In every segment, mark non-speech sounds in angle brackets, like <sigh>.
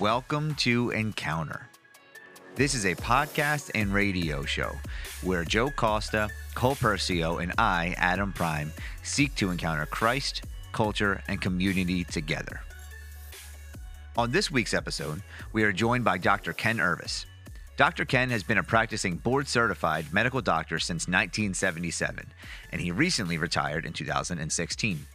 Welcome to Encounter. This is a podcast and radio show where Joe Costa, Cole Perseo, and I, Adam Preim, seek to encounter Christ, culture, and community together. On this week's episode, we are joined by Dr. Ken Irvis. Dr. Ken has been a practicing board certified medical doctor since 1977, and he recently retired in 2016.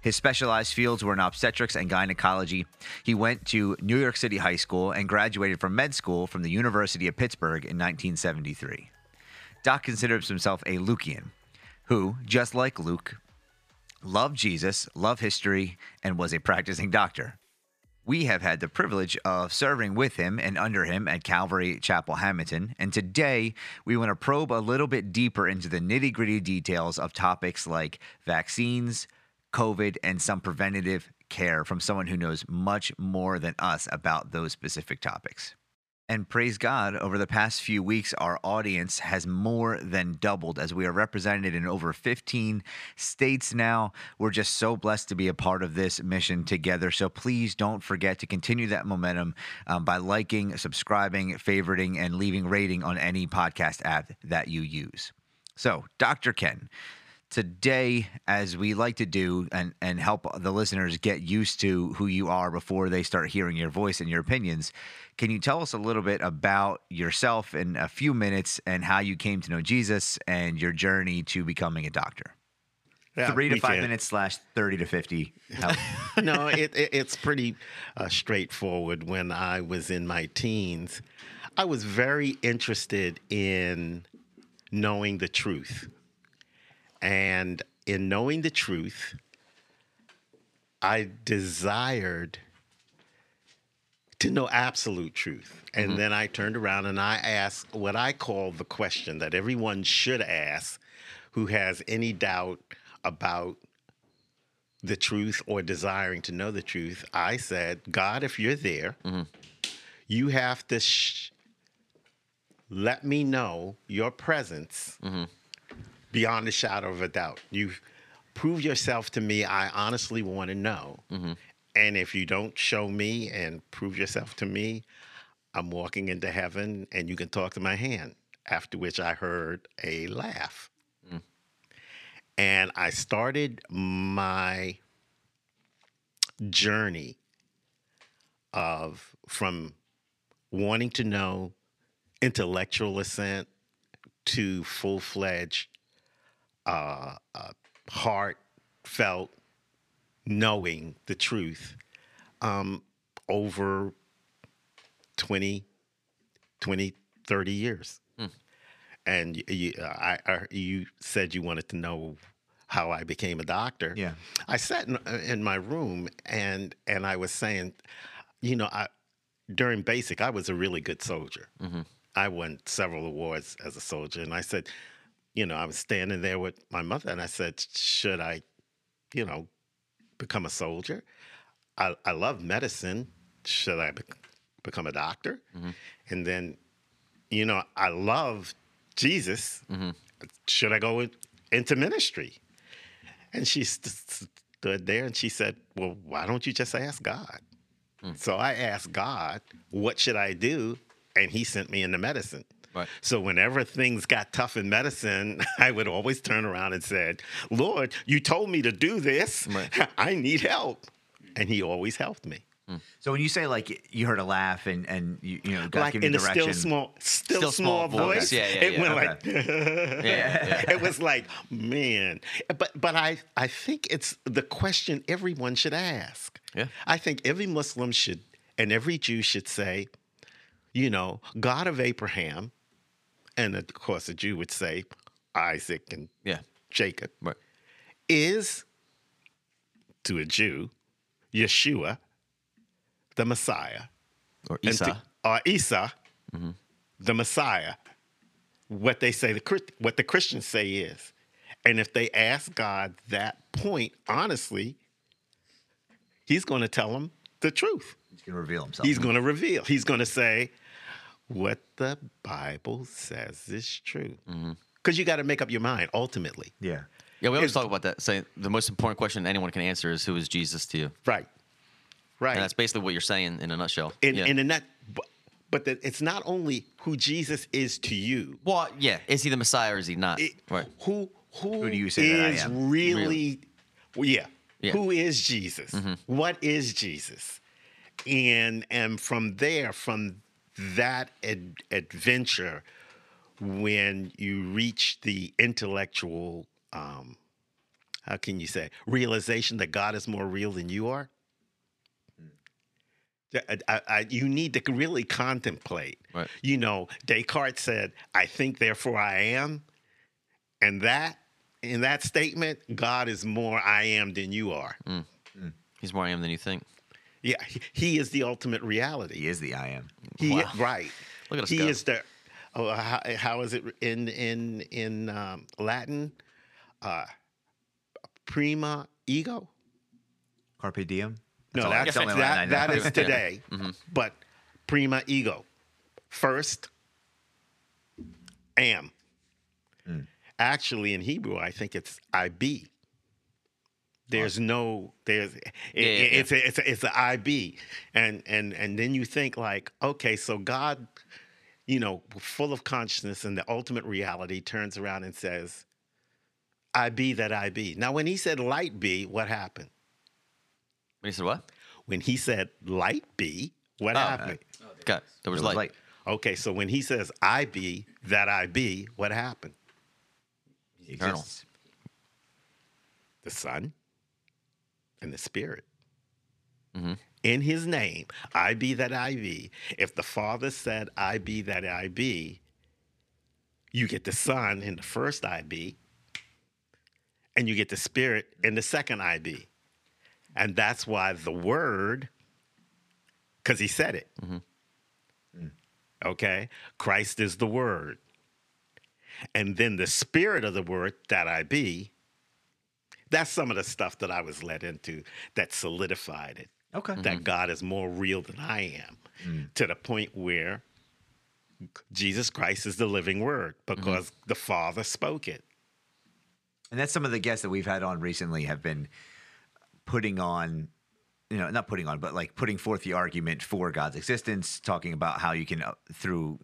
His specialized fields were in obstetrics and gynecology. He went to New York City High School and graduated from med school from the University of Pittsburgh in 1973. Doc considers himself a Lukean, who, just like Luke, loved Jesus, loved history, and was a practicing doctor. We have had the privilege of serving with him and under him at Calvary Chapel Hamilton, and today we want to probe a little bit deeper into the nitty gritty details of topics like vaccines, COVID, and some preventative care from someone who knows much more than us about those specific topics. And praise God, over the past few weeks, our audience has more than doubled as we are represented in over 15 states now. We're just so blessed to be a part of this mission together. So please don't forget to continue that momentum um, by liking, subscribing, favoriting, and leaving rating on any podcast app that you use. So, Dr. Ken, today as we like to do and and help the listeners get used to who you are before they start hearing your voice and your opinions can you tell us a little bit about yourself in a few minutes and how you came to know jesus and your journey to becoming a doctor Yeah, three to five can. minutes slash 30 to 50 <laughs> no, it, it, it's pretty uh, straightforward. When I was in my teens, I was very interested in knowing the truth. And in knowing the truth, I desired to know absolute truth. And mm-hmm. then I turned around and I asked what I call the question that everyone should ask who has any doubt about the truth or desiring to know the truth. I said, God, if you're there, mm-hmm. you have to sh- let me know your presence mm-hmm. Beyond a shadow of a doubt. You've proved yourself to me. I honestly want to know. Mm-hmm. And if you don't show me and prove yourself to me, I'm walking into heaven and you can talk to my hand. After which I heard a laugh. Mm. And I started my journey of from wanting to know intellectual assent to full fledged, uh, uh, heartfelt knowing the truth um, over 20, 20, 30 years. And you, I, I, you said you wanted to know how I became a doctor. Yeah. I sat in, uh, in my room and and I was saying, you know, I during basic I was a really good soldier. I won several awards as a soldier, and I said, you know, I was standing there with my mother, and I said, should I, you know, become a soldier? I I love medicine. Should I bec- become a doctor? Mm-hmm. And then, you know, I love Jesus. Mm-hmm. Should I go in- into ministry? And she st- stood there and she said, Well, why don't you just ask God? Mm. So I asked God, What should I do? And he sent me into medicine. Right. So whenever things got tough in medicine, <laughs> I would always turn around and said, "Lord, you told me to do this. Right. <laughs> I need help." And he always helped me. Hmm. so when you say like you heard a laugh and and you, you know God like gave you in a direction still small still, Still small, small voice. voice. Yeah, yeah, it yeah. went Okay. like <laughs> Yeah, yeah. it was like, man. But but I I think it's the question everyone should ask. Yeah. I think every Muslim should and every Jew should say, you know, God of Abraham, and of course a Jew would say Isaac and Yeah. Jacob, Right. is to a Jew, Yeshua, the Messiah. Or Isa. to- or Isa, mm-hmm. the Messiah. What they say, the what the Christians say is, and if they ask God that point honestly, He's going to tell them the truth. he's going to reveal himself He's going to reveal. He's going to say, "What the Bible says is true." Because you got to make up your mind ultimately, yeah Yeah, we always It's- talk about that. Say the most important question anyone can answer is who is Jesus to you? right? Right. And that's basically what you're saying in a nutshell. And yeah. in a but, but that it's not only who Jesus is to you. well, yeah. Is he the Messiah or is he not? It- right. Who who, Who do you say that I is am? really? Well, yeah. Yeah. Mm-hmm. Who is Jesus? What is Jesus? And and from there, from that ad- adventure, when you reach the intellectual, um, how can you say, realization that God is more real than you are. Hmm. I- I- I- you need to really contemplate. Right. You know, Descartes said, "I think, therefore I am," and that in that statement, God is more I am than you are. Hmm. Hmm. He's more I am than you think. Yeah, he, he is the ultimate reality. He is the I am. He Wow. right. Look at us He go. is the. Oh, how, how is it in in in um, Latin? Uh, prima ego. Carpe diem. No, all- that's, only that, that is <laughs> today. But prima ego, first am. Hmm. Actually, in Hebrew, I think it's I be. There's no there's it, Yeah, yeah. it's a, it's a, it's a I be, and and and then you think like okay, so God, you know, full of consciousness and the ultimate reality, turns around and says, "I be that I be." Now, when he said light be, what happened? When he said what? When he said light be, what Oh, happened? Okay. Oh, there was It was light. light. Okay, so when he says I be that I be, what happened? Eternal. The Son and the Spirit. Mhm. In his name, I be that I be. If the Father said I be that I be, you get the Son in the first I be, and you get the Spirit in the second I be. And that's why the Word, because he said it. Okay? Christ is the Word. And then the Spirit of the Word that I be, that's some of the stuff that I was led into that solidified it. Okay. That mm-hmm. God is more real than I am mm. to the point where Jesus Christ is the living word mm-hmm. because the Father spoke it. And that's some of the guests that we've had on recently have been putting on, you know, not putting on, but like putting forth the argument for God's existence, talking about how you can, uh, through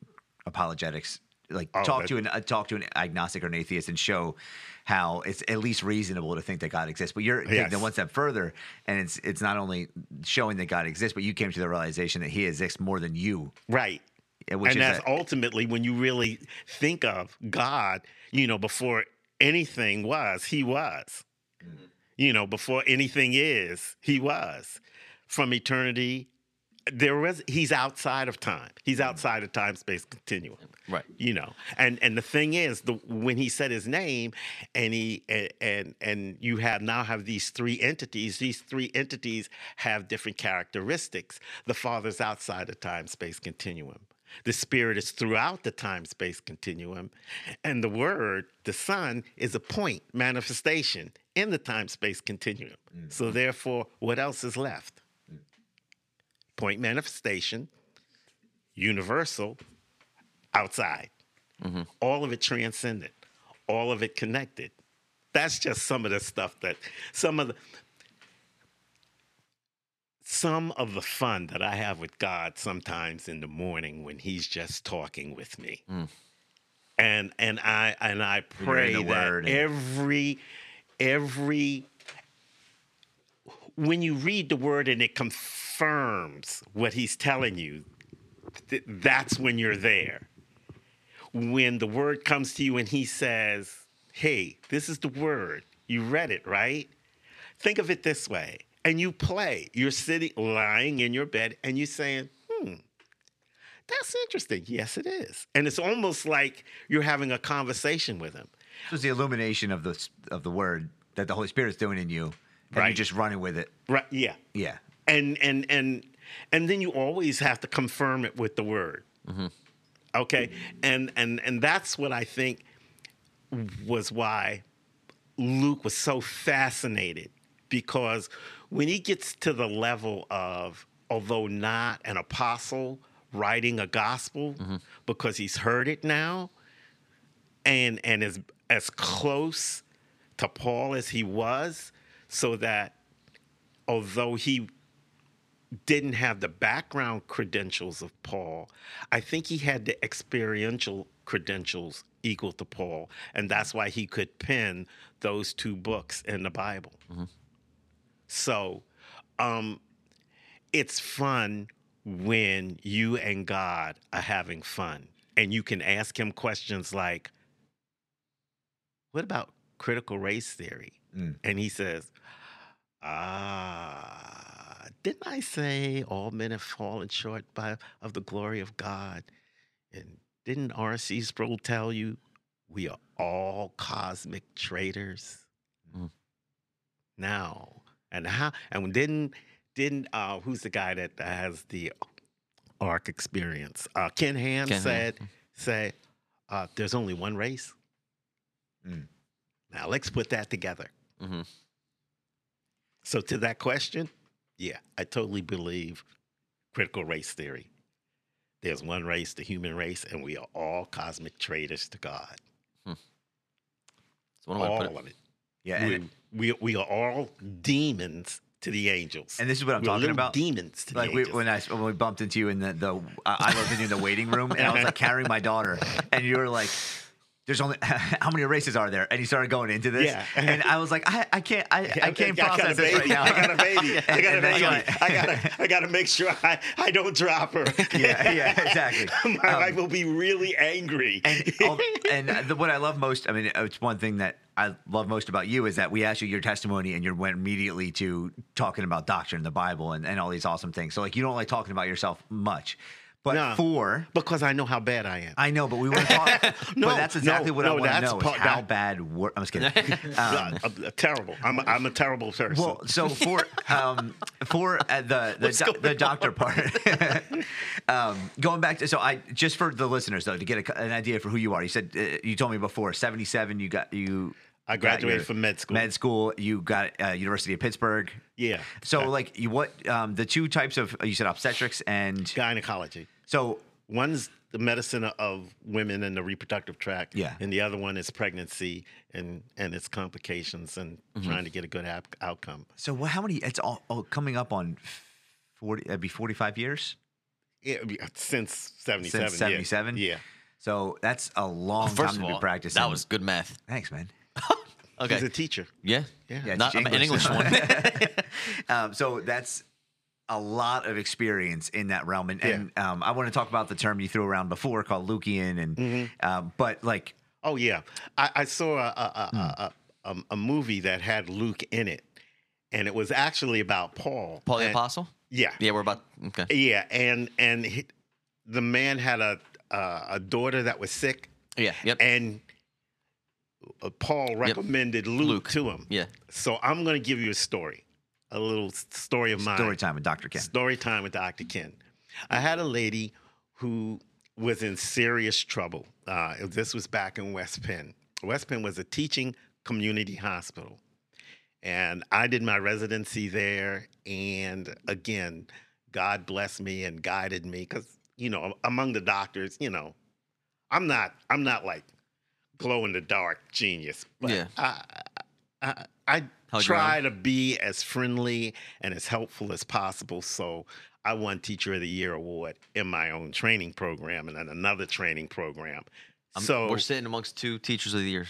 apologetics, like Oh, talk to an uh, talk to an agnostic or an atheist and show how it's at least reasonable to think that God exists. But you're taking Yes. it one step further, and it's it's not only showing that God exists, but you came to the realization that He exists more than you, Right. which and that's a- ultimately when you really think of God, you know, before anything was, he was. You know, before anything is, he was. From eternity, there was he's outside of time. He's mm-hmm. outside of time space continuum. Right. You know. And and the thing is the when he said his name and he and and, and you have now have these three entities, these three entities have different characteristics. The Father's outside of time space continuum. The Spirit is throughout the time space continuum. And the Word, the Son, is a point manifestation in the time space continuum. So, mm-hmm. therefore, what else is left? Point manifestation, universal, outside. All of it transcendent, all of it connected. That's just some of the stuff that some of the some of the fun that I have with God sometimes in the morning when He's just talking with me. And and I and I When you're in pray that Word every every when you read the word and it confirms what he's telling you, th- that's when you're there. When the word comes to you and he says, Hey, this is the word. You read it, right? Think of it this way. And you play. You're sitting, lying in your bed, and you're saying, Hmm, that's interesting. Yes, it is. And it's almost like you're having a conversation with him. So it's the illumination of the of the word that the Holy Spirit is doing in you, and you're Right. just running with it. Right? Yeah. Yeah. and and and and then you always have to confirm it with the word mm-hmm. okay and and and that's what i think was why luke was so fascinated because when he gets to the level of although not an apostle writing a gospel mm-hmm. because he's heard it now and and is as close to paul as he was so that although he didn't have the background credentials of Paul. I think he had the experiential credentials equal to Paul, and that's why he could pen those two books in the Bible. So, um, it's fun when you and God are having fun, and you can ask him questions like, "What about critical race theory?" Mm. And he says, Ah, didn't I say all men have fallen short by, of the glory of God? And didn't R.C. Sproul tell you we are all cosmic traitors? Mm. Now, and how, and didn't, didn't, uh, who's the guy that has the Ark experience? Uh, Ken Ham Ken Ham. said, say, uh, there's only one race. Mm. Now let's put that together. Hmm So to that question, yeah, I totally believe critical race theory. There's one race, the human race, and we are all cosmic traitors to God. It's one way to all it. of it. Yeah, and, we, we, we are all demons to the angels. and this is what I'm We're talking about. demons to Like the we, angels. when I when we bumped into you in the the I I lived in the waiting room and I was like carrying my daughter and you were like, "There's only <laughs> how many races are there?" And you started going into this, Yeah. and I was like, "I, I can't I, <laughs> I can't a process this right now." <laughs> I got a baby. I got a baby. like- I gotta, I gotta make sure I, I don't drop her. Yeah, yeah, exactly. My Um, wife will be really angry. and and the, what I love most, I mean, it's one thing that I love most about you is that we asked you your testimony and you went immediately to talking about doctrine, the Bible, and, and all these awesome things. So like you don't like talking about yourself much, but No. for because I know how bad I am. I know, but we want to talk. No, but that's exactly no, what I want to know: part- how that- bad. Wor- I'm just kidding. <laughs> Um, terrible. I'm a, I'm a terrible person. well, so for um, for uh, the <laughs> the, do- the doctor part, <laughs> um, going back to so I just for the listeners though to get a, an idea for who you are. You said uh, you told me before seventy seven. You got you. I graduated from med school. Med school. You got uh, University of Pittsburgh. yeah. So Uh, like you what um, the two types of you said obstetrics and gynecology. So One's the medicine of women and the reproductive tract. Yeah. And the other one is pregnancy and and its complications and Mm-hmm. trying to get a good ap- outcome. so what, how many? It's all, all coming up on forty. That'd be forty five years. Yeah, since seventy seven. Since seventy seven. Yeah. So that's a long First time of to all, be practicing. that was good math. thanks, man. <laughs> Okay. He's a teacher. yeah. Yeah. Yeah, Not teach an English one. <laughs> um, so that's a lot of experience in that realm, and, and um, I want to talk about the term you threw around before called Lucian, and Mm-hmm. um, but like Oh yeah, I, I saw a a, Hmm. a, a, a a movie that had Luke in it, and it was actually about Paul. Paul the And- Apostle? Yeah, Yeah, we're about. Okay. yeah, and and he, the man had a uh, a daughter that was sick, Yeah. Yep. and uh, Paul recommended Luke, Luke. to him. Yeah. So I'm going to give you a story, a little story of mine. story time with Dr. Ken. Story time with Dr. Ken. I had a lady who was in serious trouble. Uh, this was back in West Penn. West Penn was a teaching community hospital. And I did my residency there. And again, God blessed me and guided me because, you know, among the doctors, you know, I'm not, I'm not like glow in the dark genius. But Yeah. I, I, I Held try to be as friendly and as helpful as possible. So I won Teacher of the Year award in my own training program and then another training program. I'm- so we're sitting amongst two teachers of the year.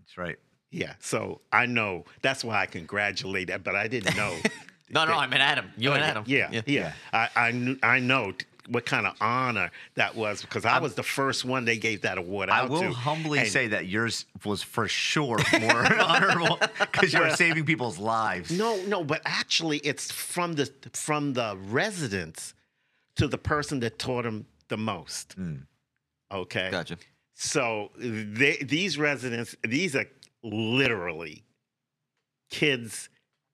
That's right. yeah, so I know that's why I congratulate that, but I didn't know. <laughs> No, no, I meant Adam. You and Oh, Adam. Yeah, yeah. yeah. I I, knew, I know t- what kind of honor that was because I was the first one they gave that award I out will to. humbly And- say that yours was for sure more <laughs> honorable because you were <laughs> saving people's lives. No, no, but actually, it's from the from the residents to the person that taught them the most. Okay, Gotcha. so they, these residents, these are literally kids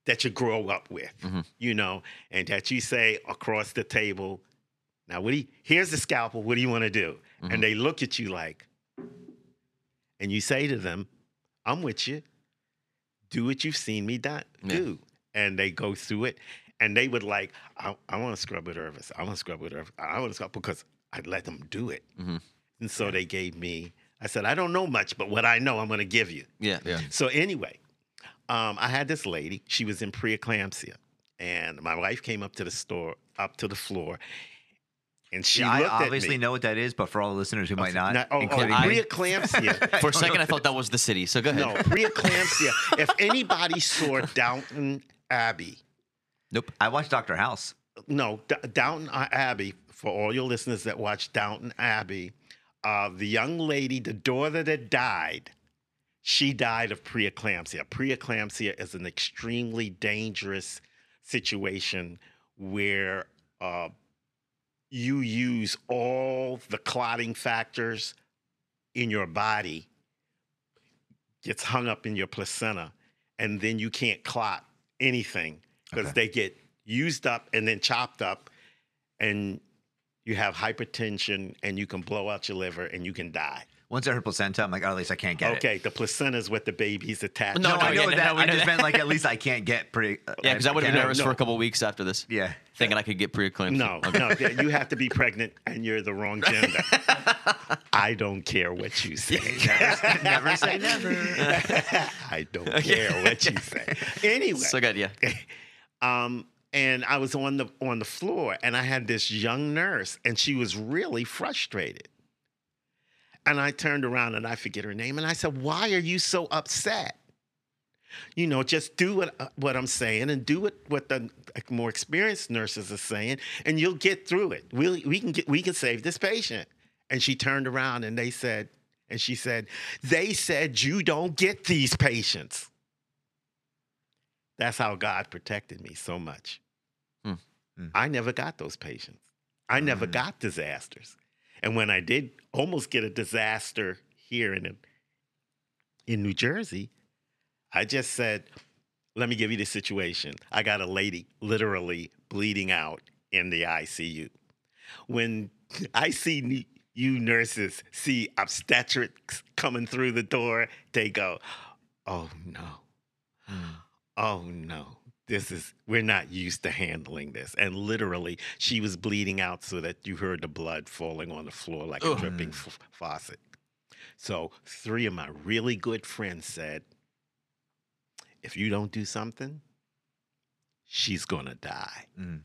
that you grow up with, Mhm. you know, and that you say across the table, now what do you, here's the scalpel, what do you want to do? Mhm. And they look at you like, and you say to them, I'm with you. Do what you've seen me do. Yeah. do. And they go through it. And they would like, I, I want to scrub with Irvis. I want to scrub with Irvis. I want to scrub because I let them do it. Mhm. And so they gave me, I said, I don't know much, but what I know, I'm going to give you. Yeah. Yeah. So anyway, um, I had this lady. She was in preeclampsia, and my wife came up to the store, up to the floor, and she Yeah, I obviously at me. know what that is, but for all the listeners who might not, Now- oh, oh, including me, preeclampsia. <laughs> For a second, I <laughs> thought that was the city. So go ahead. no, preeclampsia. <laughs> if anybody saw Downton Abbey, Nope. I watched Doctor House. no, D- Downton Abbey, for all your listeners that watch Downton Abbey, uh, the young lady, the daughter that died, she died of preeclampsia. Preeclampsia is an extremely dangerous situation where uh, you use all the clotting factors in your body gets hung up in your placenta and then you can't clot anything because Okay. they get used up and then chopped up and you have hypertension and you can blow out your liver and you can die. Once I heard placenta, I'm like, oh, at least I can't get it. okay, the placenta is what the baby's attached. No, No, to. I know yeah, that. no, I just meant like at <laughs> least I can't get pretty. uh, Yeah, because I would have been nervous no. for a couple weeks after this, Yeah. thinking I could get preeclampsia. No, Okay. no, you have to be <laughs> pregnant and you're the wrong gender. <laughs> I don't care what you say. never say never. I don't care what you say. Anyway, So good, yeah. um, and I was on the on the floor, and I had this young nurse, and she was really frustrated. And I turned around and I forget her name, and I said, "Why are you so upset? You know, just do what uh, what I'm saying, and do what what the more experienced nurses are saying, and you'll get through it. We we can get we can save this patient." And she turned around and they said, and she said, "They said you don't get these patients." That's how God protected me so much. Hmm. Hmm. I never got those patients. I never Mm. got disasters. And when I did almost get a disaster here in in New Jersey, I just said, "Let me give you the situation. I got a lady literally bleeding out in the ICU. When I see you nurses see obstetrics coming through the door, they go, "Oh no." Mm. oh no this is we're not used to handling this. And literally she was bleeding out so that you heard the blood falling on the floor like a dripping f- faucet. So three of my really good friends said if you don't do something she's gonna die. Mm.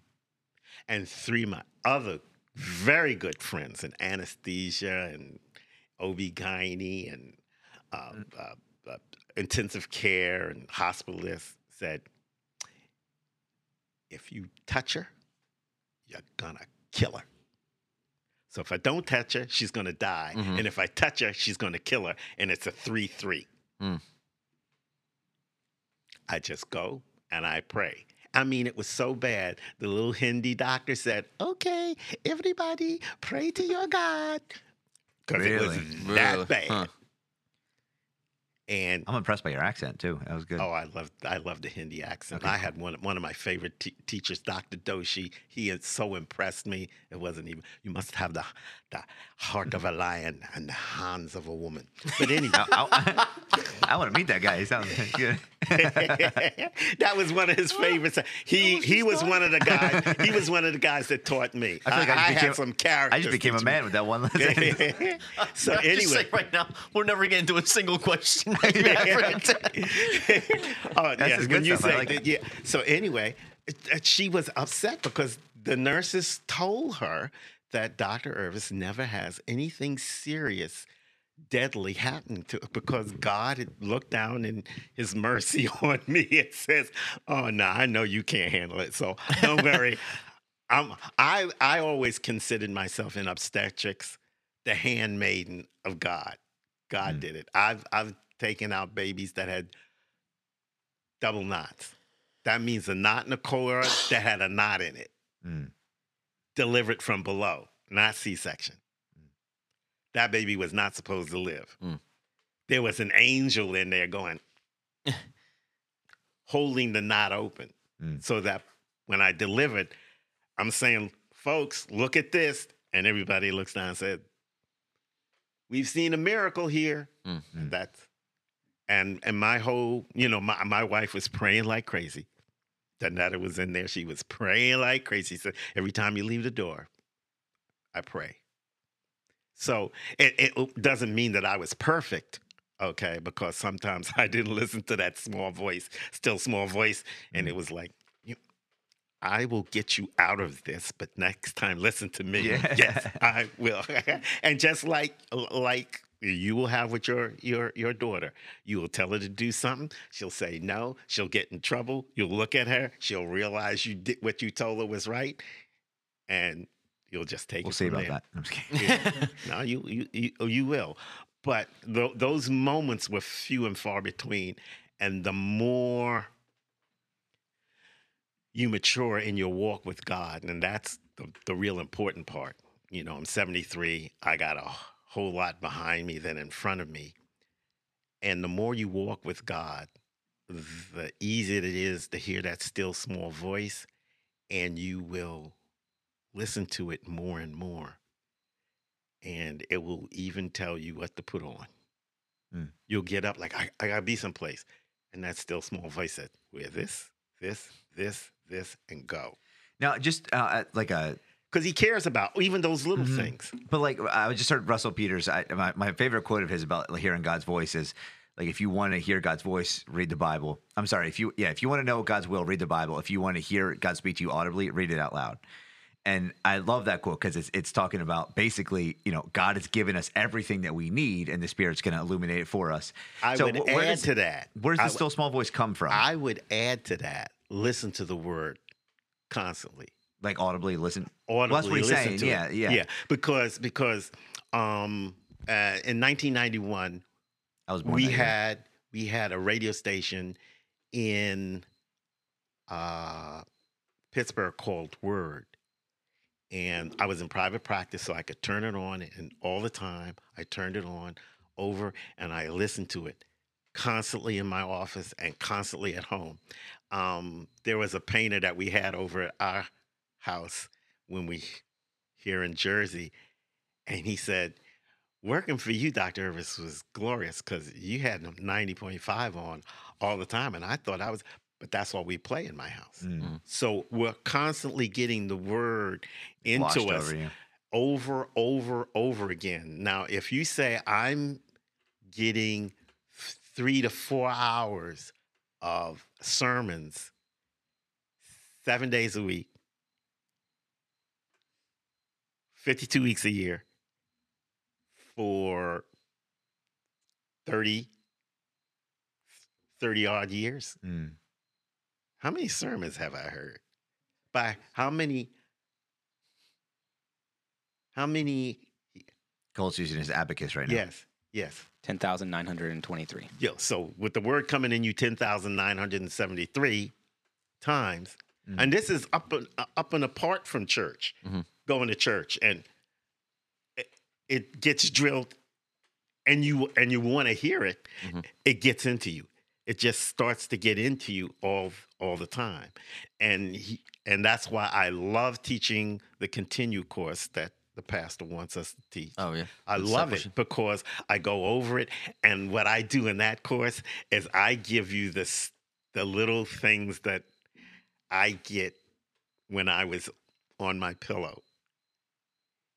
and three of my other very good friends in anesthesia and OB-GYN and um, uh, uh, intensive care and hospitalists said, if you touch her, you're gonna kill her. So if I don't touch her, she's gonna die. Mhm. And if I touch her, she's gonna kill her. And it's a 3 3. Mm. I just go and I pray. I mean, it was so bad. The little Hindi doctor said, okay, everybody pray to your God. Because it was Really? that Really? bad. Huh. And I'm impressed by your accent too. That was good. Oh, I love I love the Hindi accent. Okay, I had one one of my favorite te- teachers, Dr. Doshi. He had so impressed me. It wasn't even. You must have the the heart of a lion and the hands of a woman. But anyway, <laughs> I, I, want to meet that guy. He sounds good. <laughs> that was one of his favorites. He he was one of the guys. He was one of the guys that taught me. I feel like I just had became- some characters. I just became a that man with that one. you- <laughs> so I'm just anyway, right now, we're never getting to a single question. <laughs> <laughs> oh, That's yes, his when you said like that, yeah. So anyway, it- it- she was upset because the nurses told her that Dr. Irvis never has anything serious, deadly happen to because God had looked down in His mercy <laughs> on me and says, "Oh no, I know you can't handle it, so don't worry." I'm, I I always considered myself in obstetrics the handmaiden of God. God Mm. did it. I've I've taken out babies that had double knots. That means a knot in the cord <sighs> that had a knot in it, Mm. delivered from below, not C-section. That baby was not supposed to live. Mm. There was an angel in there going, <laughs> holding the knot open, Mm. so that when I delivered, I'm saying, folks, look at this, and everybody looks down and said, "We've seen a miracle here." Mm. And that's and and my whole, you know, my my wife was praying like crazy. Danetta was in there. She was praying like crazy. So every time you leave the door, I pray. So it, it doesn't mean that I was perfect, okay? Because sometimes <laughs> I didn't listen to that small voice, still small voice, and it was like, I will get you out of this, but next time listen to me. Yeah. <laughs> Yes, I will. <laughs> and just like like you will have with your your your daughter, you will tell her to do something. She'll say no. She'll get in trouble. You'll look at her. She'll realize you did what you told her was right, and you'll just take We'll it see about there. that. I'm just kidding. <laughs> No, you you you, oh, you will. But th- those moments were few and far between, and the more you mature in your walk with God, and that's the, the real important part. You know, I'm 73. I got a whole lot behind me than in front of me. And the more you walk with God, the easier it is to hear that still small voice, and you will listen to it more and more. And it will even tell you what to put on. Mm. You'll get up like, I, I gotta be someplace. And that still small voice said, Wear this, this, this, this, and go. now, just uh, like a Because he cares about even those little Mhm. things. But like I just heard Russell Peters. I, my my favorite quote of his about hearing God's voice is like if you want to hear God's voice, read the Bible. I'm sorry, if you yeah, if you want to know God's will, read the Bible. If you want to hear God speak to you audibly, read it out loud. And I love that quote because it's it's talking about basically, you know, God has given us everything that we need, and the Spirit's going to illuminate it for us. I So would where add does- to that. Where does I the would- still small voice come from? I would add to that. Listen to the word constantly. Like audibly listen. Audibly that's what he's listen saying. Yeah, it. yeah, yeah. Because because um, uh, in 1991 I was born we that year. had we had a radio station in uh, Pittsburgh called Word, and I was in private practice, so I could turn it on, and all the time I turned it on over, and I listened to it constantly in my office and constantly at home. Um, there was a painter that we had over at our house when we here in Jersey, and he said, "Working for you, Doctor Irvis, was glorious because you had ninety point five on all the time, and I thought I was." But that's what we play in my house. Mm. So we're constantly getting the word into Washed us over over, over, over again. Now, if you say I'm getting three to four hours of sermons seven days a week, 52 weeks a year for 30, 30 odd years, Mm. how many sermons have I heard? By how many? How many? Cole's using his abacus right now. Yes, yes. 10,923. Yo, so with the word coming in you 10,973 times, Mm. and this is up and, uh, up and apart from church, Mhm. going to church, and it, it gets drilled, and you and you want to hear it, Mhm. it gets into you. It just starts to get into you all all the time, and he, and that's why I love teaching the continue course that the pastor wants us to teach. Oh yeah. I love it because I go over it, and what I do in that course is I give you this the little things that I get when I was on my pillow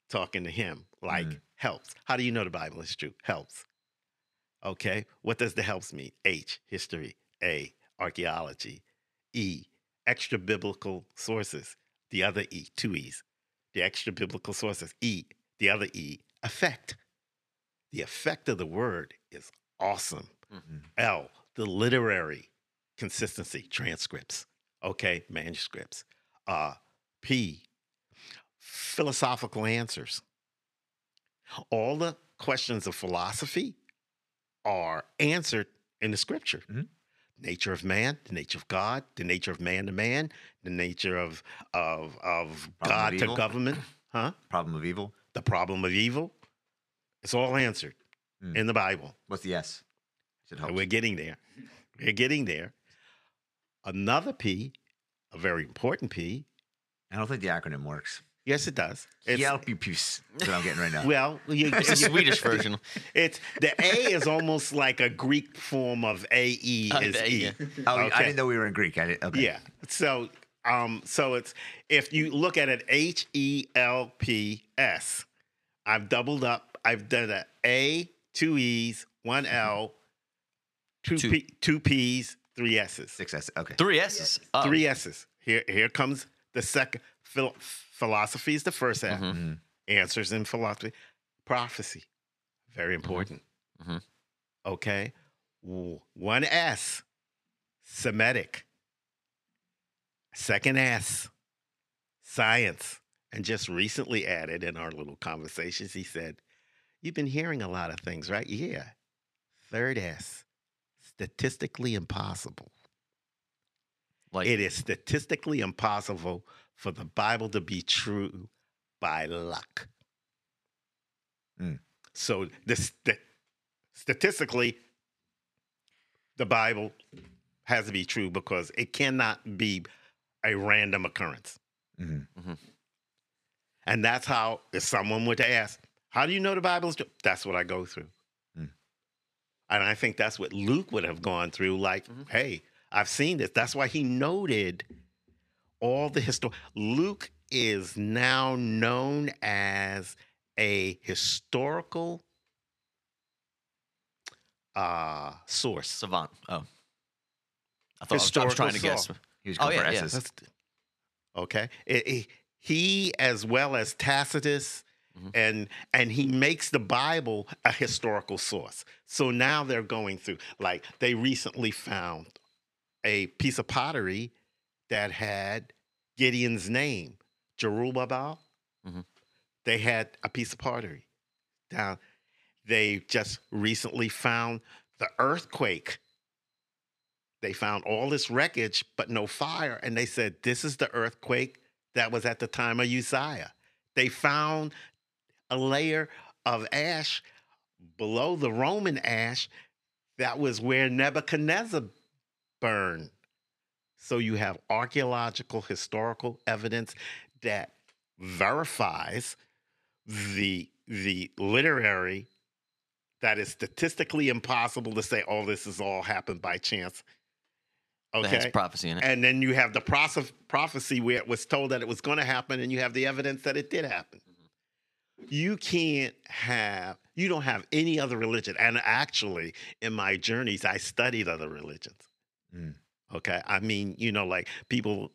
talking to him, like Mm. helps. How do you know the Bible is true? Helps. Okay, what does the helps mean? H, history. A, archaeology. E, extra biblical sources. The other E, two E's. The extra biblical sources. E, the other E, effect. The effect of the word is awesome. Mhm. L, the literary consistency, transcripts. Okay, manuscripts. Uh, P, philosophical answers. All the questions of philosophy are answered in the scripture. Mhm. Nature of man, the nature of God, the nature of man to man, the nature of of of Problem of God to government, <coughs> huh? Problem of evil. The problem of evil. It's all answered Mm. in the Bible. What's the S? We're getting there. We're getting there. Another P, a very important P. I don't think the acronym works. Yes, it does. It's, Hjälpipus. What I'm getting right now. <laughs> well, you, <laughs> It's the Swedish <laughs> version. It's the A is almost like a Greek form of A E Uh, is A, E. yeah. oh, I didn't know we were in Greek. I didn't, okay. Yeah. So um so it's if you look at it H E L P S. I've doubled up. I've done a A, two E's, one L, two Two. P, two P's, three S's. Six S's. Okay. Three S's. Oh. Three S's. Here here comes The second phil- philosophy is the first half. Mhm. Answers in philosophy. Prophecy, very important. Mhm. Okay. W- One S, Semitic. Second S, science. And just recently added in our little conversations, he said, You've been hearing a lot of things, right? Yeah. Third S, statistically impossible. Like It is statistically impossible for the Bible to be true by luck. Mm. So, this st- statistically, the Bible has to be true because it cannot be a random occurrence. Mhm. And that's how, if someone were to ask, How do you know the Bible is true? That's what I go through. And I think that's what Luke would have gone through. Like, Mhm. hey, I've seen this. That's why he noted all the history. Luke is now known as a historical uh, source. savant. Oh, I thought I was, I was trying to Historical guess. He was Oh, yeah, going for yeah. Okay. It- it- he, as well as Tacitus, Mhm. and and he makes the Bible a historical source. So now they're going through. Like they recently found a piece of pottery that had Gideon's name, Jerubbaal. Mhm. They had a piece of pottery down. They just recently found the earthquake they found all this wreckage but no fire and they said this is the earthquake that was at the time of uzziah they found a layer of ash below the roman ash that was where nebuchadnezzar burned. So you have archaeological historical evidence that verifies the the literary that is statistically impossible to say oh this has all happened by chance. Okay? prophecy in it. and then you have the prophecy where it was told that it was going to happen and you have the evidence that it did happen you can't have you don't have any other religion and actually in my journeys i studied other religions Mm. okay i mean you know like people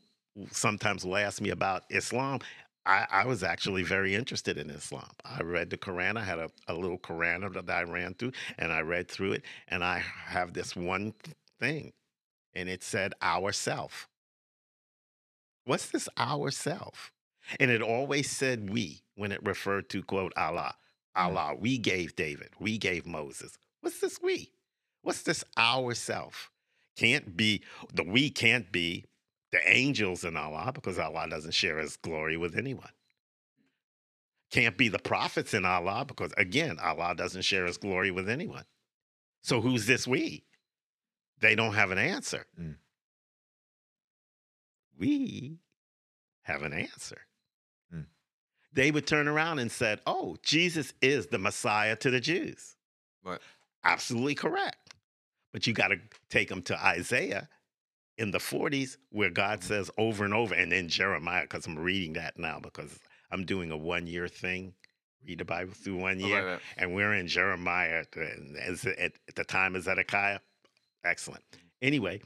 sometimes will ask me about islam I, I was actually very interested in Islam. I read the Quran. I had a, a little Quran that I ran through, and I read through it. And I have this one thing, and it said ourself. What's this ourself? And it always said "we" when it referred to quote Allah. Allah, we gave David, we gave Moses. What's this "we"? What's this ourself? Can't be the "we" can't be the angels in Allah because Allah doesn't share his glory with anyone. Can't be the prophets in Allah because, again, Allah doesn't share his glory with anyone. So who's this we? They don't have an answer. Mm. We have an answer. They would turn around and said, "Oh, Jesus is the Messiah to the Jews." Right. Absolutely correct. But you got to take them to Isaiah in the 40s, where God Mm-hmm. says over and over, and then Jeremiah, because I'm reading that now because I'm doing a one year thing, read the Bible through one year, right, right. and we're in Jeremiah at at, at the time of Zedekiah. Excellent. Anyway,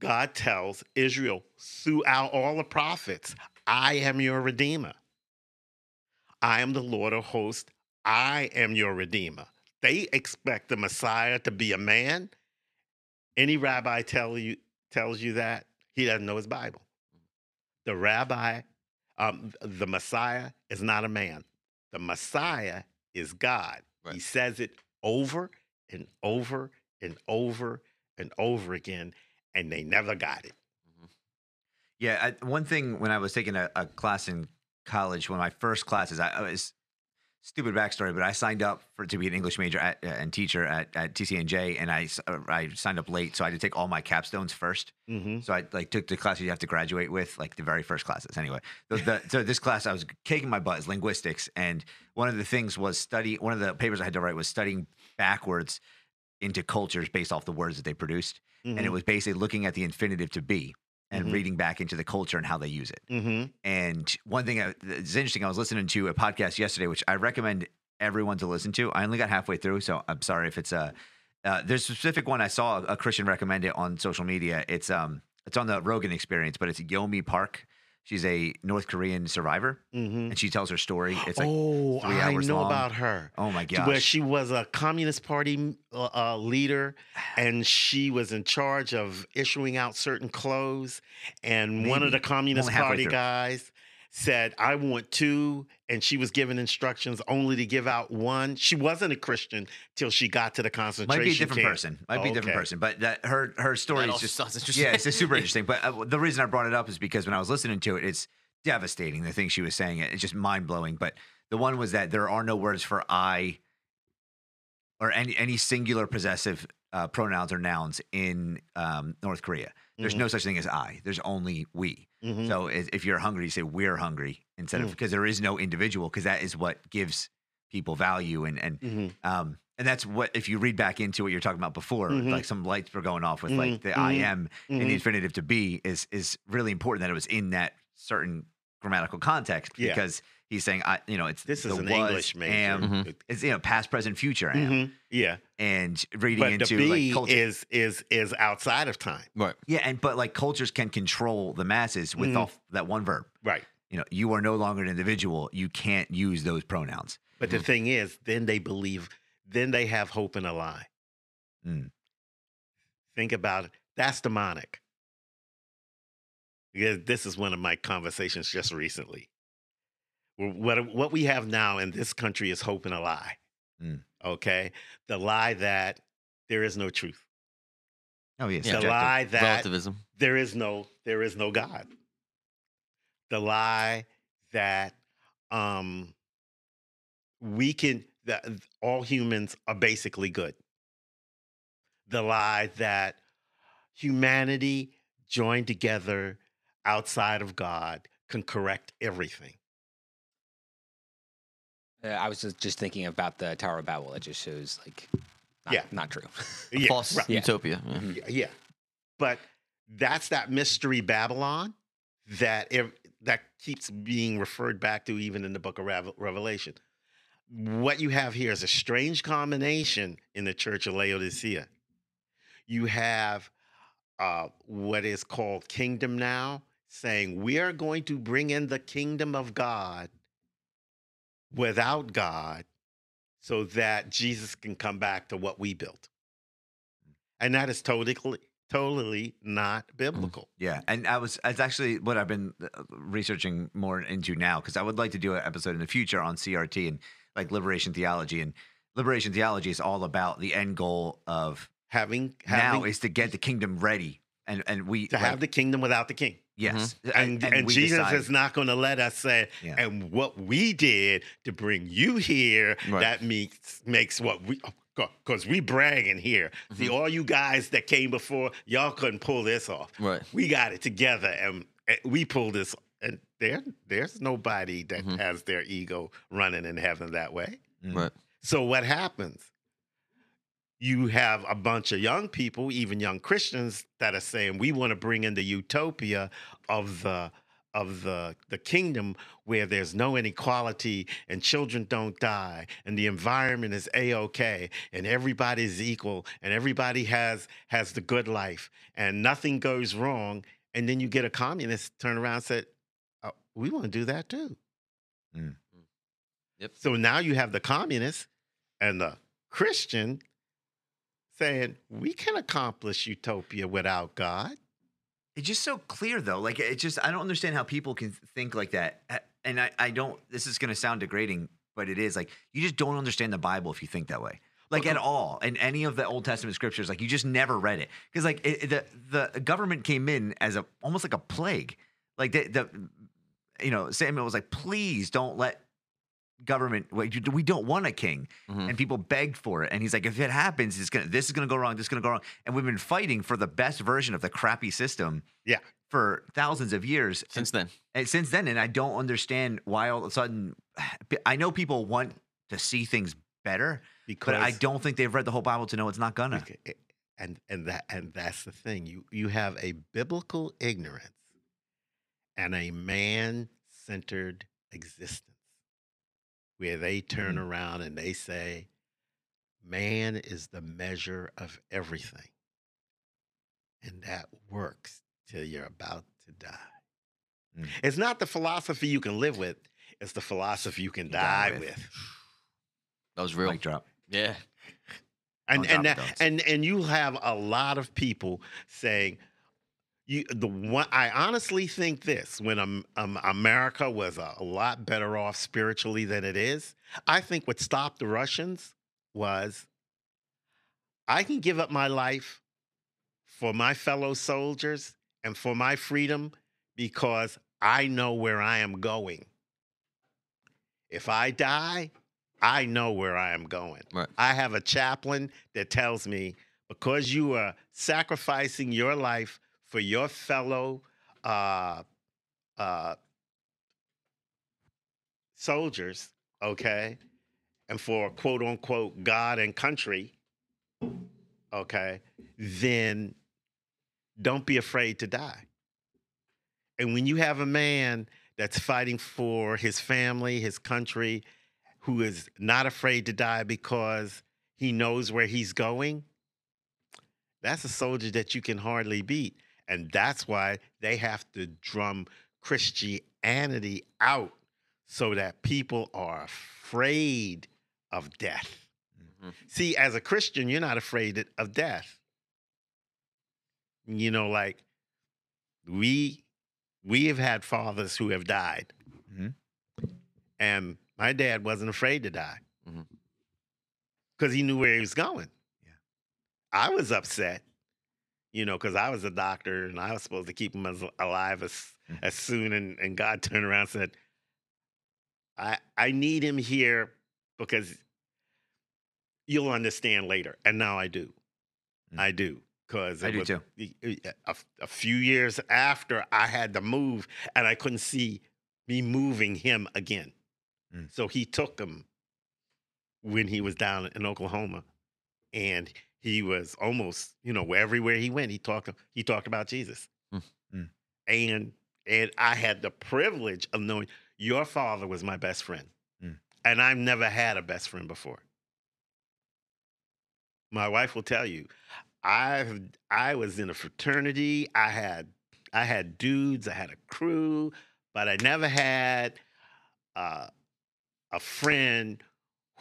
God tells Israel throughout all the prophets, I am your redeemer. I am the Lord of hosts. I am your redeemer. They expect the Messiah to be a man. Any rabbi tell you tells you that he doesn't know his Bible. The rabbi, um, the Messiah is not a man. The Messiah is God. He says it over and over and over and over again, and they never got it. Yeah, I, one thing when I was taking a, a class in college, one of my first classes, I, I was stupid backstory, but I signed up for to be an English major at, uh, and teacher at, at TCNJ, and I uh, I signed up late, so I had to take all my capstones first. Mm-hmm. So I like took the class you have to graduate with, like the very first classes. Anyway, the, the, so this class I was kicking my butt is linguistics, and one of the things was study. One of the papers I had to write was studying backwards into cultures based off the words that they produced, and it was basically looking at the infinitive to be and Mhm. reading back into the culture and how they use it. Mm-hmm. And one thing that's interesting, I was listening to a podcast yesterday, which I recommend everyone to listen to. I only got halfway through, so I'm sorry if it's a. Uh, there's a specific one I saw a Christian recommend it on social media. It's um it's on the Rogan Experience, but it's Yeonmi Park. She's a North Korean survivor, hmm and she tells her story. It's like, oh, three I hours know long. about her. oh my gosh, Where she was a Communist Party uh, uh, leader, and she was in charge of issuing out certain clothes. And one of the Communist Party through. guys said, "I want two. and she was given instructions only to give out one. She wasn't a Christian till she got to the concentration might be a different camp. person. Might be a different Okay. person, but that her her story That is just sounds interesting. yeah, it's just super <laughs> interesting. But uh, the reason I brought it up is because when I was listening to it, it's devastating. The thing she was saying, it's just mind blowing. But the one was that there are no words for I or any any singular possessive uh, pronouns or nouns in um, North Korea. There's Mhm. no such thing as I. There's only we. Mhm. So i- if you're hungry, you say we're hungry instead of Mm. because there is no individual because that is what gives people value and and Mhm. um, and that's what if you read back into what you're talking about before, Mhm. like some lights were going off with like the I Mhm. am and the infinitive to be is is really important that it was in that certain grammatical context because he's saying I you know it's This is the an was, English major. am, Mhm. it's you know past present future am Mhm. Yeah, and reading but into the like culture is is is outside of time. Right. yeah and but like cultures can control the masses with Mhm. off that one verb Right. you know you are no longer an individual you can't use those pronouns But the thing is, then they believe, then they have hope in a lie. Mm. Think about it. That's demonic. Because this is one of my conversations just recently. Wh- What, what we have now in this country is hope in a lie. Mm. Okay? The lie that there is no truth. oh yes The lie that Relativism. there is no there is no God. The lie that um we can that all humans are basically good. The lie that humanity joined together outside of God can correct everything. Uh, I was just, just thinking about the Tower of Babel. It just shows like, not, Yeah. not true. <laughs> Yeah, false right. Utopia. yeah. Mhm. Yeah, yeah. But that's that mystery Babylon that ev- that keeps being referred back to even in the book of Revelation. What you have here is a strange combination in the church of Laodicea. You have uh, what is called kingdom now, saying we are going to bring in the kingdom of God without God so that Jesus can come back to what we built. And that is totally totally not biblical. Yeah, and I was it's actually what I've been uh, researching more into now because I would like to do an episode in the future on CRT and like liberation theology and liberation theology is all about the end goal of Having having now is to get the kingdom ready and and we to like, have the kingdom without the king. Yes And, and, we Jesus decide- is not going to let us say, Yeah. and what we did to bring you here, Right. that makes makes what we because we bragging here. See, Mm-hmm. all you guys that came before, y'all couldn't pull this off. Right. We got it together and, and we pulled this. And there, there's nobody that Mhm. has their ego running in heaven that way. Mm. Right. So what happens? You have a bunch of young people, even young Christians, that are saying we want to bring in the utopia of the of the the kingdom where there's no inequality and children don't die and the environment is a-okay and everybody's equal and everybody has has the good life and nothing goes wrong and then you get a communist turn around and said oh, we want to do that too. Mm. Mm. Yep. so now you have the communist and the Christian saying we can accomplish utopia without God. It's just so clear though. Like it just I don't understand how people can think like that. And I, I don't this is gonna sound degrading, but it is like you just don't understand the Bible if you think that way. Like at all. And any of the Old Testament scriptures, like you just never read it. Because like it- the the government came in as a almost like a plague. Like the, the you know, Samuel was like, please don't let government we we don't want a king Mhm. and people begged for it and he's like if it happens it's gonna this is gonna go wrong this is gonna go wrong and we've been fighting for the best version of the crappy system Yeah. for thousands of years Since then. and since then and i don't understand why all of a sudden <sighs> i know people want to see things better Because but i don't think they've read the whole bible to know it's not gonna eh, and and that and that's the thing. You you have a biblical ignorance and a man-centered existence where they turn Mhm. around and they say man is the measure of everything. And that works till you're about to die. Mm. It's not the philosophy you can live with, it's the philosophy you can Die die, with. with. That was real. Mic drop. Yeah. And and that, and and you have a lot of people saying you the one I honestly think this when um, um, America was a, a lot better off spiritually than it is. I think what stopped the Russians was I can give up my life for my fellow soldiers and for my freedom because I know where I am going. If I die, I know where I am going. Right. I have a chaplain that tells me because you are sacrificing your life for your fellow uh, uh, soldiers, okay, and for quote unquote God and country, okay, then don't be afraid to die. And when you have a man that's fighting for his family, his country, who is not afraid to die because he knows where he's going, that's a soldier that you can hardly beat. And that's why they have to drum Christianity out so that people are afraid of death. Mhm. See, as a Christian, you're not afraid of death. You know, like we we have had fathers who have died. Mhm. And my dad wasn't afraid to die. Because he knew where he was going. Yeah. I was upset, you know, because I was a doctor and I was supposed to keep him as alive as Mhm. as soon and, and God <laughs> turned around and said, I I need him here because you'll understand later. And now I do. Mm. I do. Because I do too. A, a few years after I had to move and I couldn't see me moving him again. Mm. So he took him when he was down in Oklahoma. And he was almost, you know, everywhere he went, he talked he talked about Jesus. Mm. Mm. And and I had the privilege of knowing your father was my best friend. Mm. And I've never had a best friend before. My wife will tell you, I've I was in a fraternity. I had I had dudes, I had a crew, but I never had uh, a friend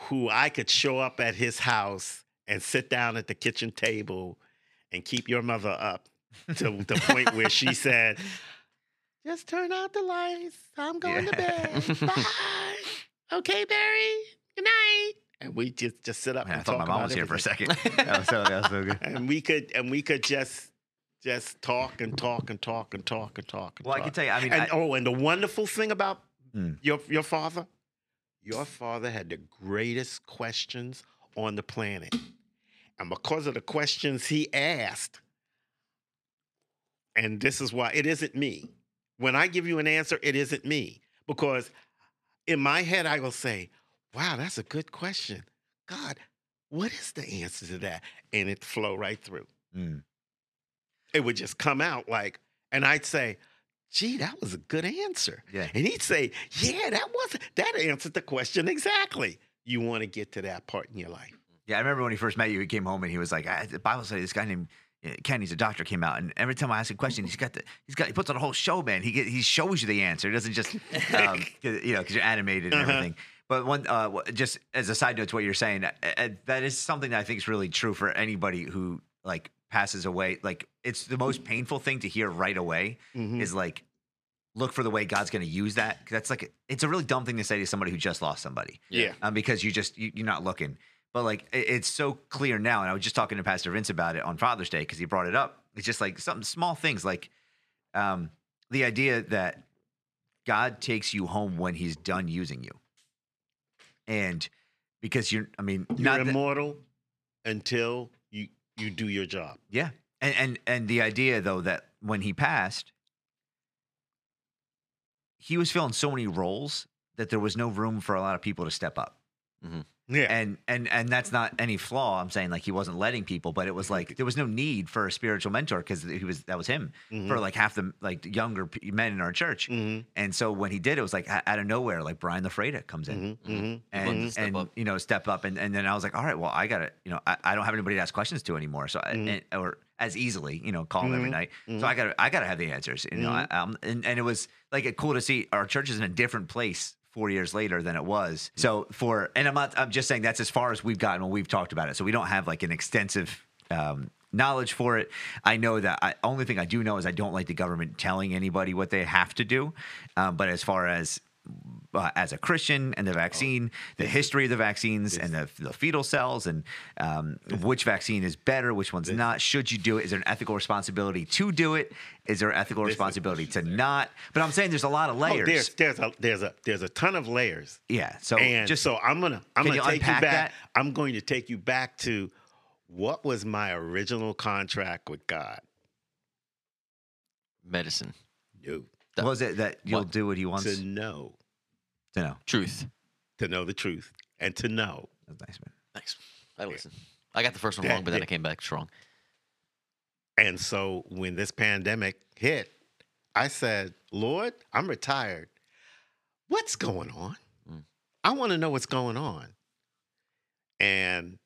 who I could show up at his house and sit down at the kitchen table and keep your mother up to the point where she <laughs> said, "Just turn out the lights. I'm going to bed. Bye. Okay, Barry. Good night." And we just just sit up Man, I thought talk my mom was here for a second. <laughs> that, was so, that was so good. And we could and we could just just talk and talk and talk and talk and talk. And Well, I can tell you, I mean, and I- oh, and the wonderful thing about Mm. your your father, your father had the greatest questions on the planet, and because of the questions he asked, and this is why it isn't me. When I give you an answer, it isn't me because in my head I will say, "Wow, that's a good question." God, what is the answer to that? And it flow right through Mm. it would just come out like, and I'd say, gee, that was a good answer. Yeah. And he'd say, yeah, that was that answered the question exactly. You want to get to that part in your life. Yeah, I remember when he first met you, he came home and he was like, I, the Bible study, this guy named uh, Ken, he's a doctor, came out, and every time I ask a question, he's got the, he's got, he puts on a whole show, man. He get, he shows you the answer. He doesn't just, <laughs> um, you know, because you're animated and Uh-huh. everything. But one, uh, just as a side note to what you're saying, uh, uh, that is something that I think is really true for anybody who like passes away. Like, it's the most painful thing to hear right away Mhm. is like, look for the way God's going to use that. that's like, it's a really dumb thing to say to somebody who just lost somebody Yeah. um, because you just you, you're not looking. But like it, it's so clear now, and I was just talking to Pastor Vince about it on Father's Day because he brought it up. It's just like some small things, like um, the idea that God takes you home when He's done using you, and because you're, I mean, You're not that- immortal until you you do your job. yeah, and and and the idea though that when he passed, he was filling so many roles that there was no room for a lot of people to step up. Mhm. Yeah. And and and that's not any flaw. I'm saying like he wasn't letting people, but it was like <laughs> there was no need for a spiritual mentor because he was that was him Mm-hmm. for like half the like younger p- men in our church. And so when he did, it was like out of nowhere, like Brian LaFreda comes in Mm-hmm. and step and up. you know step up, and, and then I was like, all right, well, I got to you know I, I don't have anybody to ask questions to anymore, so I, and, or as easily you know call him every night. So I got I got to have the answers, you know. I, um, and and it was like cool to see our church is in a different place four years later than it was. So for and I'm not I'm just saying that's as far as we've gotten when we've talked about it. So we don't have like an extensive um, knowledge for it. I know that I only thing I do know is I don't like the government telling anybody what they have to do. Um, but as far as uh, as a Christian and the vaccine, the history of the vaccines and the, the fetal cells, and um, which vaccine is better, which one's not. Should you do it? Is there an ethical responsibility to do it? Is there an ethical responsibility to not? But I'm saying there's a lot of Oh, layers. there's there's a there's a there's a ton of layers. yeah. So and just so I'm gonna I'm gonna you take you back. that? I'm going to take you back to what was my original contract with God. Medicine. No, was it that you'll What? do what he wants to know. to know, know? Truth. to know the truth, and to know. That's nice, man. Thanks. I listen. I got the first one Yeah, wrong, but then yeah. I came back strong. And so when this pandemic hit, I said, Lord, I'm retired. What's going on? Mm. I want to know what's going on. And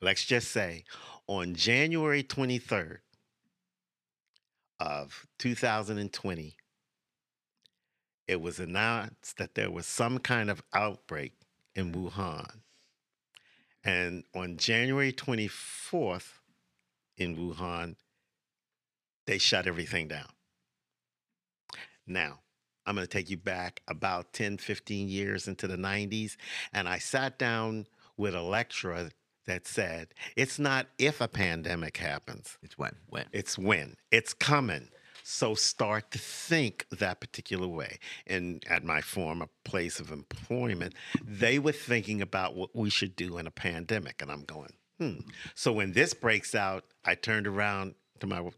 let's just say on January 23rd of 2020, it was announced that there was some kind of outbreak in Wuhan. And on January 24th in Wuhan, they shut everything down. Now, I'm going to take you back about 10, 15 years into the 90s, and I sat down with a lecturer that said, It's not if a pandemic happens, It's when. When? it's when. It's coming. So start to think that particular way. And at my former place of employment, they were thinking about what we should do in a pandemic. And I'm going, hmm. So when this breaks out, I turned around to my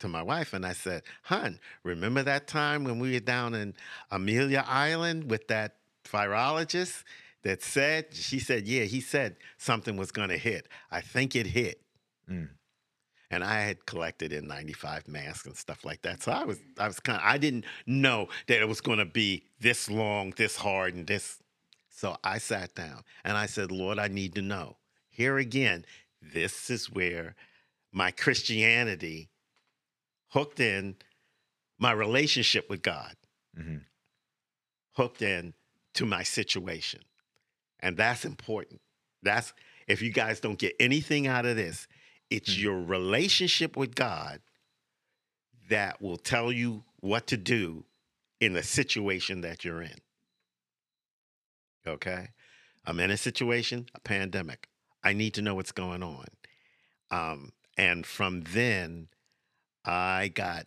to my wife and I said, Hun, remember that time when we were down in Amelia Island with that virologist that said, she said, yeah, he said something was going to hit. I think it hit and I had collected N95 masks and stuff like that. So I was I was kind of I didn't know that it was going to be this long, this hard and this so I sat down and I said, "Lord, I need to know." Here again, this is where my Christianity hooked in my relationship with God. Mm-hmm. Hooked in to my situation. And that's important. That's if you guys don't get anything out of this, it's your relationship with God that will tell you what to do in the situation that you're in. Okay? I'm in a situation, a pandemic. I need to know what's going on. Um, and from then, I got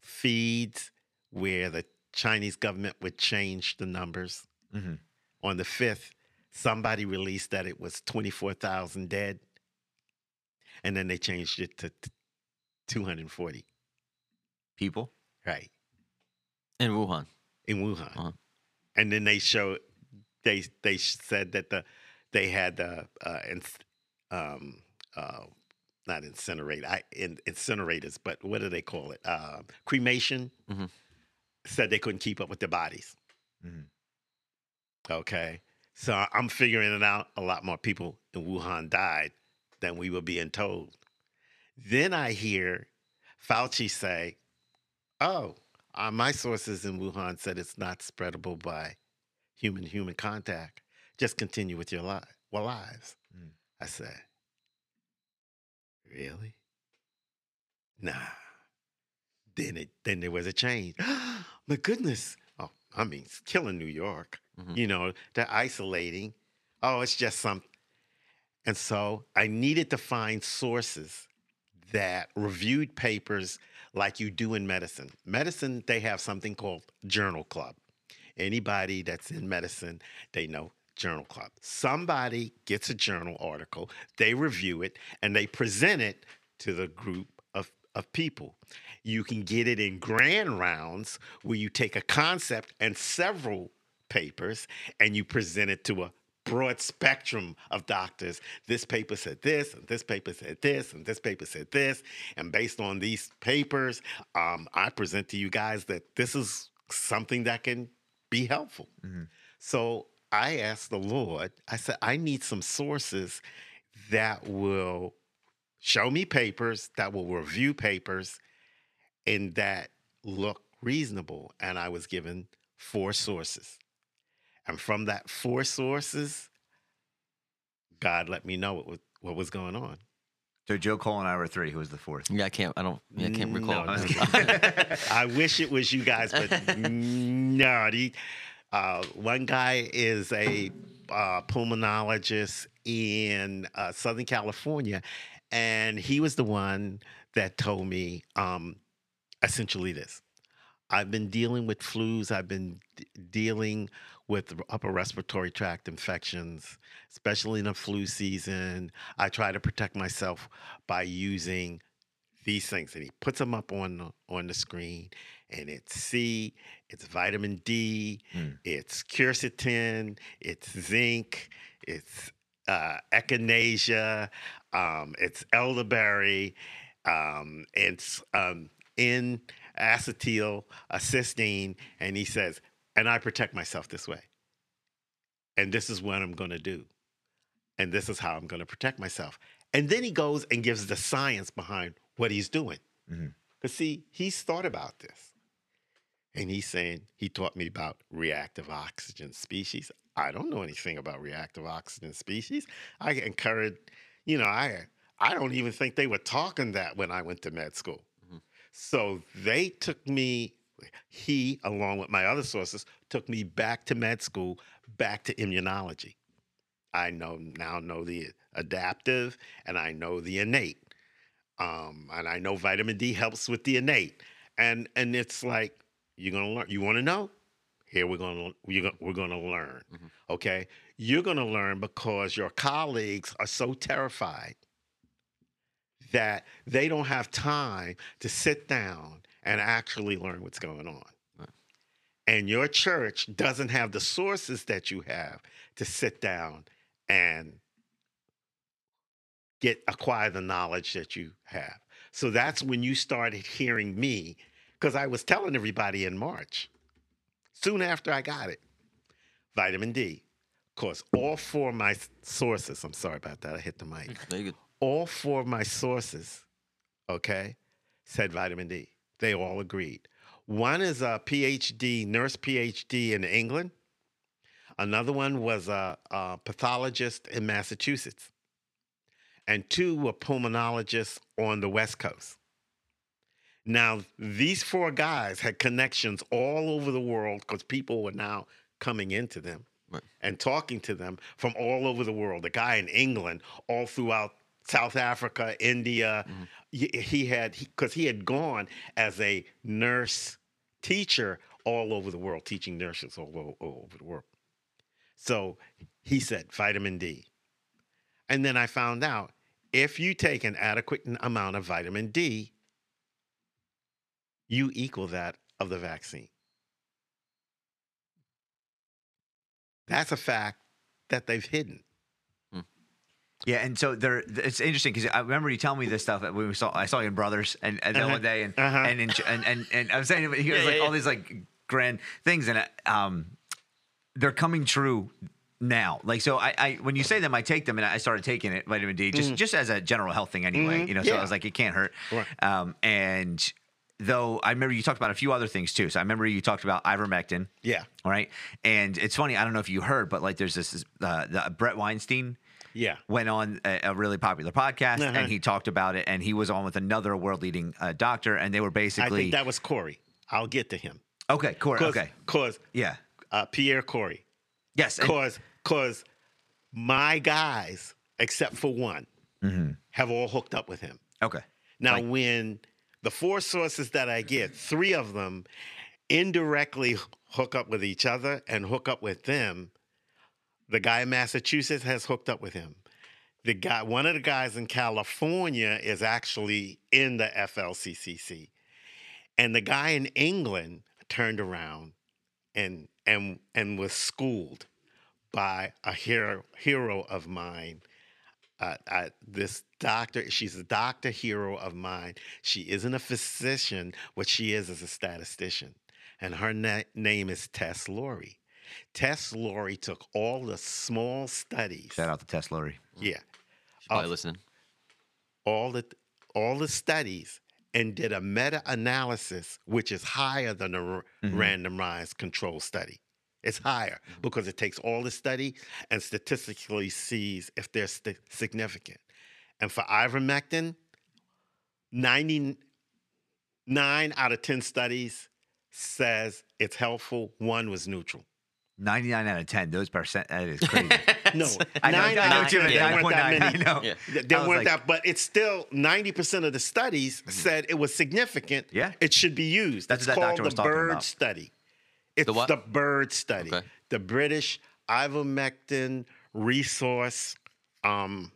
feeds where the Chinese government would change the numbers. Mhm. On the 5th, somebody released that it was 24,000 dead. And then they changed it to t- 240. People. Right. In Wuhan. in Wuhan. Uh-huh. And then they showed they they said that the they had the uh, um uh not incinerate I in, incinerators, but what do they call it? Uh, cremation. Mhm. Said they couldn't keep up with their bodies. Mhm. Okay, so I'm figuring it out. A lot more people in Wuhan died than we were being told. Then I hear Fauci say, "Oh, uh, my sources in Wuhan said it's not spreadable by human human contact. Just continue with your li- well, lives." Mm. I said, "Really? Nah." Then it then there was a change. <gasps> My goodness! Oh, I mean, it's killing New York. Mhm. You know, they're isolating. Oh, it's just some. And so I needed to find sources that reviewed papers like you do in medicine. Medicine, they have something called Journal Club. Anybody that's in medicine, they know Journal Club. Somebody gets a journal article, they review it, and they present it to the group of, of people. You can get it in grand rounds where you take a concept and several papers and you present it to a broad spectrum of doctors. This paper said this, and this paper said this, and this paper said this. And based on these papers, um, I present to you guys that this is something that can be helpful. So I asked the Lord, I said, I need some sources that will show me papers, that will review papers, and that look reasonable. And I was given four sources. And from that four sources, God let me know what was, what was going on. So Joe Cole and I were three. Who was the fourth? Yeah, I can't. I don't. Yeah, I can't recall. No, no, <laughs> no. I wish it was you guys, but no. The, uh, one guy is a uh, pulmonologist in uh, Southern California, and he was the one that told me um, essentially this. I've been dealing with flus. I've been d- dealing with upper respiratory tract infections, especially in the flu season. I try to protect myself by using these things, and he puts them up on the, on the screen. And it's C, it's vitamin D, Mm. it's quercetin, it's zinc, it's uh, echinacea, um, it's elderberry, um, it's um, in acetyl cysteine, and he says, and I protect myself this way. And this is what I'm going to do. And this is how I'm going to protect myself. And then he goes and gives the science behind what he's doing. Because, see, he's thought about this. And he's saying, he taught me about reactive oxygen species. I don't know anything about reactive oxygen species. I encourage, you know, I I don't even think they were talking that when I went to med school. Mhm. So they took me, he, along with my other sources, took me back to med school, back to immunology. I know now know the adaptive and I know the innate. Um, and I know vitamin D helps with the innate. And and it's like you're gonna learn. You want to know? Here we're gonna we're gonna, we're gonna learn. Mhm. Okay, you're gonna learn because your colleagues are so terrified that they don't have time to sit down and actually learn what's going on. Right. And your church doesn't have the sources that you have to sit down and get acquire the knowledge that you have. So that's when you started hearing me, because I was telling everybody in March, soon after I got it, vitamin D. Of course, all four of my sources, I'm sorry about that, I hit the mic. All four of my sources, okay, said vitamin D. They all agreed. One is a PhD, nurse PhD in England. Another one was a, a pathologist in Massachusetts. And two were pulmonologists on the West Coast. Now, these four guys had connections all over the world because people were now coming into them Right. and talking to them from all over the world. The guy in England, all throughout South Africa, India, mm-hmm. he, he had, because he had gone as a nurse teacher all over the world, teaching nurses all, o- all over the world. So he said vitamin D. And then I found out if you take an adequate amount of vitamin D, you equal that of the vaccine. That's a fact that they've hidden. Yeah, and so there, it's interesting because I remember you telling me this stuff when we saw. I saw you in Brothers, and, and then Uh-huh. one day, and Uh-huh. and, in, and and and I was saying he was Yeah, like yeah, all yeah. these like grand things, and um, they're coming true now. Like so, I, I when you say them, I take them, and I started taking it vitamin D just just as a general health thing anyway. Mhm. You know, so I was like, it can't hurt. Right. Um, and though I remember you talked about a few other things too. So I remember you talked about ivermectin. Yeah. All right, and it's funny. I don't know if you heard, but like, there's this uh, the Bret Weinstein Yeah. went on a, a really popular podcast Uh-huh. and he talked about it and he was on with another world leading uh, doctor and they were basically. I think that was Kory. I'll get to him. okay Kory Cause, okay Cause yeah uh, Pierre Kory. yes and- Cause cause my guys, except for one, Mhm. have all hooked up with him. okay Now, Like- when the four sources that I get, three of them indirectly hook up with each other and hook up with them. The guy in Massachusetts has hooked up with him. The guy, one of the guys in California is actually in the FLCCC, and the guy in England turned around and and and was schooled by a hero hero of mine. Uh, uh, this doctor, she's a doctor hero of mine. She isn't a physician. What she is is a statistician, and her na- name is Tess Lawrie. Tess Lawrie took all the small studies. Shout out to Tess Lawrie. Yeah, She's probably of- listening. all the all the studies and did a meta-analysis which is higher than a r- Mhm. randomized control study it's higher because it takes all the study and statistically sees if they're sti- significant and for ivermectin 99 out of 10 studies says it's helpful one was neutral 99 out of 10. Those percent, that is crazy. <laughs> no <laughs> I know, nine I know what of you 10 meant. there weren't that 9.9, many I know. Yeah. Th- There weren't like- that, but it's still 90% of the studies said it was significant. Yeah. It should be used. That's it's what that called doctor the was talking Bird about. study. It's The the Bird study. Okay. The British ivermectin resource um,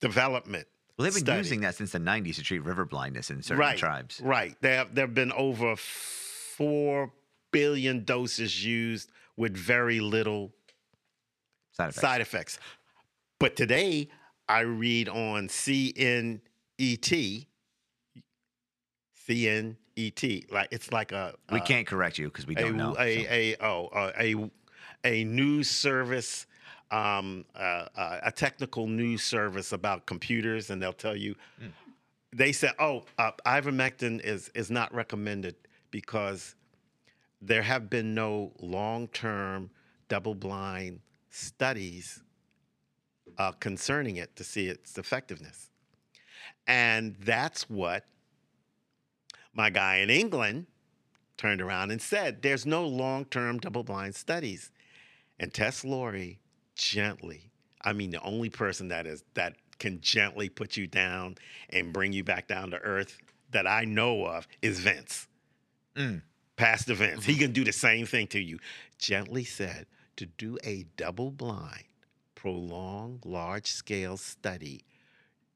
development. Well, they've been study. using that since the 90s to treat river blindness in certain right, tribes. Right. There have, there have been over 4 billion doses used with very little Side effects. side effects. But today, I read on CNET, CNET, like it's like a we a- can't correct you because we don't know. so. a, a oh uh, a a news service. Um, uh, uh, a technical news service about computers, and they'll tell you. Mm. They said, "Oh, uh, ivermectin is is not recommended because there have been no long-term double-blind studies uh, concerning it to see its effectiveness. And that's what my guy in England turned around and said there's no long term double blind studies. And Tess Lawrie gently, I mean, the only person that is that can gently put you down and bring you back down to earth that I know of is Vince. Mm. Pastor Vince. He mm-hmm. can do the same thing to you. Gently said to do a double blind, prolonged, large scale study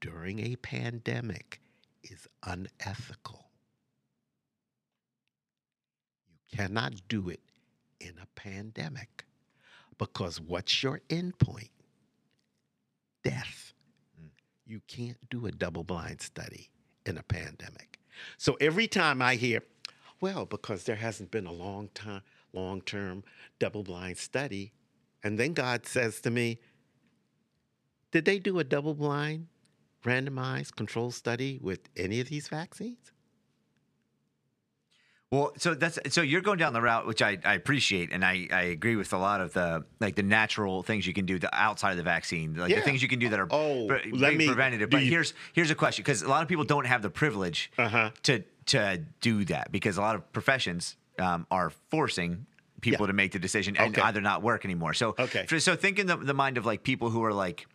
during a pandemic is unethical. You cannot do it in a pandemic because what's your endpoint? Death. Mm. You can't do a double blind study in a pandemic. So every time I hear, well, because there hasn't been a long time, long term double blind study, and then God says to me, did they do a double blind, randomized control study with any of these vaccines? Well, so that's so you're going down the route which I, I appreciate, and I, I agree with a lot of the like the natural things you can do the outside of the vaccine, like the things you can do that are Oh, pre- let me- preventative. But you- here's here's a question because a lot of people don't have the privilege Uh-huh. to to do that because a lot of professions um, are forcing people Yeah. to make the decision and Okay. either not work anymore. So Okay. for- so think in the, the mind of like people who are like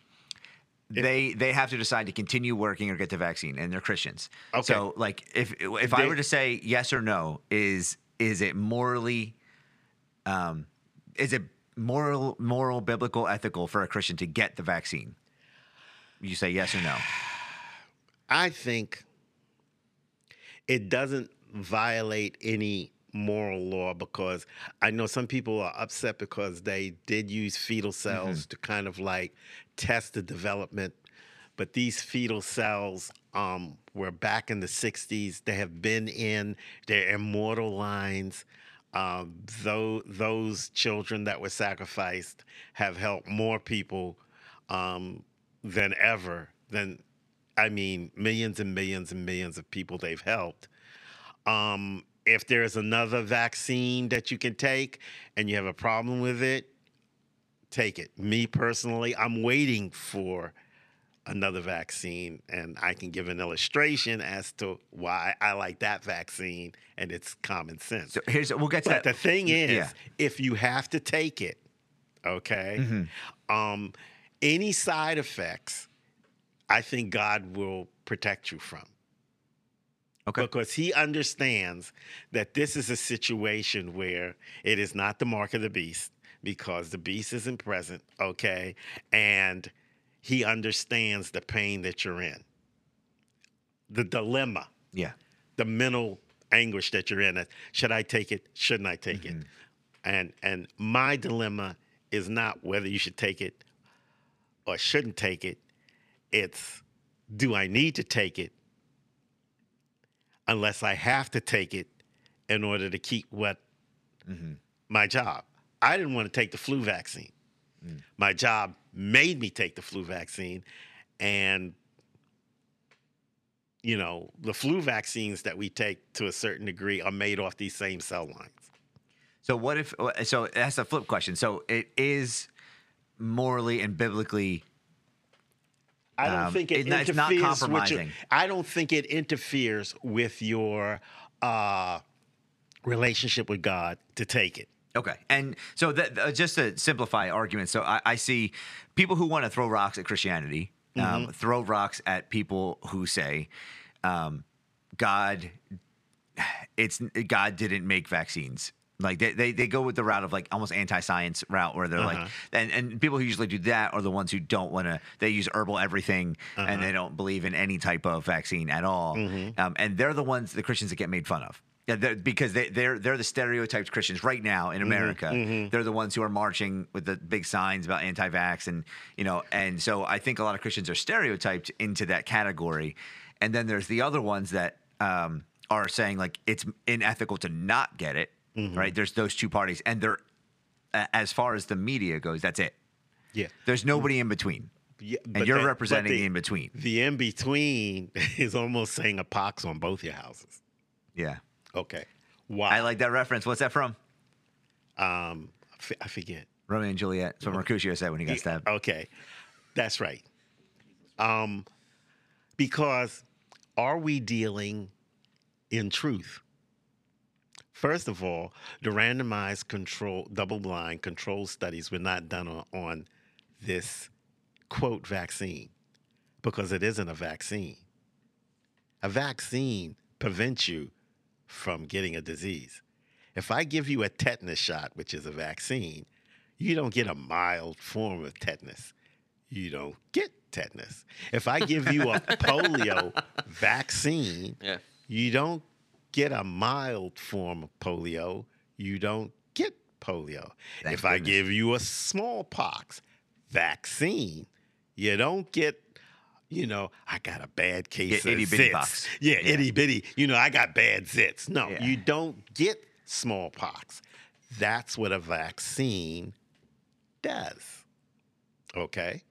they they have to decide to continue working or get the vaccine and they're Christians. Okay. So like if if I were to say yes or no, is is it morally um is it moral moral biblical ethical for a Christian to get the vaccine? You say yes or no. <sighs> I think it doesn't violate any moral law because I know some people are upset because they did use fetal cells to kind of like test the development. But these fetal cells um, were back in the 60s. They have been in their immortal lines. Um, though those children that were sacrificed have helped more people um, than ever. Than I mean, millions and millions and millions of people they've helped. Um, if there's another vaccine that you can take and you have a problem with it, take it. Me personally, I'm waiting for another vaccine, and I can give an illustration as to why I like that vaccine, and it's common sense. So here's we'll get to But that. the thing is, Yeah. if you have to take it, okay, Mm-hmm. um, any side effects, I think God will protect you from. Okay. Because he understands that this is a situation where it is not the mark of the beast because the beast isn't present, okay? And he understands the pain that you're in, the dilemma Yeah. the mental anguish that you're in. Should I take it? Shouldn't I take it? Mm-hmm. And and my dilemma is not whether you should take it or shouldn't take it. It's do I need to take it unless I have to take it in order to keep what mm-hmm. my job. I didn't want to take the flu vaccine. Mm. My job made me take the flu vaccine, and you know the flu vaccines that we take to a certain degree are made off these same cell lines. So what if? So that's a flip question. So it is morally and biblically. I don't Um, think it it- it's not interferes with your. I don't think it interferes with your uh, relationship with God to take it. Okay, and so that uh, just to simplify arguments, so I, I see people who want to throw rocks at Christianity, Mm-hmm. um, throw rocks at people who say um, God, it's God didn't make vaccines. Like they, they, they go with the route of like almost anti-science route where they're Uh-huh. like, and, and people who usually do that are the ones who don't want to. They use herbal everything, and Uh-huh. they don't believe in any type of vaccine at all. Mm-hmm. Um, and they're the ones, the Christians that get made fun of. Yeah, they're- because they, they're they're the stereotyped Christians right now in America. They're the ones who are marching with the big signs about anti-vax, and you know, and so I think a lot of Christians are stereotyped into that category. And then there's the other ones that um, are saying like it's unethical to not get it. Right? There's those two parties, and they're as far as the media goes, that's it. Yeah. There's nobody in between. Yeah, and you're that- representing the- the in between. The in between <laughs> is almost saying a pox on both your houses. Yeah. Okay. Why? I like that reference. What's that from? Um, I forget. Romeo and Juliet. That's what Mercutio said when he got stabbed. Okay, that's right. Um, because are we dealing in truth? First of all, the randomized control, double-blind control studies were not done on, on this quote vaccine because it isn't a vaccine. A vaccine prevents you from getting a disease. If I give you a tetanus shot, which is a vaccine, you don't get a mild form of tetanus. You don't get tetanus. If I give you a <laughs> polio vaccine, Yeah. you don't get a mild form of polio. You don't get polio. Thank if I give you a smallpox vaccine, you don't get, you know, I got a bad case Yeah, of itty bitty zits. pox. Yeah, Yeah. itty bitty. You know, I got bad zits. No, Yeah. you don't get smallpox. That's what a vaccine does. Okay?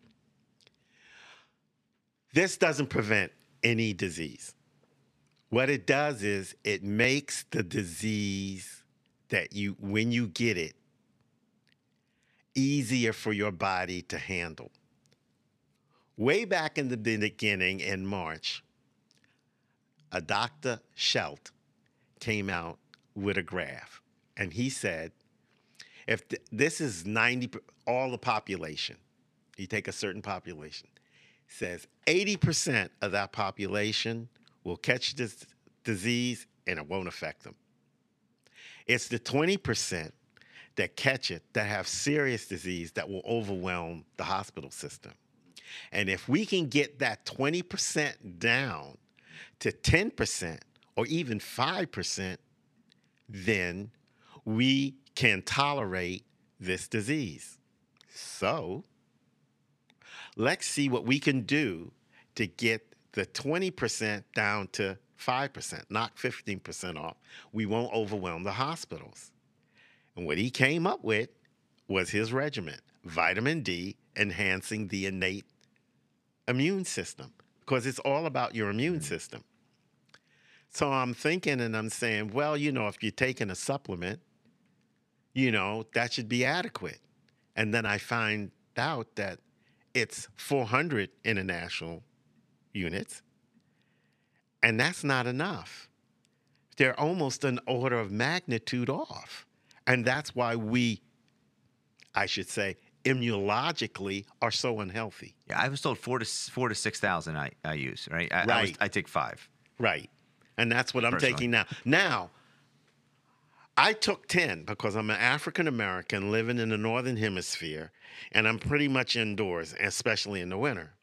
This doesn't prevent any disease. What it does is it makes the disease that you, when you get it, easier for your body to handle. Way back in the beginning in March, a Dr. Schelt came out with a graph, and he said, if th- this is 90, all the population, you take a certain population, says 80% of that population will catch this disease and it won't affect them. It's the 20% that catch it that have serious disease that will overwhelm the hospital system. And if we can get that 20% down to 10% or even 5%, then we can tolerate this disease. So let's see what we can do to get the 20% down to 5%, knock 15% off. We won't overwhelm the hospitals. And what he came up with was his regimen vitamin D enhancing the innate immune system because it's all about your immune mm-hmm. system. So I'm thinking and I'm saying, well, you know, if you're taking a supplement, you know, that should be adequate. And then I find out that it's 400 international units, and that's not enough. They're almost an order of magnitude off. And that's why we, I should say, immunologically are so unhealthy. Yeah, I was told four to four to six thousand. I, I use right. I, I, was, Right. I take five. Right. And that's what I'm taking now. Now, I took 10 because I'm an African American living in the Northern Hemisphere and I'm pretty much indoors, especially in the winter.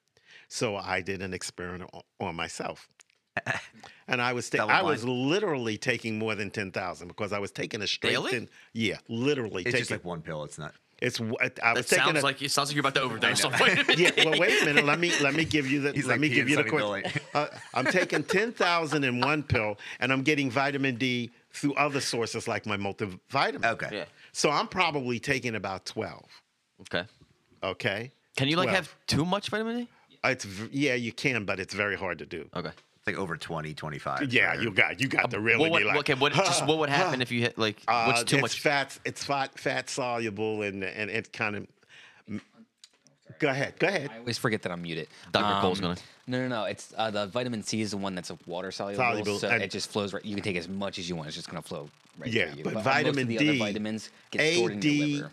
So I did an experiment on myself. <laughs> And I was ta- Double I was literally taking more than 10,000 because I was taking a straight Daily? 10 yeah, literally It's taking just like one pill. It's not. It's what I was That taking sounds a, like it sounds like you're about to <laughs> overdose on <laughs> yeah. Well, wait a minute. Let me let me give you the He's let like me give you the Sonny quick. Uh, I'm taking ten thousand in one pill, and I'm getting vitamin D through other sources like my multivitamin. Okay. Yeah. So I'm probably taking about twelve. Okay. Okay. Can you like 12. have too much vitamin D? It's yeah, you can, but it's very hard to do. Okay. It's like over 20, 25. Yeah, for- you got you got to really What would, be like. okay, what just what would <sighs> happen if you hit like what's Uh, too it's much? fat. It's fat fat soluble, and and it kind of. Go ahead. Go ahead. I always forget that I'm muted. Dr. Cole's Um, gonna- No, no, no. It's uh, the vitamin C is the one that's a water soluble, Soluble, so it just flows right. You can take as much as you want. It's just gonna flow right Yeah, through you. but most vitamin of the D, other vitamins get A, stored in D, your liver.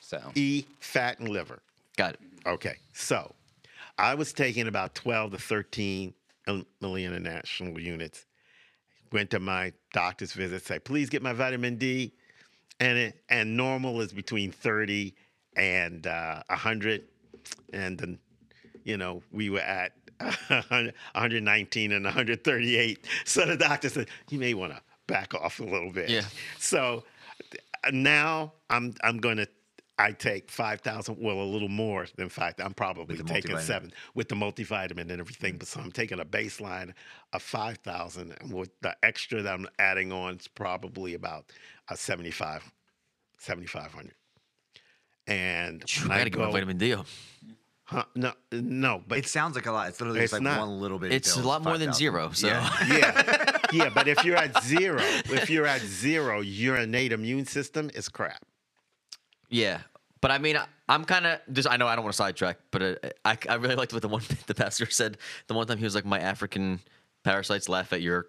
So E fat and liver. Got it. Okay, so I was taking about 12 to 13 mil- international units. Went to my doctor's visit, say, please get my vitamin D. And it, and normal is between 30 and uh, 100. And then, you know, we were at <laughs> 119 and 138. So the doctor said, you may want to back off a little bit. Yeah. So uh, now I'm I'm going to I take 5,000, well, a little more than 5,000. I'm probably taking seven with the multivitamin and everything. Mm. But so I'm taking a baseline of 5,000. And with the extra that I'm adding on, it's probably about a 75, 7,500. And when I gotta get my vitamin D huh, no, no, but It sounds like a lot. It's literally It's just like not. one little bit. It's a lot more than zero. So Yeah. yeah, <laughs> yeah. But if you're at zero, if you're at zero, your innate immune system is crap. Yeah, but I mean, I, I'm kind of just. I know I don't want to sidetrack, but uh, I, I really liked what the one <laughs> the pastor said. The one time he was like, "My African parasites laugh at your."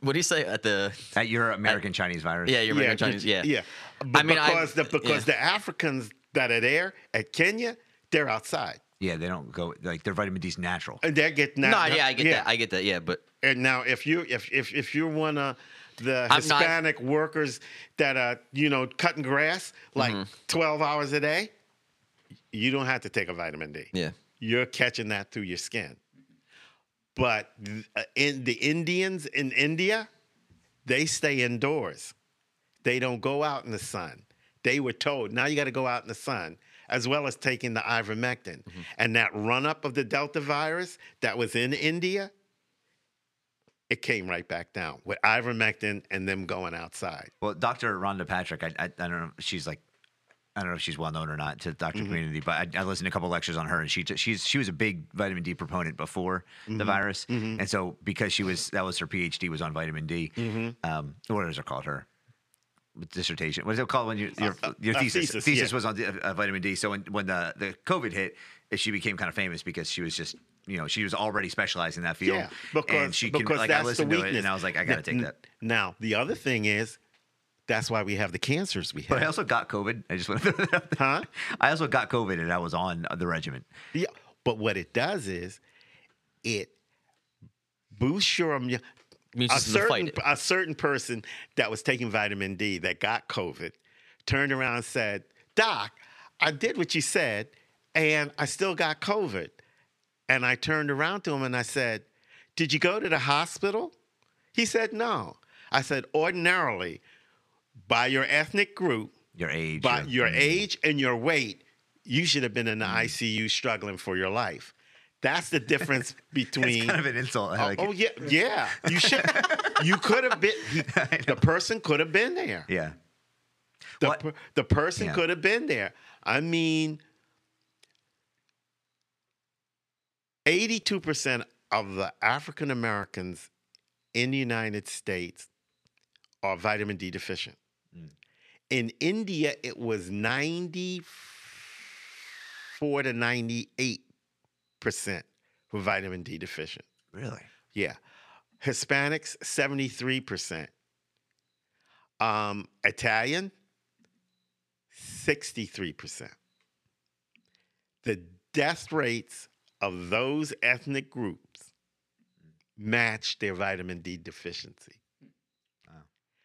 What do you say at the? At your American Chinese virus. Yeah, your American Chinese. Yeah, yeah. But I mean, I- because the because yeah. the Africans that are there at Kenya, they're outside Yeah, they don't go like their vitamin D's natural. and they're getting No, yeah, I get that. I get that. Yeah, but and now if you if if if you're one of the I'm not- Hispanic workers that are you know cutting grass like Mm-hmm. 12 hours a day, you don't have to take a vitamin D. yeah, You're catching that through your skin. But uh, in the Indians in India, they stay indoors. They don't go out in the sun. They were told now you got to go out in the sun, as well as taking the ivermectin. And that run up of the Delta virus that was in India, it came right back down with ivermectin and them going outside. Well, Dr. Rhonda Patrick, I, I, I don't know if she's like, I don't know if she's well known or not to the doctor mm-hmm. community, but I, I listened to a couple lectures on her, and she t- she's she was a big vitamin D proponent before the mm-hmm. virus, mm-hmm. and so because she was that was her PhD was on vitamin D. Um, what is it called? Her dissertation. What is it called when you, your your a thesis thesis, thesis yeah. was on the- uh, vitamin D. So when when the the COVID hit, she became kind of famous because she was just. You know, she was already specialized in that field, Yeah, because and she can, because like I that's the listened to it, and I was like, I got to take that. Now the other thing is, that's why we have the cancers we have. But I also got COVID. I just want to <laughs> throw that out there. Huh? I also got COVID and I was on the regimen. Yeah, but what it does is it boosts your immune. immune A system to fight certain, a certain person that was taking vitamin D that got COVID turned around and said, Doc, I did what you said and I still got COVID. And I turned around to him and I said, Did you go to the hospital? He said, No. I said, Ordinarily, by your ethnic group, Your age. by your- your age and your weight, you should have been in the mm-hmm. ICU struggling for your life. That's the difference <laughs> between. Kind of an insult. Oh, like oh, yeah, yeah. You should. you could have been. he- <laughs> the person could have been there. Yeah. The, per- the person Yeah. could have been there. I mean, eighty-two percent of the African Americans in the United States are vitamin D deficient. Mm. In India, it was ninety-four to ninety-eight percent were vitamin D deficient. Really? Yeah. Hispanics, 73%. Um, Italian, 63%. The death rates of those ethnic groups match their vitamin D deficiency. Wow.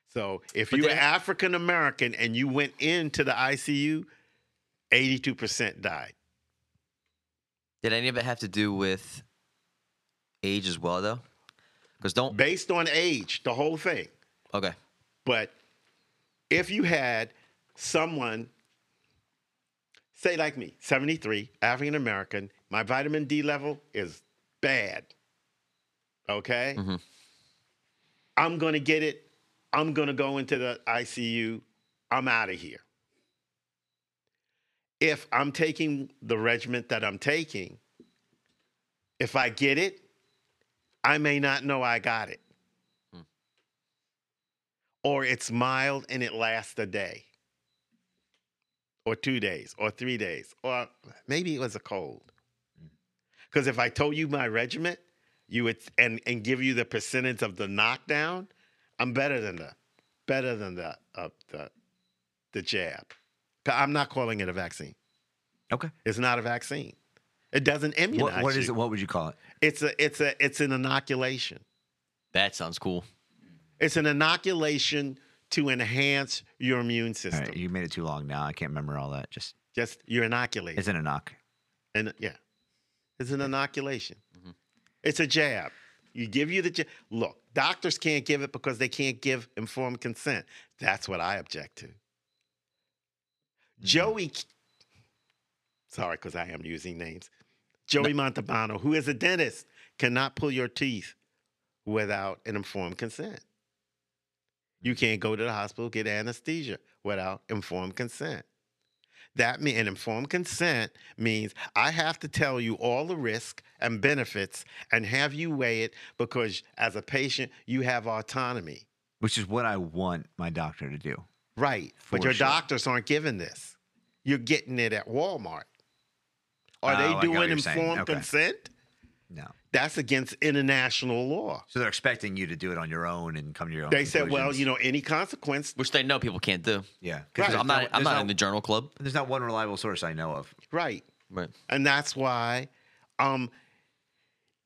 So if But you were they- African American and you went into the ICU, 82% died. Did any of it have to do with age as well, though? Because don't. Based on age, the whole thing. Okay. But if you had someone say like me, 73, African American, my vitamin D level is bad. Okay? Mm-hmm. I'm going to get it. I'm going to go into the ICU. I'm out of here. If I'm taking the regiment that I'm taking, if I get it, I may not know I got it. Hmm. Or it's mild and it lasts a day, or two days, or three days, or maybe it was a cold. Because if I told you my regiment, you would and and give you the percentage of the knockdown, I'm better than the better than the uh, the the jab. I'm not calling it a vaccine. Okay. It's not a vaccine. It doesn't immunize What, what is it? What would you call it? It's a it's a it's an inoculation. That sounds cool. It's an inoculation to enhance your immune system. right, you made it too long now. I can't remember all that. Just Just you're inoculated. it's an a knock. and yeah, it's an inoculation. Mm-hmm. It's a jab. You give you the jab. Look, doctors can't give it because they can't give informed consent. That's what I object to. Mm-hmm. Joey, sorry, because I am using names. Joey Montalbano, who is a dentist, cannot pull your teeth without an informed consent. You can't go to the hospital get anesthesia without informed consent. That mean and informed consent means I have to tell you all the risk and benefits and have you weigh it because as a patient you have autonomy. Which is what I want my doctor to do. Right. but your sure. doctors aren't giving this. You're getting it at Walmart. Are Oh, they doing informed Okay. consent? No. That's against international law. So they're expecting you to do it on your own and come to your own. They said, well, you know, any consequence, Which they know people can't do. yeah, Right. I'm not. no- I'm not no- in the journal club. There's not one reliable source I know of. right. Right. And that's why um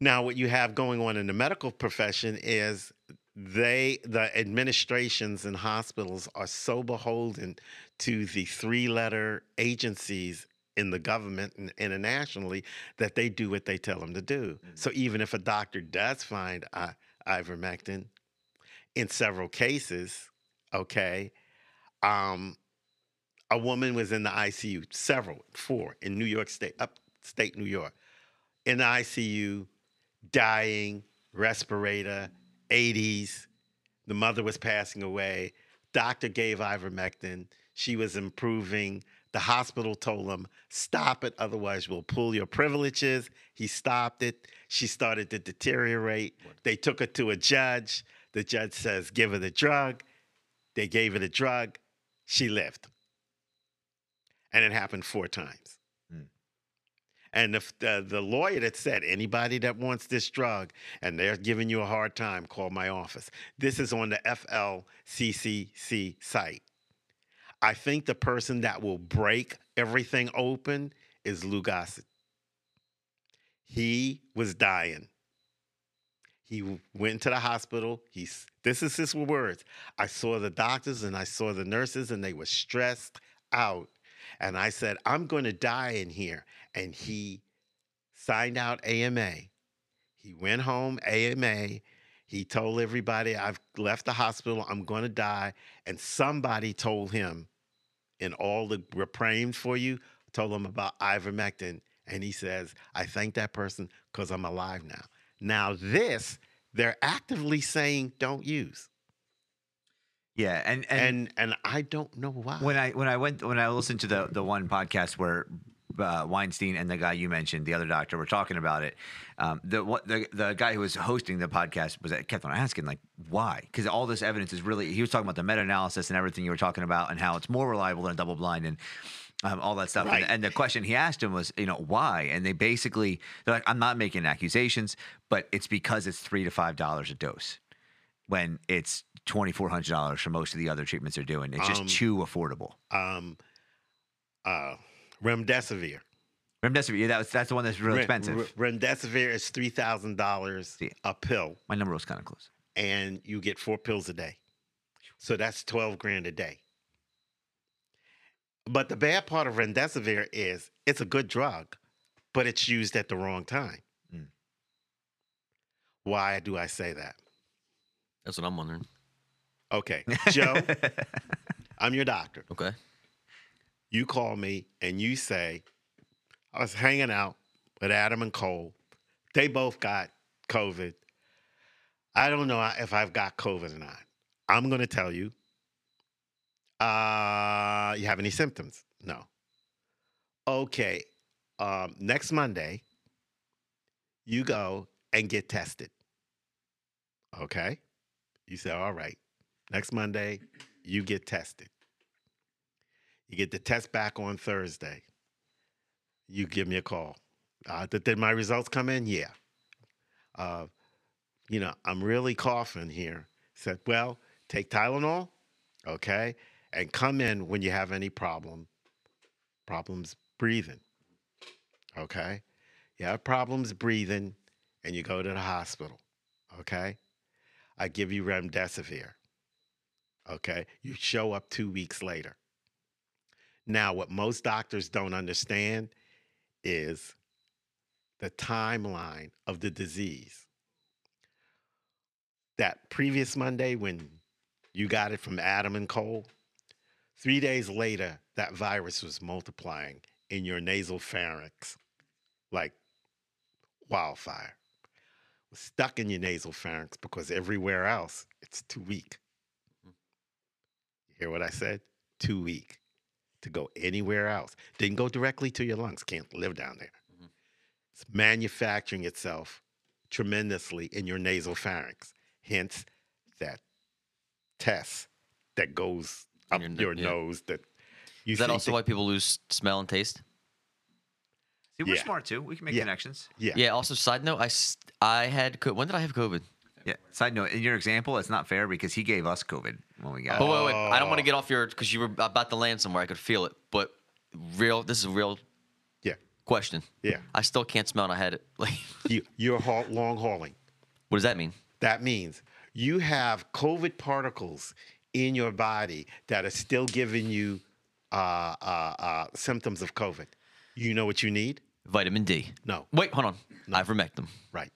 now what you have going on in the medical profession is they the administrations and hospitals are so beholden to the three letter agencies in the government and internationally that they do what they tell them to do. So even if a doctor does find uh, ivermectin in several cases, okay, um, a woman was in the ICU, several, four in New York State, upstate New York, in the ICU, dying, respirator, 80s. The mother was passing away. Doctor gave ivermectin. She was improving. The hospital told him, stop it, otherwise we'll pull your privileges. He stopped it. She started to deteriorate. They took her to a judge. The judge says, give her the drug. They gave her the drug. She lived and it happened four times. Hmm. And the, the the lawyer that said anybody that wants this drug and they're giving you a hard time, call my office. This is on the FLCCC site. I think the person that will break everything open is Lou Gossett. He was dying. He went to the hospital. He's this is his words. I saw the doctors and I saw the nurses and they were stressed out. And I said, I'm going to die in here. And he signed out AMA. He went home, AMA. He told everybody, I've left the hospital. I'm going to die. And somebody told him, in all the we're praying for you, told him about ivermectin. And he says, I thank that person because I'm alive now. Now, this, they're actively saying don't use. Yeah, and and, And and I don't know why. when I when I went when I listened to the the one podcast where uh, Weinstein and the guy you mentioned, the other doctor, were talking about it. Um, the what the the guy who was hosting the podcast was kept on asking like why because all this evidence is really he was talking about the meta analysis and everything you were talking about and how it's more reliable than double blind and. Um, all that stuff, Right. and, and the question he asked him was, you know, why? And they basically, they're like, I'm not making accusations, but it's because it's three to five dollars a dose, when it's twenty four hundred dollars for most of the other treatments they're doing. It's just Um, too affordable. um, uh, remdesivir. Remdesivir, yeah, that's that's the one that's really Re- expensive. re- remdesivir is three thousand dollars a pill, My number was kind of close. and you get four pills a day. So that's twelve grand a day. But the bad part of remdesivir is it's a good drug, but it's used at the wrong time. Mm. Why do I say that? That's what I'm wondering. Okay, Joe, <laughs> I'm your doctor. Okay. You call me and you say, I was hanging out with Adam and Cole. They both got COVID. I don't know if I've got COVID or not. I'm going to tell you. Uh, you have any symptoms? No. Okay. Um, next Monday, you go and get tested. Okay. You say, all right. Next Monday, you get tested. You get the test back on Thursday. You give me a call. Uh, did, my results come in? Yeah. Uh, you know, I'm really coughing here. Said, well, take Tylenol, okay, and come in when you have any problem, problems breathing, okay. You have problems breathing, and you go to the hospital, okay. I give you remdesivir, okay. You show up two weeks later. Now, what most doctors don't understand is the timeline of the disease. That previous Monday, when you got it from Adam and Cole, three days later, that virus was multiplying in your nasal pharynx like wildfire. It was stuck in your nasal pharynx because everywhere else it's too weak. Mm. You hear what I said? Too weak to go anywhere else. Didn't go directly to your lungs. Can't live down there. Mm-hmm. It's manufacturing itself tremendously in your nasal pharynx. Hence, that test that goes up your your, yeah. nose. That you Is that also that- why people lose smell and taste? See, we're Yeah. smart too. We can make Yeah. connections. Yeah. Yeah. Also, side note, I I had co- when did I have COVID? Yeah. Side note, in your example, it's not fair because he gave us COVID when we got But it. wait, wait, I don't want to Oh. get off your because you were about to land somewhere. I could feel it. But real, this is a real Yeah. question. Yeah. I still can't smell, and I had it. <laughs> Like, You, you're haul, long hauling. what does that mean? That means you have COVID particles in your body that are still giving you uh, uh, uh, symptoms of COVID. You know what you need? Vitamin D. No. Wait, hold on. Ivermectin. Right.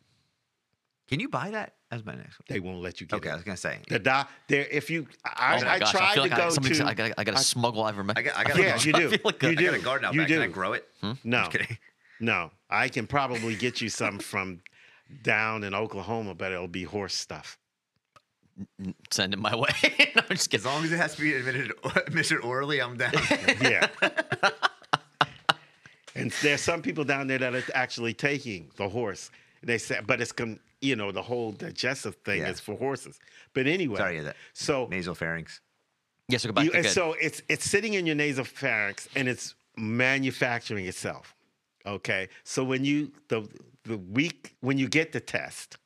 Can you buy that? That's my next one. They won't let you get Okay, I was gonna say. The doc, there. If you, I, Oh I gosh, tried to like go I, somebody to. said I got, I got to I- smuggle ivermectin. I got, I got, Yeah, <laughs> you do. I feel like you a- I do. got a garden out you back. do. Can I grow it? Hmm? No, Just kidding. no. I can probably get you <laughs> some from down in Oklahoma, but it'll be horse stuff. Send it my way. <laughs> no, I'm just As long as it has to be admitted, admitted orally, I'm down. Yeah. and there's some people down there that are actually taking the horse. They said, but it's con, you know, the whole digestive thing Yeah. is for horses. But anyway, Sorry, that so nasal pharynx. Yes, so go back. you, and good. so it's it's sitting in your nasal pharynx and it's manufacturing itself. Okay, so when you the the week when you get the test,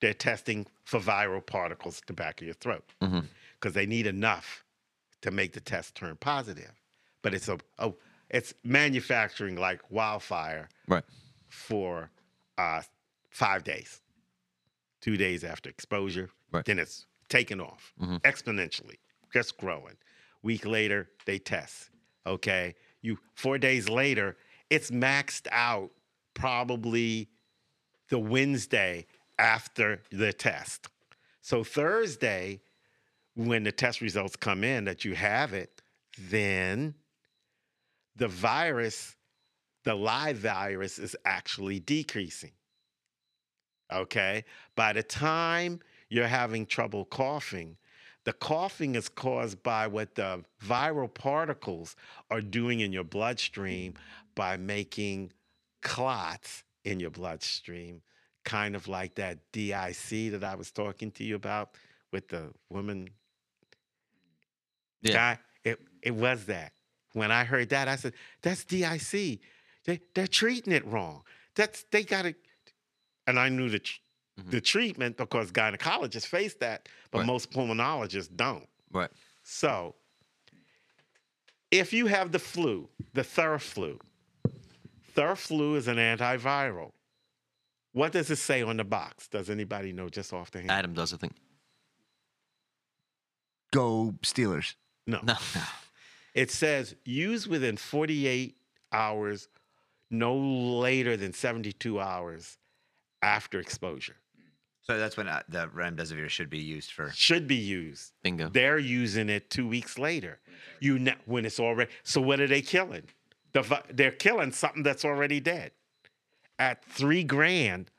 they're testing for viral particles at the back of your throat because they need enough to make the test turn positive. But it's a, a it's manufacturing like wildfire right. for uh, five days. Two days after exposure, Right. then it's taken off mm-hmm. exponentially, just growing. Week later, they test. Okay, you four days later, it's maxed out probably the Wednesday after the test. So Thursday, when the test results come in that you have it, then the virus, the live virus, is actually decreasing. Okay. By the time you're having trouble coughing, the coughing is caused by what the viral particles are doing in your bloodstream by making clots in your bloodstream, kind of like that DIC that I was talking to you about with the woman Yeah. guy. It it was that. When I heard that, I said, "That's DIC. They they're treating it wrong. That's they got to." And I knew the tr- mm-hmm. the treatment because gynecologists face that, but Right. most pulmonologists don't. Right. So, if you have the flu, the Theraflu, Theraflu is an antiviral. What does it say on the box? Does anybody know just off the hand? Adam does, I think. Go Steelers. no. No. <laughs> <laughs> It says use within 48 hours, no later than 72 hours after exposure. So that's when uh, the remdesivir should be used for. Should be used. Bingo. They're using it two weeks later. You know, when it's already. So what are they killing? The, vi- they're killing something that's already dead. At three grand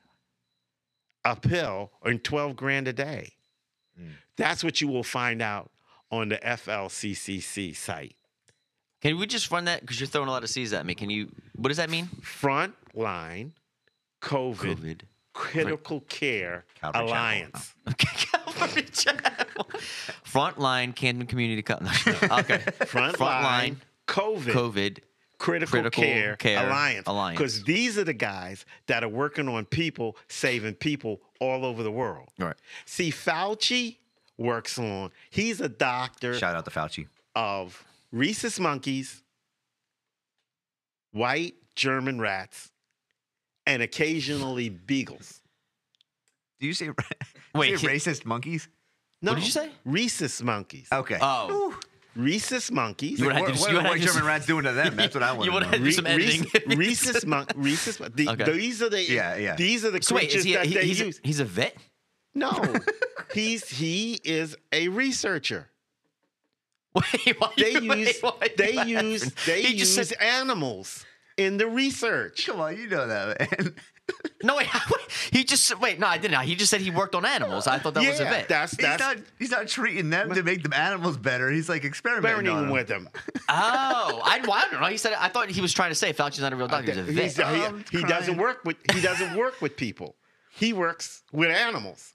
a pill and twelve grand a day. That's what you will find out on the FLCCC site. Can we just run that? Because you're throwing a lot of C's at me. Can you? What does that mean? Frontline COVID, COVID. Critical Care Calvary Chapel. Alliance. <laughs> Calvary <laughs> Chapel. Frontline Camden Community Co- <laughs> no, Okay. Frontline COVID, COVID. Critical, Critical Care, Care Alliance. Alliance. Because these are the guys that are working on people, saving people all over the world. Right. See, Fauci works on, he's a doctor Shout out to Fauci. of rhesus monkeys, white German rats, and occasionally beagles. Do you say, <laughs> Wait, say racist monkeys? No, did you say? Rhesus monkeys. Okay. Oh. Rhesus monkeys. You would have what just- what are white to just- German rats doing to them? That's what I <laughs> want You to know. do some editing. Rhesus, <laughs> rhesus, mon- rhesus the, Okay. These are the Yeah, yeah. These are the So wait, creatures is he? That he they he's, a, use. he's a vet. no, he's he is a researcher. Wait, why They you- wait, use why they use they He just use said- animals in the research. Come on, you know that, man. <laughs> No, wait, wait. He just wait. No, I didn't. He just said he worked on animals. I thought that was a bit. yeah, that's He's that's not. He's not treating them to make them animals better. He's like experimenting on them. with them. <laughs> Oh, I, well, I don't know. He said. I thought he was trying to say Fauci's not a real doctor. He's a vet. He's- he, he doesn't work with he doesn't work with people. He works with animals.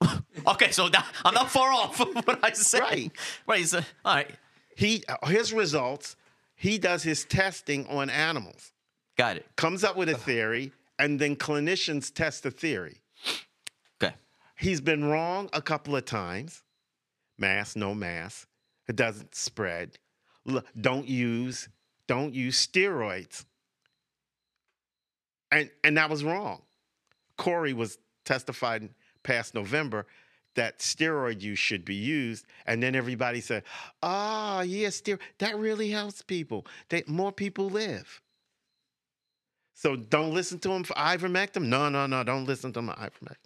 <laughs> Okay, so that, I'm not far off from what I said. Right. Right. He's a, all right. He his results. He does his testing on animals. Got it. Comes up with a theory, and then clinicians test the theory. Okay. He's been wrong a couple of times. Mass, no mass. It doesn't spread. Don't use don't use steroids. And and that was wrong. Kory was testified past November that steroid use should be used, and then everybody said, "Ah, yeah, steroid that really helps people. They more people live." So don't listen to him for ivermectin. No, no, no, don't listen to him for ivermectin.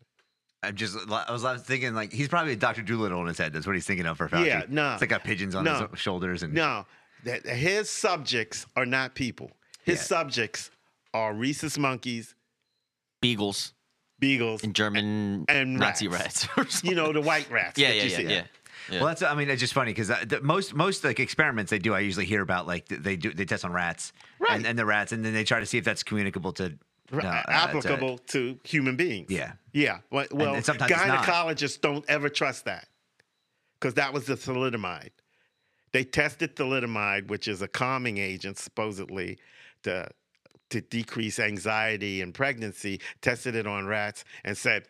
I'm just. I was thinking like he's probably a Dr. Dolittle in his head. That's what he's thinking of for Fauci. Yeah, no. It's like got pigeons on No. his shoulders and. No, that his subjects are not people. His Yeah. subjects are rhesus monkeys, Beagles beagles, and German And Nazi rats. rats. <laughs> you know, the white rats. yeah, that yeah, you yeah, see. yeah, yeah. Well, that's. I mean, it's just funny because most most like experiments they do, I usually hear about like they do they test on rats, Right. And, and the rats, and then they try to see if that's communicable to. R- uh, uh, to- applicable to, human beings. Yeah. Yeah. Well, well and sometimes it's not. gynecologists don't ever trust that because that was the thalidomide. They tested thalidomide, which is a calming agent, supposedly, to, to decrease anxiety in pregnancy, tested it on rats and said,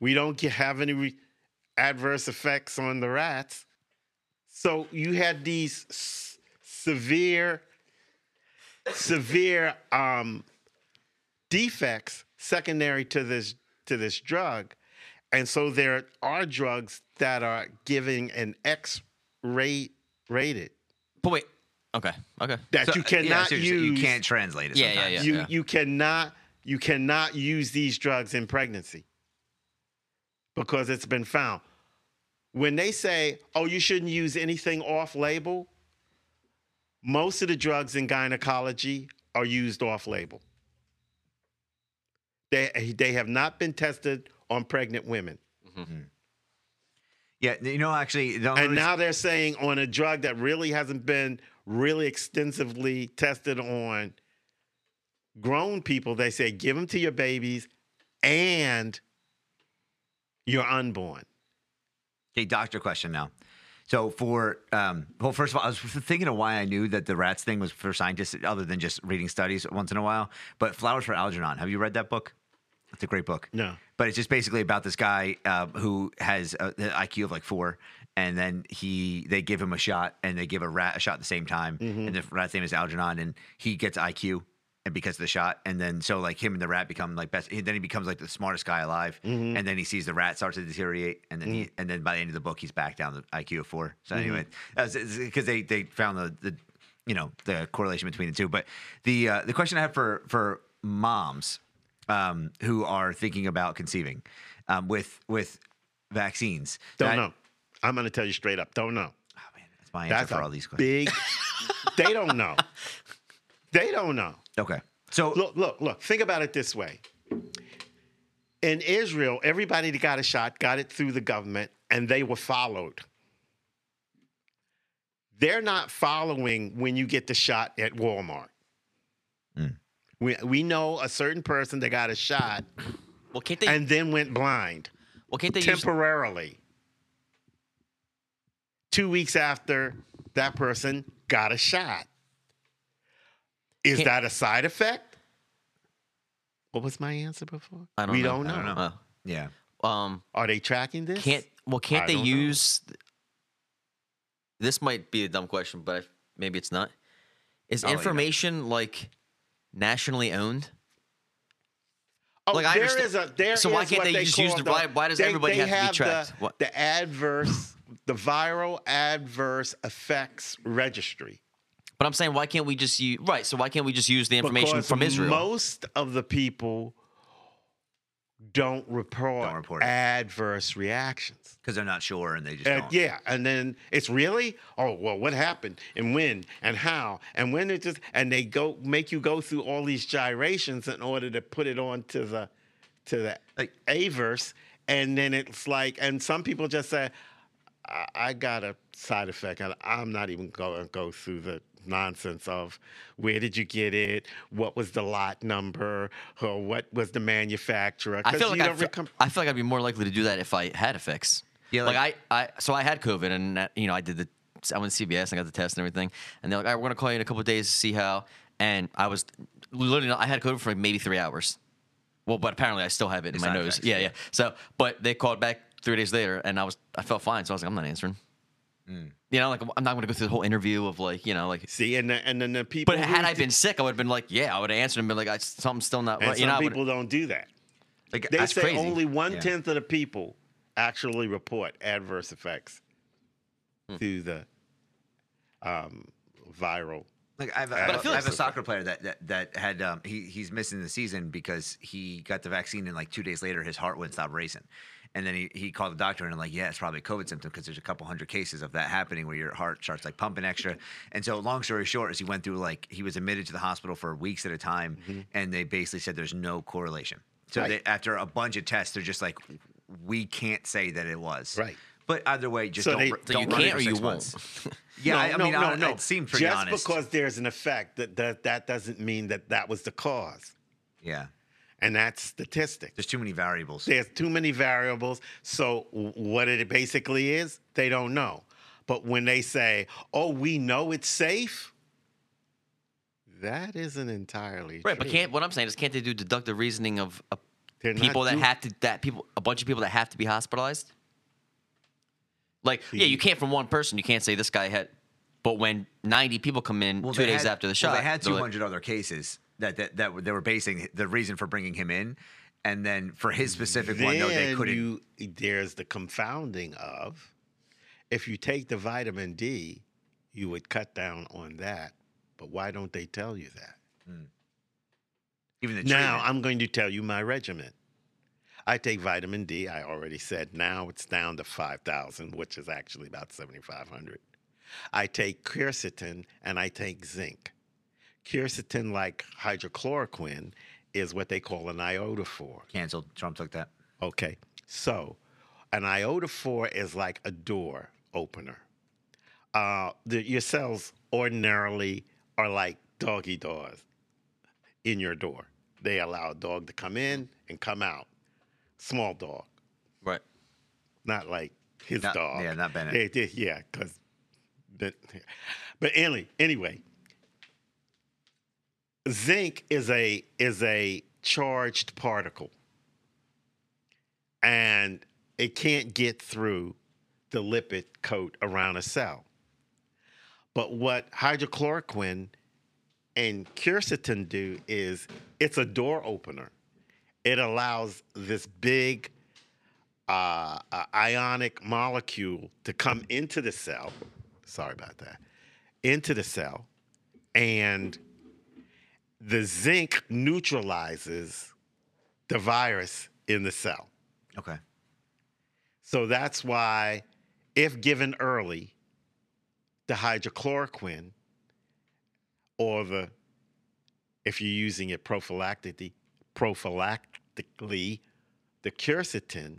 we don't have any re- adverse effects on the rats. So you had these s- severe, severe um, defects secondary to this to this drug, and so there are drugs that are giving an X rate rated But wait. Okay. Okay. that So, you uh, yeah, cannot seriously, use. You can't translate it. Yeah, yeah, sometimes. yeah. you you cannot you cannot use these drugs in pregnancy because it's been found. When they say, "Oh, you shouldn't use anything off label," most of the drugs in gynecology are used off label. They they have not been tested on pregnant women. Mm-hmm. Hmm. Yeah, you know, actually, the And now they're saying on a drug that really hasn't been really extensively tested on grown people, they say give them to your babies and your unborn. Okay, doctor question now. So for um, well, first of all, I was thinking of why I knew that the rats thing was for scientists, other than just reading studies once in a while. But Flowers for Algernon. Have you read that book? It's a great book. No. But it's just basically about this guy uh, who has an IQ of like four, and then he they give him a shot, and they give a rat a shot at the same time, and the rat's name is Algernon, and he gets IQ. And because of the shot, and then so like him and the rat become like best. Then he becomes like the smartest guy alive, and then he sees the rat start to deteriorate, and then he and then by the end of the book he's back down to IQ of four. So anyway, because they they found the the you know the correlation between the two. But the uh, the question I have for for moms um, who are thinking about conceiving. um, with with vaccines. Don't That- know. I'm going to tell you straight up. Don't know. Oh, man, that's my answer That's for all these questions. big. <laughs> they don't know. They don't know. Okay. So Look, look, look. Think about it this way. In Israel, everybody that got a shot got it through the government, and they were followed. They're not following when you get the shot at Walmart. Mm. We, we know a certain person that got a shot Well, can't they? and then went blind well, can't they temporarily. Two weeks after that person got a shot. Is Can't- that a side effect? What was my answer before? I don't we know. don't know. I don't know. Oh. yeah, um, Are they tracking this? can't. Well, can't I they don't know. use? This might be a dumb question, but maybe it's not. Is I'll let information like nationally owned? Oh, Like, I there understand- is a there So why can't what they they just use call the- why- why does everybody they have to be tracked? The, What- the adverse, the viral adverse effects registry. But I'm saying, why can't we just use right? So why can't we just use the information Because from Israel? Most of the people don't report, Don't report adverse reactions. because they're not sure and they just Uh, don't. yeah, and then it's really oh well, what happened and when and how and when it just and they go make you go through all these gyrations in order to put it on to the to the Like- VAERS, and then it's like and some people just say, I, I got a side effect, and I'm not even going to go through the nonsense of where did you get it, what was the lot number, or what was the manufacturer. I 'cause feel like I don't feel, I feel like I'd be more likely to do that if I had a fix. Yeah, like, like- I, I, so I had COVID and uh, you know I did the, I went to CVS and I got the test and everything, and they're like, all right, we're gonna call you in a couple of days to see how. And I was literally, I had COVID for like maybe three hours. Well, but apparently I still have it in The my nose. effects, yeah, yeah. yeah. So, but they called back three days later, and I was, I felt fine. So I was like, I'm not answering. Mm. You know, like I'm not gonna go through the whole interview of like, you know, like. See, and the, and then the people. But had I been sick, I would have been like, yeah, I would have answered and been like, I, something's still not and right. some You know, people don't do that. Like, They That's say crazy. only one Yeah. tenth of the people actually report adverse effects Hmm. through the um, viral. Like I have, a- But I I have, I have a soccer player that that, that had um, he he's missing the season because he got the vaccine and like two days later his heart wouldn't stop racing, and then he, he called the doctor and like yeah it's probably a COVID symptom because there's a couple hundred cases of that happening where your heart starts like pumping extra, <laughs> and so long story short is he went through like he was admitted to the hospital for weeks at a time, and they basically said there's no correlation. So Mm-hmm. Right. they, after a bunch of tests they're just like we can't say that it was Right. But either way, just So don't, they- don't you run can't or you won't. <laughs> Yeah, no, I, I no, mean, no, I, no. it seemed pretty Just honest. because there's an effect, that, that that doesn't mean that that was the cause, yeah, and that's statistics. there's too many variables. There's too many variables. So what it basically is, they don't know. But when they say, "Oh, we know it's safe," that isn't entirely Right, but can't what I'm saying is can't they do deductive reasoning of uh, They're people that do- have to that people a bunch of people that have to be hospitalized? Like, yeah, you can't from one person. You can't say this guy had, but when 90 people come in two days had- after the well, shot, they had they're like- 200 other cases that, that that they were basing the reason for bringing him in, and then for his specific one, no, they couldn't. You, there's the confounding of if you take the vitamin D, you would cut down on that. But why don't they tell you that? Hmm. even the Now. I'm going to tell you my regimen. I take vitamin D. I already said now it's down to 5,000, which is actually about 7,500. I take quercetin and I take zinc. Quercetin, like hydrochloroquine, is what they call an ionophore. canceled. Trump took that. Okay, so an ionophore is like a door opener. Uh, the, your cells ordinarily are like doggy doors in your door. They allow a dog to come in and come out. Small dog, right. not like his Not- dog. yeah, not Bennett. They- they- yeah, because, but, but anyway, anyway, zinc is a is a charged particle, and it can't get through the lipid coat around a cell. But what hydrochloroquine and quercetin do is it's a door opener. It allows this big uh, uh, ionic molecule to come into the cell. Sorry about that. Into the cell, and the zinc neutralizes the virus in the cell. Okay. So that's why, if given early, the hydrochloroquine or the, if you're using it prophylactically, prophylactically, the quercetin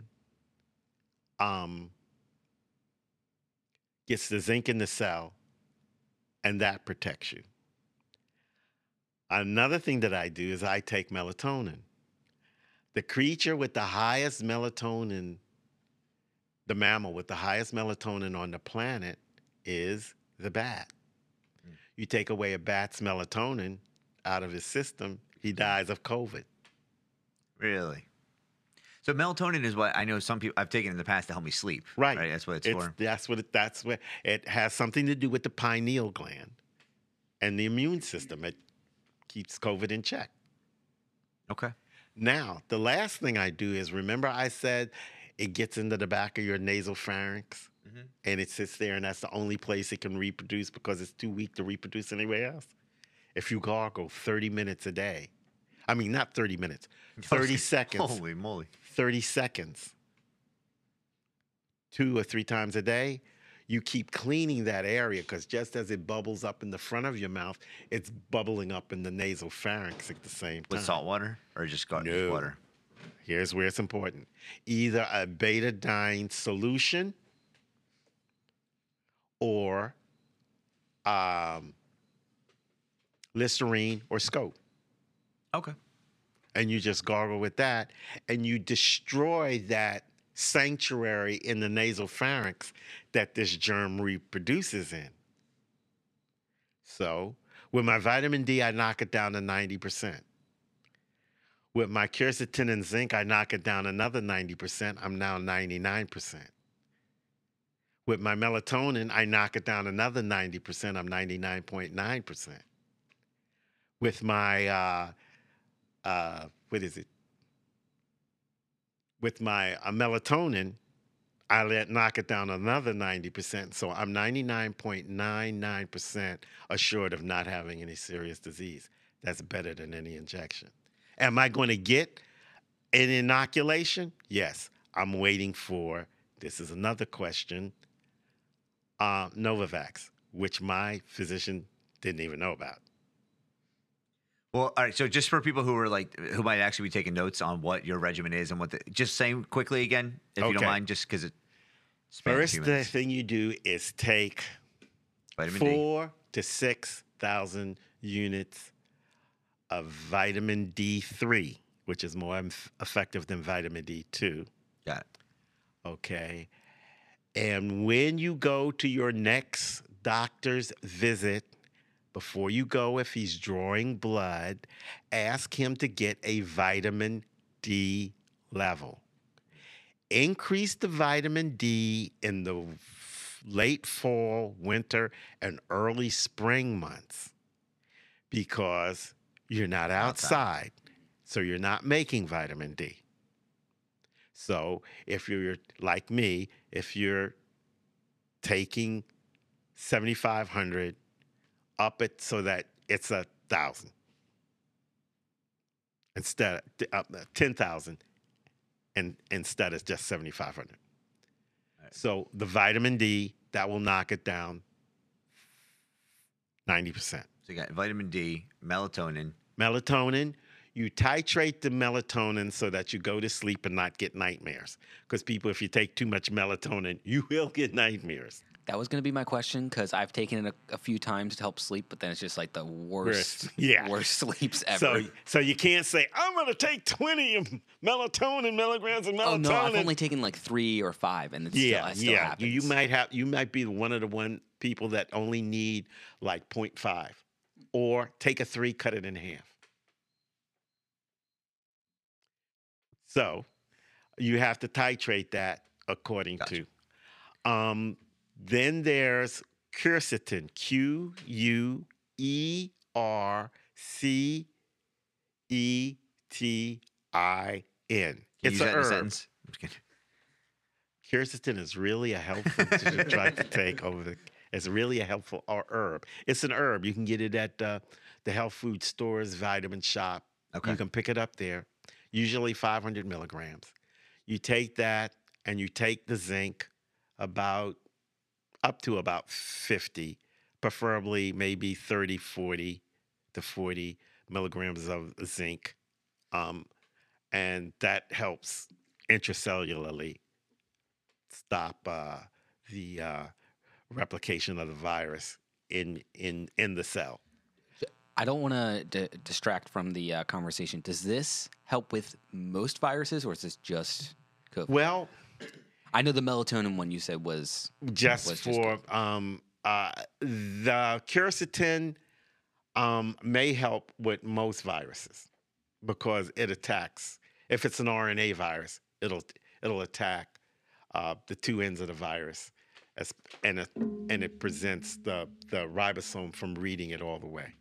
um, gets the zinc in the cell, and that protects you. Another thing that I do is I take melatonin. The creature with the highest melatonin, the mammal with the highest melatonin on the planet is the bat. Hmm. You take away a bat's melatonin out of his system, he dies of COVID. Really? So melatonin is what I know some people I've taken in the past to help me sleep. Right. Right. That's what it's, It's, for. that's what it, that's what it has something to do with the pineal gland and the immune system. It keeps COVID in check. Okay. Now, the last thing I do is remember I said it gets into the back of your nasal pharynx Mhm. and it sits there, and that's the only place it can reproduce because it's too weak to reproduce anywhere else. If you gargle 30 minutes a day, I mean, not 30 minutes, <laughs> 30 seconds, Holy moly. 30 seconds, two or three times a day, you keep cleaning that area because just as it bubbles up in the front of your mouth, it's bubbling up in the nasal pharynx at the same time. With salt water or just got No. water? Here's where it's important either a betadine solution or um, Listerine or Scope. Okay. And you just gargle with that and you destroy that sanctuary in the nasal pharynx that this germ reproduces in. So, with my vitamin D, I knock it down to 90%. With my quercetin and zinc, I knock it down another 90%. I'm now 99%. With my melatonin, I knock it down another 90%. I'm 99.9%. With my, uh, uh, what is it? With my uh, melatonin, I let knock it down another 90%. So I'm 99.99% assured of not having any serious disease. That's better than any injection. Am I going to get an inoculation? Yes. I'm waiting for, this is another question, uh, Novavax, which my physician didn't even know about. Well, all right. So just for people who are like who might actually be taking notes on what your regimen is and what the just saying quickly again, if you don't mind, just because it First thing you do is take Vitamin D. four to 6,000 units of vitamin D3, which is more effective than vitamin D2. Got it. Okay. And when you go to your next doctor's visit, before you go, if he's drawing blood, ask him to get a vitamin D level. Increase the vitamin D in the late fall, winter, and early spring months because you're not outside. So you're not making vitamin D. So if you're like me, if you're taking 7,500 up it so that it's a thousand instead of uh, 10,000 and instead it's just 7,500. So the vitamin D that will knock it down 90%. So you got vitamin D, melatonin. Melatonin, you titrate the melatonin so that you go to sleep and not get nightmares. Because people, if you take too much melatonin, you will get nightmares. That was going to be my question because I've taken it a, a few times to help sleep, but then it's just like the worst, Worst. Yeah. <laughs> worst sleeps ever. So, so you can't say I'm going to take 20 of melatonin milligrams of melatonin. oh no, I've only taken like three or five, and it's yeah, still, it still yeah. happens. You, you might have you might be one of the one people that only need like 0.5, or take a three, cut it in half. So you have to titrate that according Gotcha. to. Um, then there's quercetin, Q U E R C E T I N. It's use a that in a herb. sentence? I'm just. Quercetin is really a helpful to <laughs> try to take over the. It's really a helpful herb. It's an herb. You can get it at uh, the health food stores, vitamin shop. Okay. You can pick it up there. Usually 500 milligrams. You take that and you take the zinc about up to about 50, preferably maybe 30, 40 to 40 milligrams of zinc. Um, and that helps intracellularly stop uh, the uh, replication of the virus in in in the cell. I don't want to d- distract from the uh, conversation. Does this help with most viruses, or is this just COVID? Well, I know the melatonin one you said was just was just for um, uh, the quercetin um, may help with most viruses because it attacks. If it's an RNA virus, it'll it'll attack uh, the two ends of the virus, as, and it, and it presents the the ribosome from reading it all the way.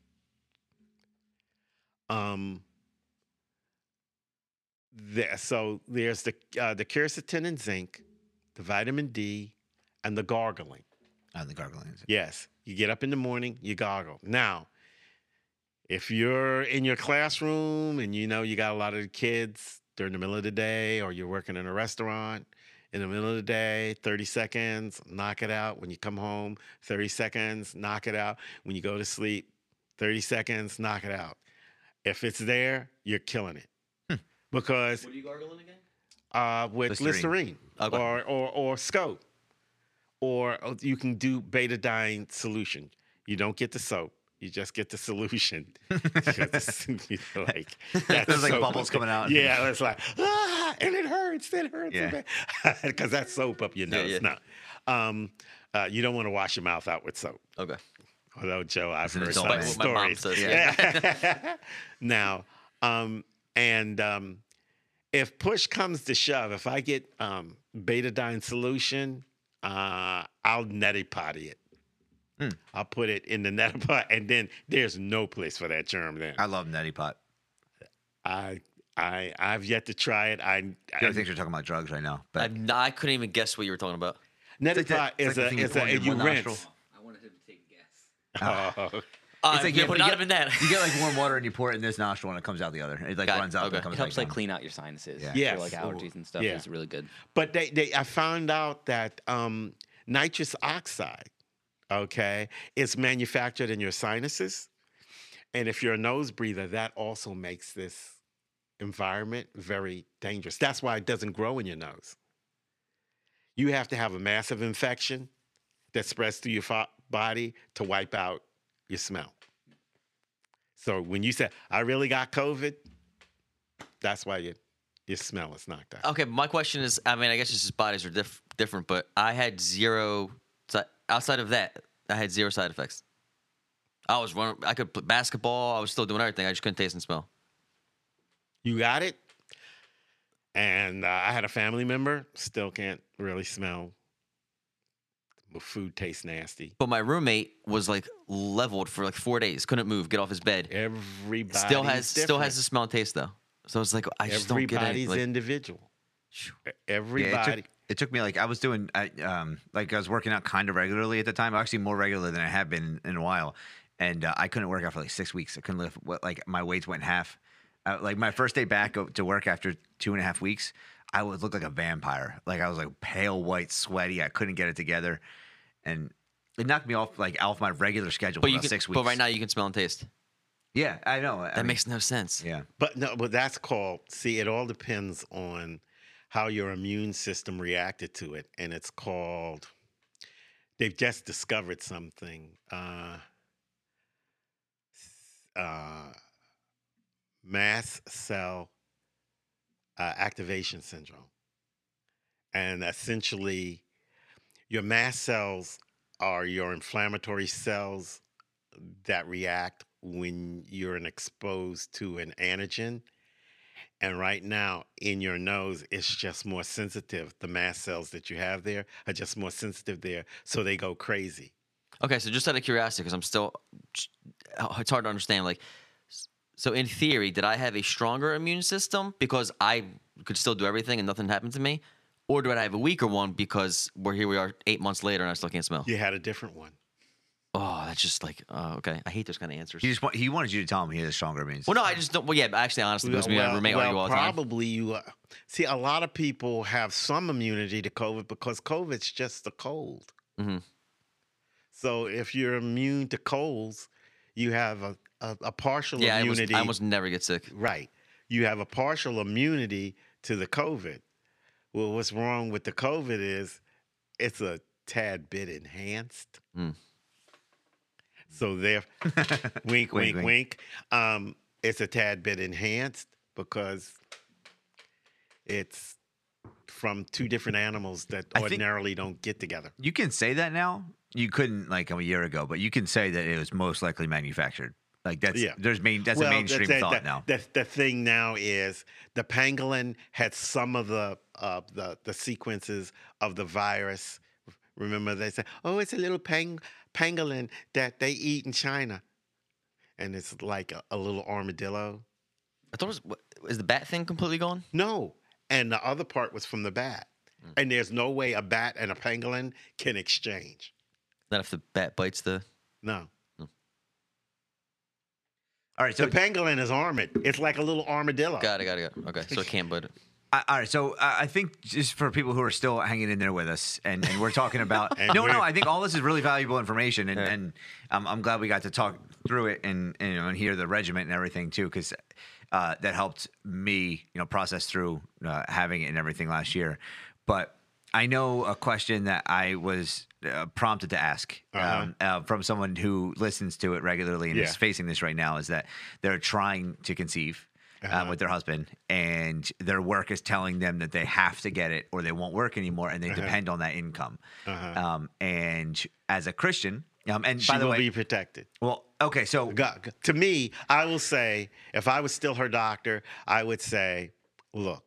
Um. There, so there's the uh, the quercetin and zinc, the vitamin D, and the gargling. Oh, the gargling. Yes, you get up in the morning, you gargle. Now, if you're in your classroom and you know you got a lot of kids during the middle of the day, or you're working in a restaurant in the middle of the day, 30 seconds, knock it out. When you come home, 30 seconds, knock it out. When you go to sleep, 30 seconds, knock it out. If it's there, you're killing it. Hmm. Because What are you gargling again? Uh, with Listerine. Listerine, Okay. or, or or scope, or uh, you can do betadine solution. You don't get the soap; you just get the solution. <laughs> <laughs> <laughs> Like that's There's, like, bubbles coming out. Yeah, it's like ah, and it hurts. It hurts. Yeah. because that's soap up your nose. yeah. No, um, uh, you don't want to wash your mouth out with soap. Okay. Although Joe, I've heard some man. My mom stories. says, yeah. now, um, and um, if push comes to shove, if I get um, betadine solution, uh, I'll neti potty it. Hmm. I'll put it in the neti <laughs> pot, and then there's no place for that germ. Then I love neti pot. I, I, I've yet to try it. I, You I know, things are talking about drugs right now, but I, I couldn't even guess what you were talking about. neti pot it's is like a you is pour a you one rinse. nostril. I wanted him to take a guess. Oh. Uh, It's like yeah, you, but not get, even that. you get like warm water and you <laughs> pour it in this nostril and it comes out the other. It like Got it. runs out Okay. and comes It helps like down. clean out your sinuses. Yeah. Yes. For like allergies and stuff. Yeah. It's really good. But they, they I found out that um, nitrous oxide, okay, is manufactured in your sinuses. And if you're a nose breather, that also makes this environment very dangerous. That's why it doesn't grow in your nose. You have to have a massive infection that spreads through your fo- body to wipe out your smell. So when you say, I really got COVID, that's why your, your smell is knocked out. Okay, my question is, I mean, I guess it's just bodies are diff- different, but I had zero. Outside of that, I had zero side effects. I was running. I could play basketball. I was still doing everything. I just couldn't taste and smell. You got it. And uh, I had a family member, still can't really smell. The food tastes nasty. But my roommate was like leveled for like four days. Couldn't move. Get off his bed. Everybody Still has still has the smell and taste though. So it's like I just don't get it. Everybody's Like, individual. Phew. E- Yeah, Everybody. it took, it took me like I was doing I, um like I was working out kind of regularly at the time, actually more regular than I have been in, in a while, and uh, I couldn't work out for like six weeks. I couldn't lift what like my weights went in half. Uh, like my first day back to work after two and a half weeks, I would look like a vampire. Like I was like pale white, sweaty. I couldn't get it together, and it knocked me off like off my regular schedule but for you about can, six weeks. But right now you can smell and taste. yeah, I know. That makes no sense. yeah. But no, but that's called. See, it all depends on how your immune system reacted to it, and it's called. They've just discovered something. Uh, uh, mast cell uh, activation syndrome, and essentially, your mast cells are your inflammatory cells that react when you're exposed to an antigen. And right now, in your nose, it's just more sensitive. The mast cells that you have there are just more sensitive there, so they go crazy. Okay, so just out of curiosity, because I'm still, it's hard to understand. Like, so in theory, did I have a stronger immune system because I could still do everything and nothing happened to me, or do I have a weaker one because we're here we are eight months later and I still can't smell? You had a different one. Oh, that's just like oh, okay. I hate those kind of answers. He just wa- he wanted you to tell him he has a stronger immune system. Well, no, I just don't. Well, yeah, but actually, honestly, because me and my roommate argue all the time. probably you uh, see a lot of people have some immunity to COVID because COVID's just a cold. Mhm. So if you're immune to colds, you have a, a, a partial Yeah, I, was, immunity. I almost never get sick. Right. You have a partial immunity to the COVID. Well, what's wrong with the COVID is it's a tad bit enhanced. Mm. So there, <laughs> wink, Wink, wink, wink. wink. Um, it's a tad bit enhanced because it's from two different animals that ordinarily don't get together. You can say that now. You couldn't like a year ago, but you can say that it was most likely manufactured. Like that's Yeah. there's main that's a mainstream the, thought the, now. The, the thing now is the pangolin had some of the uh, the the sequences of the virus. Remember they said, "Oh, it's a little pang- pangolin that they eat in China," and it's like a, a little armadillo. I thought it was. Is the bat thing completely gone? No, and the other part was from the bat. Hmm. And there's no way a bat and a pangolin can exchange. Not if the bat bites the. No, All right, so the pangolin is armored. It's like a little armadillo. Got it. Got it. Got it. Okay, so it can't bite it. I, all right, so uh, I think just for people who are still hanging in there with us, and, and we're talking about <laughs> And no, no, I think all this is really valuable information, and, Yeah. and um, I'm glad we got to talk through it and and, you know, and hear the regiment and everything too, because uh, that helped me, you know, process through uh, having it and everything last year. But I know a question that I was uh, prompted to ask Uh-huh. um, uh, from someone who listens to it regularly and Yeah. is facing this right now is that they're trying to conceive Uh-huh. um, with their husband, and their work is telling them that they have to get it or they won't work anymore, and they Uh-huh. depend on that income. Uh-huh. Um, and as a Christian, um, and She by the will way, be protected. well, okay, so God, to me, I will say, if I was still her doctor, I would say, look,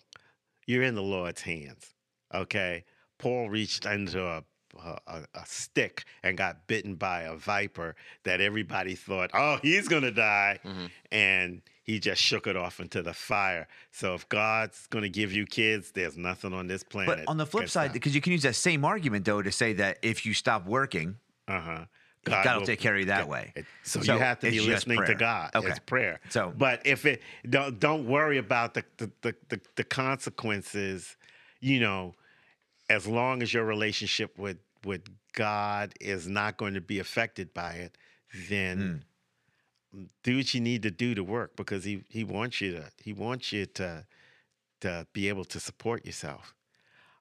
you're in the Lord's hands. Okay. Paul reached into a, a, a- a stick and got bitten by a viper that everybody thought, oh, he's going to die. Mm-hmm. And he just shook it off into the fire. So if God's going to give you kids, there's nothing on this planet. but on the flip side, because you can use that same argument though to say that if you stop working, uh huh. God will take care of you that way. So, So you have to be listening to. God. Okay. It's prayer. So- but if it don't don't worry about the the, the the the consequences. You know, as long as your relationship with with God is not going to be affected by it, then do what you need to do to work because he he wants you to he wants you to to be able to support yourself.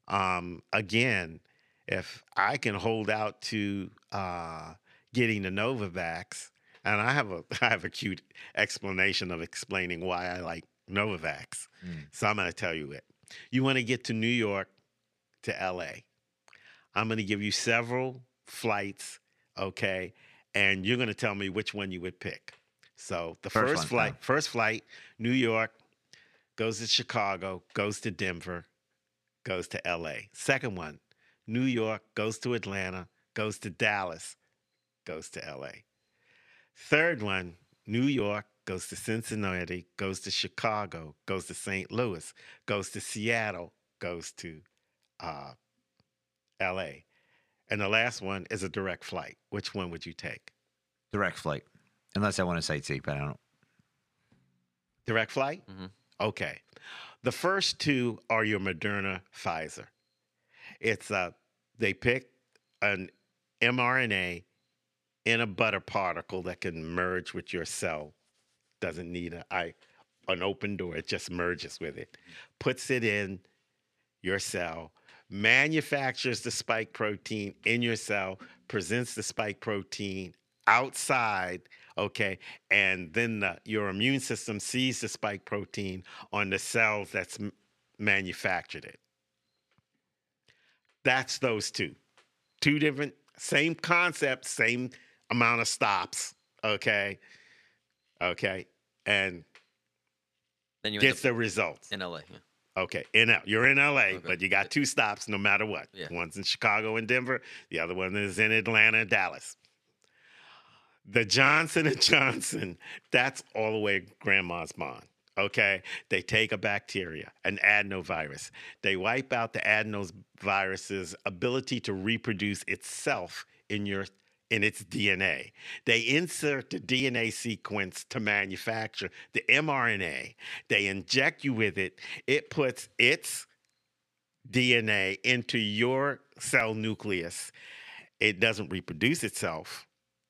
Um, again, if I can hold out to uh, getting the Novavax, and I have a <laughs> I have a cute explanation of explaining why I like Novavax. So I'm going to tell you it. You want to get to New York to LA. I'm going to give you several flights, okay? And you're going to tell me which one you would pick. So the First first, flight, oh. first flight, New York, goes to Chicago, goes to Denver, goes to LA. Second one, New York, goes to Atlanta, goes to Dallas, goes to LA. Third one, New York, goes to Cincinnati, goes to Chicago, goes to St. Louis, goes to Seattle, goes to uh, LA. And the last one is a direct flight. Which one would you take? direct flight, unless I want to sightsee, but I don't. Direct flight? Mhm. Okay. The first two are your Moderna Pfizer. It's uh they pick an mRNA in a butter particle that can merge with your cell. Doesn't need a I an open door, it just merges with it. Puts it in your cell, manufactures the spike protein in your cell, presents the spike protein outside, okay, and then the, your immune system sees the spike protein on the cells that's m- manufactured it. That's those two. Two different, same concept, same amount of stops, okay, okay, and Then you gets up the results. in LA. Yeah. Okay, in L. You're in LA, but you got two stops no matter what. Yeah. One's in Chicago and Denver. The other one is in Atlanta and Dallas. The Johnson and <laughs> Johnson, that's all the way grandma's barn. Okay, they take a bacteria, an adenovirus. They wipe out the adenovirus's ability to reproduce itself in your in its DNA. They insert the DNA sequence to manufacture the mRNA. They inject you with it. It puts its DNA into your cell nucleus. It doesn't reproduce itself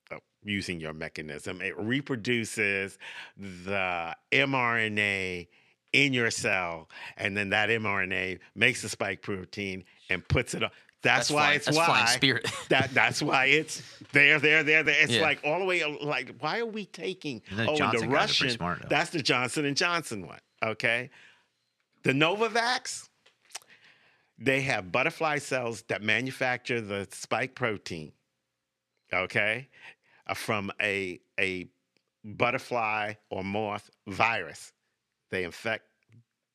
uh, using your mechanism. It reproduces the mRNA in your cell, and then that mRNA makes the spike protein and puts it on. That's, That's why flying- it's that's why spirit. <laughs> that that's why it's there, there, there, there. It's Yeah. like all the way. Like, why are we taking? And the oh, Johnson the guys are pretty Russian. smart, that's the Johnson and Johnson one. Okay, the Novavax. They have butterfly cells that manufacture the spike protein. Okay, uh, from a a butterfly or moth virus. They infect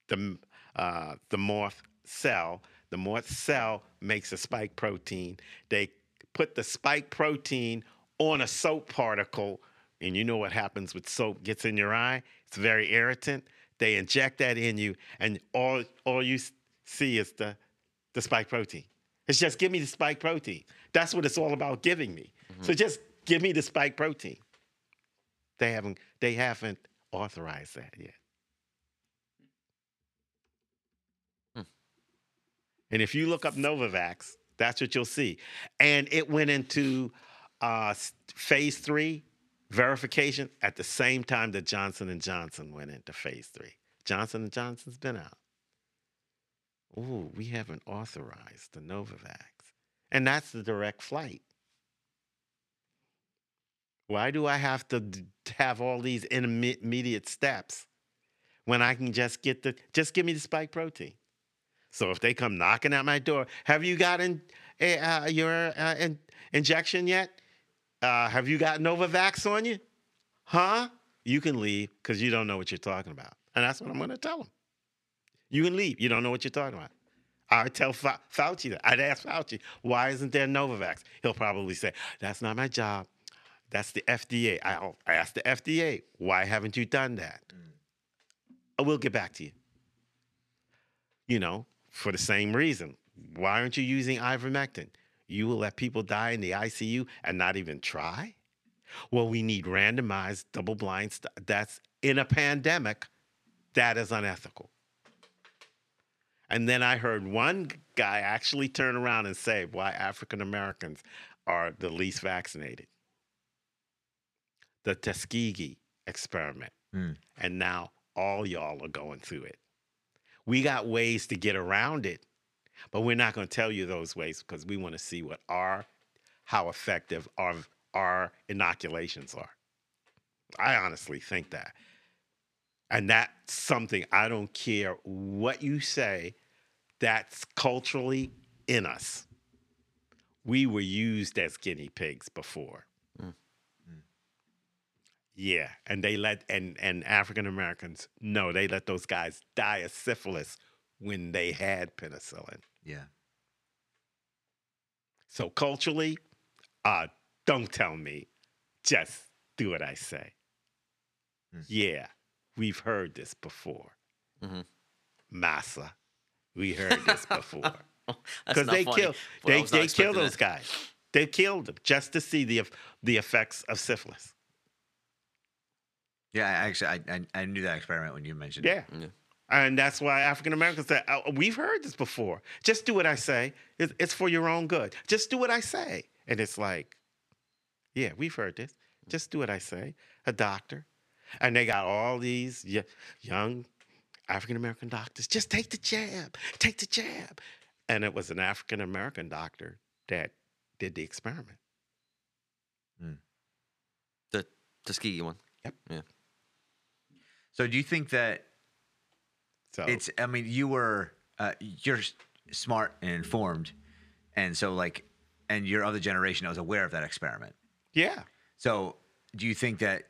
the uh, the moth cell. The more cell makes a spike protein. They put the spike protein on a soap particle, and you know what happens with soap gets in your eye. It's very irritant. They inject that in you, and all all you see is the the spike protein. It's just give me the spike protein. That's what it's all about giving me. Mm-hmm. So just give me the spike protein. They haven't they haven't authorized that yet. And if you look up Novavax, that's what you'll see. And it went into uh, phase three verification at the same time that Johnson and Johnson went into phase three. Johnson and Johnson's been out. Ooh, we haven't authorized the Novavax, and that's the direct flight. Why do I have to have all these intermediate steps when I can just get the just give me the spike protein? So if they come knocking at my door, have you gotten uh, your uh, in- injection yet? Uh, have you got Novavax on you? Huh? You can leave because you don't know what you're talking about. And that's what I'm going to tell them. You can leave. You don't know what you're talking about. I would tell Fa- Fauci that. I'd ask Fauci, why isn't there Novavax? He'll probably say, that's not my job. That's the FDA. I'll ask the FDA, why haven't you done that? I will get back to you. You know, for the same reason. Why aren't you using ivermectin? You will let people die in the ICU and not even try? Well, we need randomized double blind st- that's in a pandemic. That is unethical. And then I heard one guy actually turn around and say why African Americans are the least vaccinated. The Tuskegee experiment. Hmm. And now all y'all are going through it. We got ways to get around it, but we're not going to tell you those ways because we want to see what our how effective our our inoculations are. I honestly think that. And that's something I don't care what you say, that's culturally in us. We were used as guinea pigs before. Yeah, and they let and and African Americans no, they let those guys die of syphilis when they had penicillin. Yeah. So culturally, uh, don't tell me. Just do what I say. Hmm. Yeah, we've heard this before. mm-hmm. Massa, we <laughs> heard this before. Because they funny, kill they they kill those that. guys. They killed them just to see the the effects of syphilis. Yeah, I actually, I, I, I knew that experiment when you mentioned it. Yeah. Yeah. And that's why African Americans say, oh, we've heard this before. Just do what I say. It's, it's for your own good. Just do what I say. And it's like, yeah, we've heard this. Just do what I say. A doctor. And they got all these young African American doctors. Just take the jab. Take the jab. And it was an African American doctor that did the experiment. Hmm. The Tuskegee one. Yep. Yeah. So do you think that So it's, I mean, you were, uh, you're smart and informed. And so, like, and you're of the generation that was aware of that experiment. yeah. So do you think that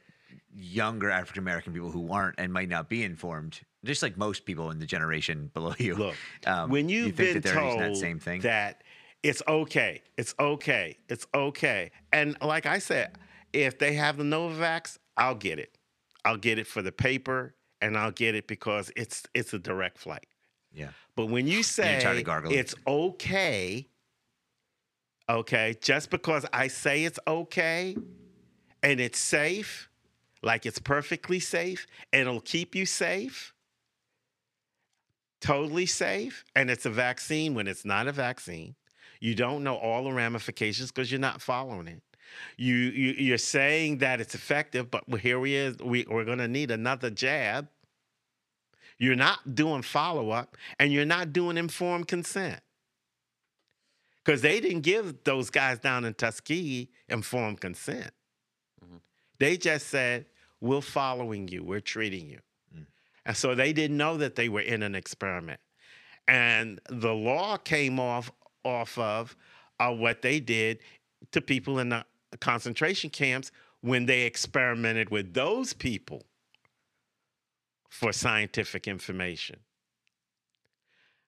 younger African American people who aren't and might not be informed, just like most people in the generation <laughs> below you, Look, um, when you you've think been that they're using told that same thing? that it's okay, it's okay, it's okay, and like I said, if they have the Novavax, I'll get it. I'll get it for the paper, and I'll get it because it's it's a direct flight. yeah. But when you <sighs> say try to gargle it. it's okay, Okay, just because I say it's okay and it's safe, like it's perfectly safe, and it'll keep you safe, totally safe, and it's a vaccine when it's not a vaccine. You don't know all the ramifications because you're not following it. You, you you're saying that it's effective, but here we is. We, we're going to need another jab. You're not doing follow up, and you're not doing informed consent because they didn't give those guys down in Tuskegee informed consent. They just said, "We're following you. We're treating you," and so they didn't know that they were in an experiment. And the law came off off of uh, what they did to people in the concentration camps when they experimented with those people for scientific information.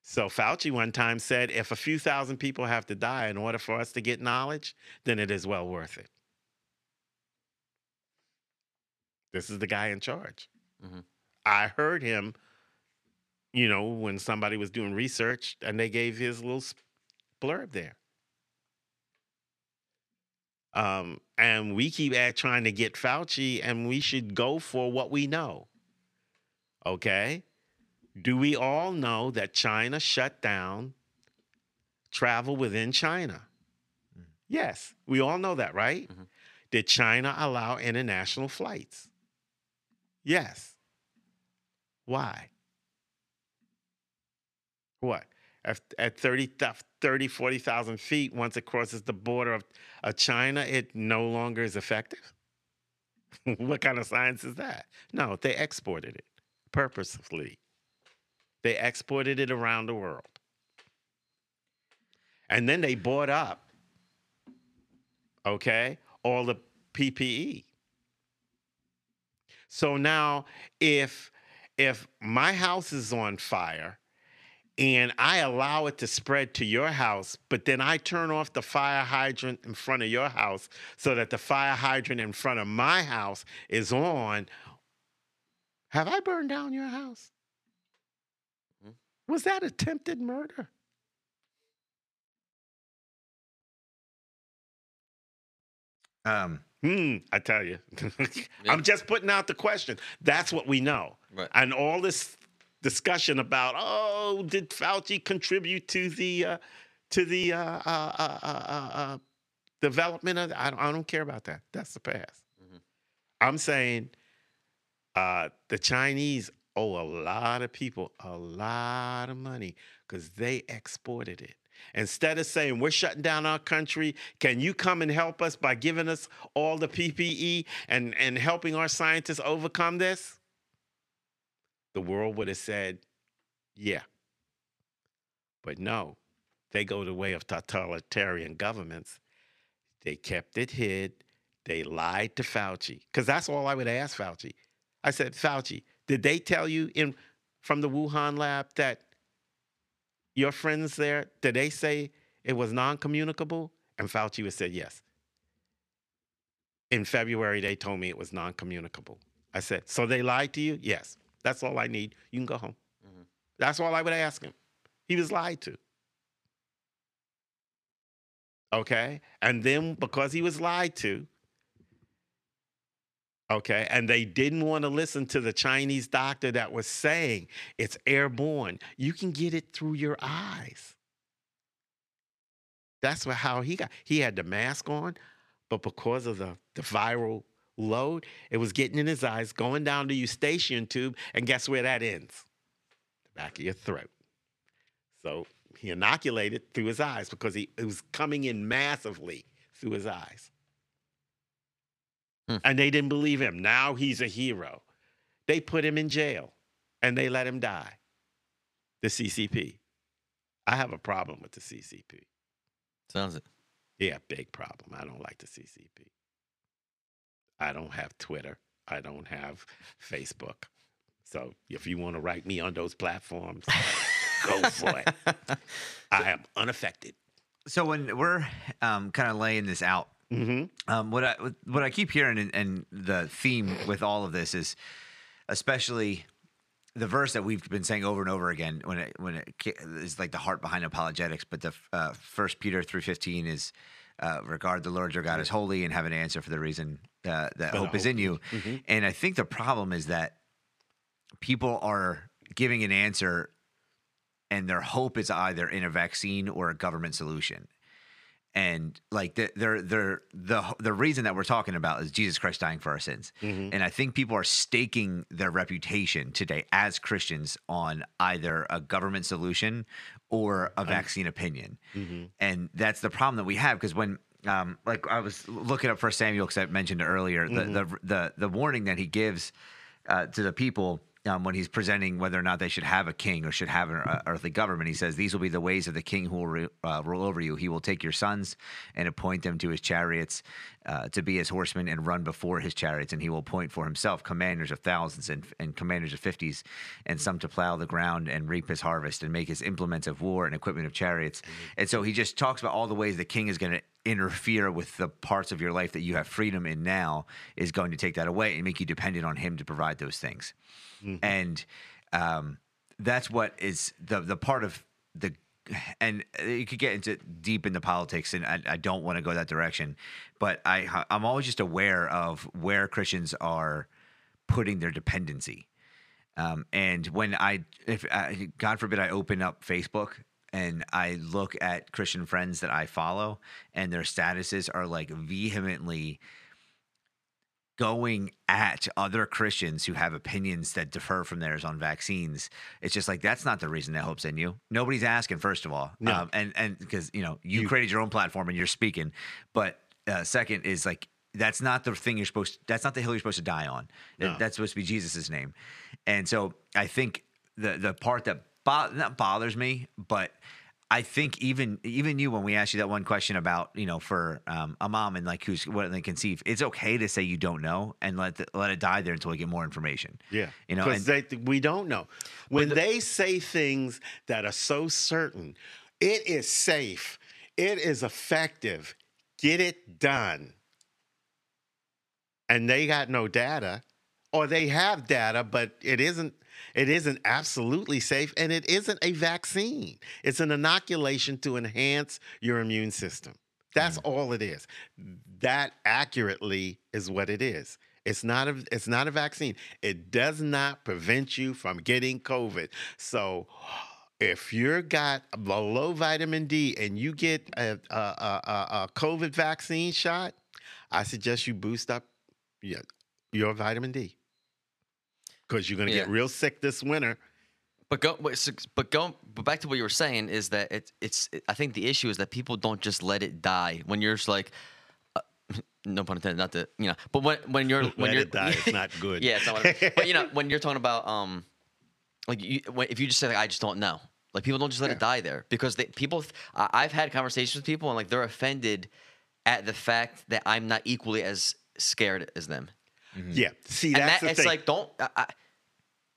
So Fauci one time said, if a few thousand people have to die in order for us to get knowledge, then it is well worth it. This is the guy in charge. Mhm. I heard him, you know, when somebody was doing research and they gave his little blurb there. Um, and we keep at trying to get Fauci, and we should go for what we know. Okay. Do we all know that China shut down travel within China? Yes, we all know that, right? Mhm. Did China allow international flights? Yes. Why? What? At, at 30, thou- 30 40,000 feet, once it crosses the border of, of China, it no longer is effective? <laughs> what kind of science is that? No, they exported it purposefully. They exported it around the world. And then they bought up, okay, all the PPE. So now if if my house is on fire and I allow it to spread to your house, but then I turn off the fire hydrant in front of your house so that the fire hydrant in front of my house is on, have I burned down your house? Mhm. Was that attempted murder? Um, Hmm, I tell you. <laughs> I'm just putting out the question. That's what we know. Right. And all this discussion about, oh, did Fauci contribute to the uh, to the uh, uh, uh, uh, development of? I don't, I don't care about that. That's the past. Mhm. I'm saying uh, the Chinese owe a lot of people a lot of money because they exported it. Instead of saying we're shutting down our country, can you come and help us by giving us all the PPE and, and helping our scientists overcome this? The world would have said, yeah. But no, they go the way of totalitarian governments. They kept it hid. They lied to Fauci. Because that's all I would ask Fauci. I said, Fauci, did they tell you in from the Wuhan lab that your friends there, did they say it was non-communicable? And Fauci would say yes. In February, they told me it was non-communicable. I said, so they lied to you? Yes. That's all I need. You can go home. Mhm. That's all I would ask him. He was lied to. Okay. And then because he was lied to, okay, and they didn't want to listen to the Chinese doctor that was saying it's airborne, you can get it through your eyes. That's what, how he got. He had the mask on, but because of the, the viral load, it was getting in his eyes, going down the eustachian tube, and guess where that ends? The back of your throat. So he inoculated through his eyes because he it was coming in massively through his eyes. Hmm. And they didn't believe him. Now he's a hero. They put him in jail and they let him die. The CCP. I have a problem with the CCP. Sounds it. Yeah, big problem. I don't like the CCP. I don't have Twitter. I don't have Facebook. So if you want to write me on those platforms, <laughs> go for it. <laughs> I am unaffected. so when we're um, kind of laying this out, hmm um, what I what I keep hearing and, and the theme with all of this is, especially the verse that we've been saying over and over again when it when it is like the heart behind apologetics. But the uh, First Peter three fifteen is. Uh, regard the Lord your God as holy and have an answer for the reason uh, that hope is in you. And I think the problem is that people are giving an answer and their hope is either in a vaccine or a government solution. And like the, they're, they're, the the reason that we're talking about is Jesus Christ dying for our sins, and I think people are staking their reputation today as Christians on either a government solution or a vaccine opinion, and that's the problem that we have because when um, like I was looking up for Samuel because I mentioned it earlier the, the the the warning that he gives uh, to the people um, when he's presenting whether or not they should have a king or should have an uh, earthly government. He says, These will be the ways of the king who will re- uh, rule over you. He will take your sons and appoint them to his chariots uh, to be his horsemen and run before his chariots. And he will appoint for himself commanders of thousands and, and commanders of fifties, and some to plow the ground and reap his harvest and make his implements of war and equipment of chariots. And so he just talks about all the ways the king is going to interfere with the parts of your life that you have freedom in now is going to take that away and make you dependent on him to provide those things. And um, that's what is the the part of the and you could get into deep into politics and I, I don't want to go that direction but I I'm always just aware of where Christians are putting their dependency. Um, and when I if I, God forbid I open up Facebook and I look at Christian friends that I follow and their statuses are like vehemently going at other Christians who have opinions that differ from theirs on vaccines. It's just like that's not the reason that hope's in you. Nobody's asking, first of all, No. um, and and because you know you, created your own platform and you're speaking. But uh, second is like that's not the thing you're supposed. That's not the hill you're supposed to die on. No. That's supposed to be Jesus' name. And so I think the the part that bo- not bothers me, but I think even even you when we asked you that one question about you know for um, a mom and like who's what they conceive, it's okay to say you don't know and let the, let it die there until we get more information. Yeah, you know, because we don't know when they say things that are so certain. It is safe. It is effective. Get it done. And they got no data, or they have data, but it isn't. It isn't absolutely safe, and it isn't a vaccine. It's an inoculation to enhance your immune system. That's mm. all it is. That accurately is what it is. It's not a it's not a vaccine. It does not prevent you from getting COVID. So if you're got a low vitamin D and you get a, a, a, a- a COVID vaccine shot, I suggest you boost up your, your vitamin D because you're going to get real sick this winter. But go, but, go, but back to what you were saying is that it, it's. I think the issue is that people don't just let it die. When you're just like, uh, <laughs> no pun intended, not to you know. But when when you're <laughs> when Let you're it die. It's not <laughs> good. yeah, it's not. But you know, when you're talking about um, like you, when, if you just say like I just don't know, like people don't just let it die there because they people. I I've had conversations with people and like they're offended at the fact that I'm not equally as scared as them Yeah. See, and that's that it's thing. like don't I,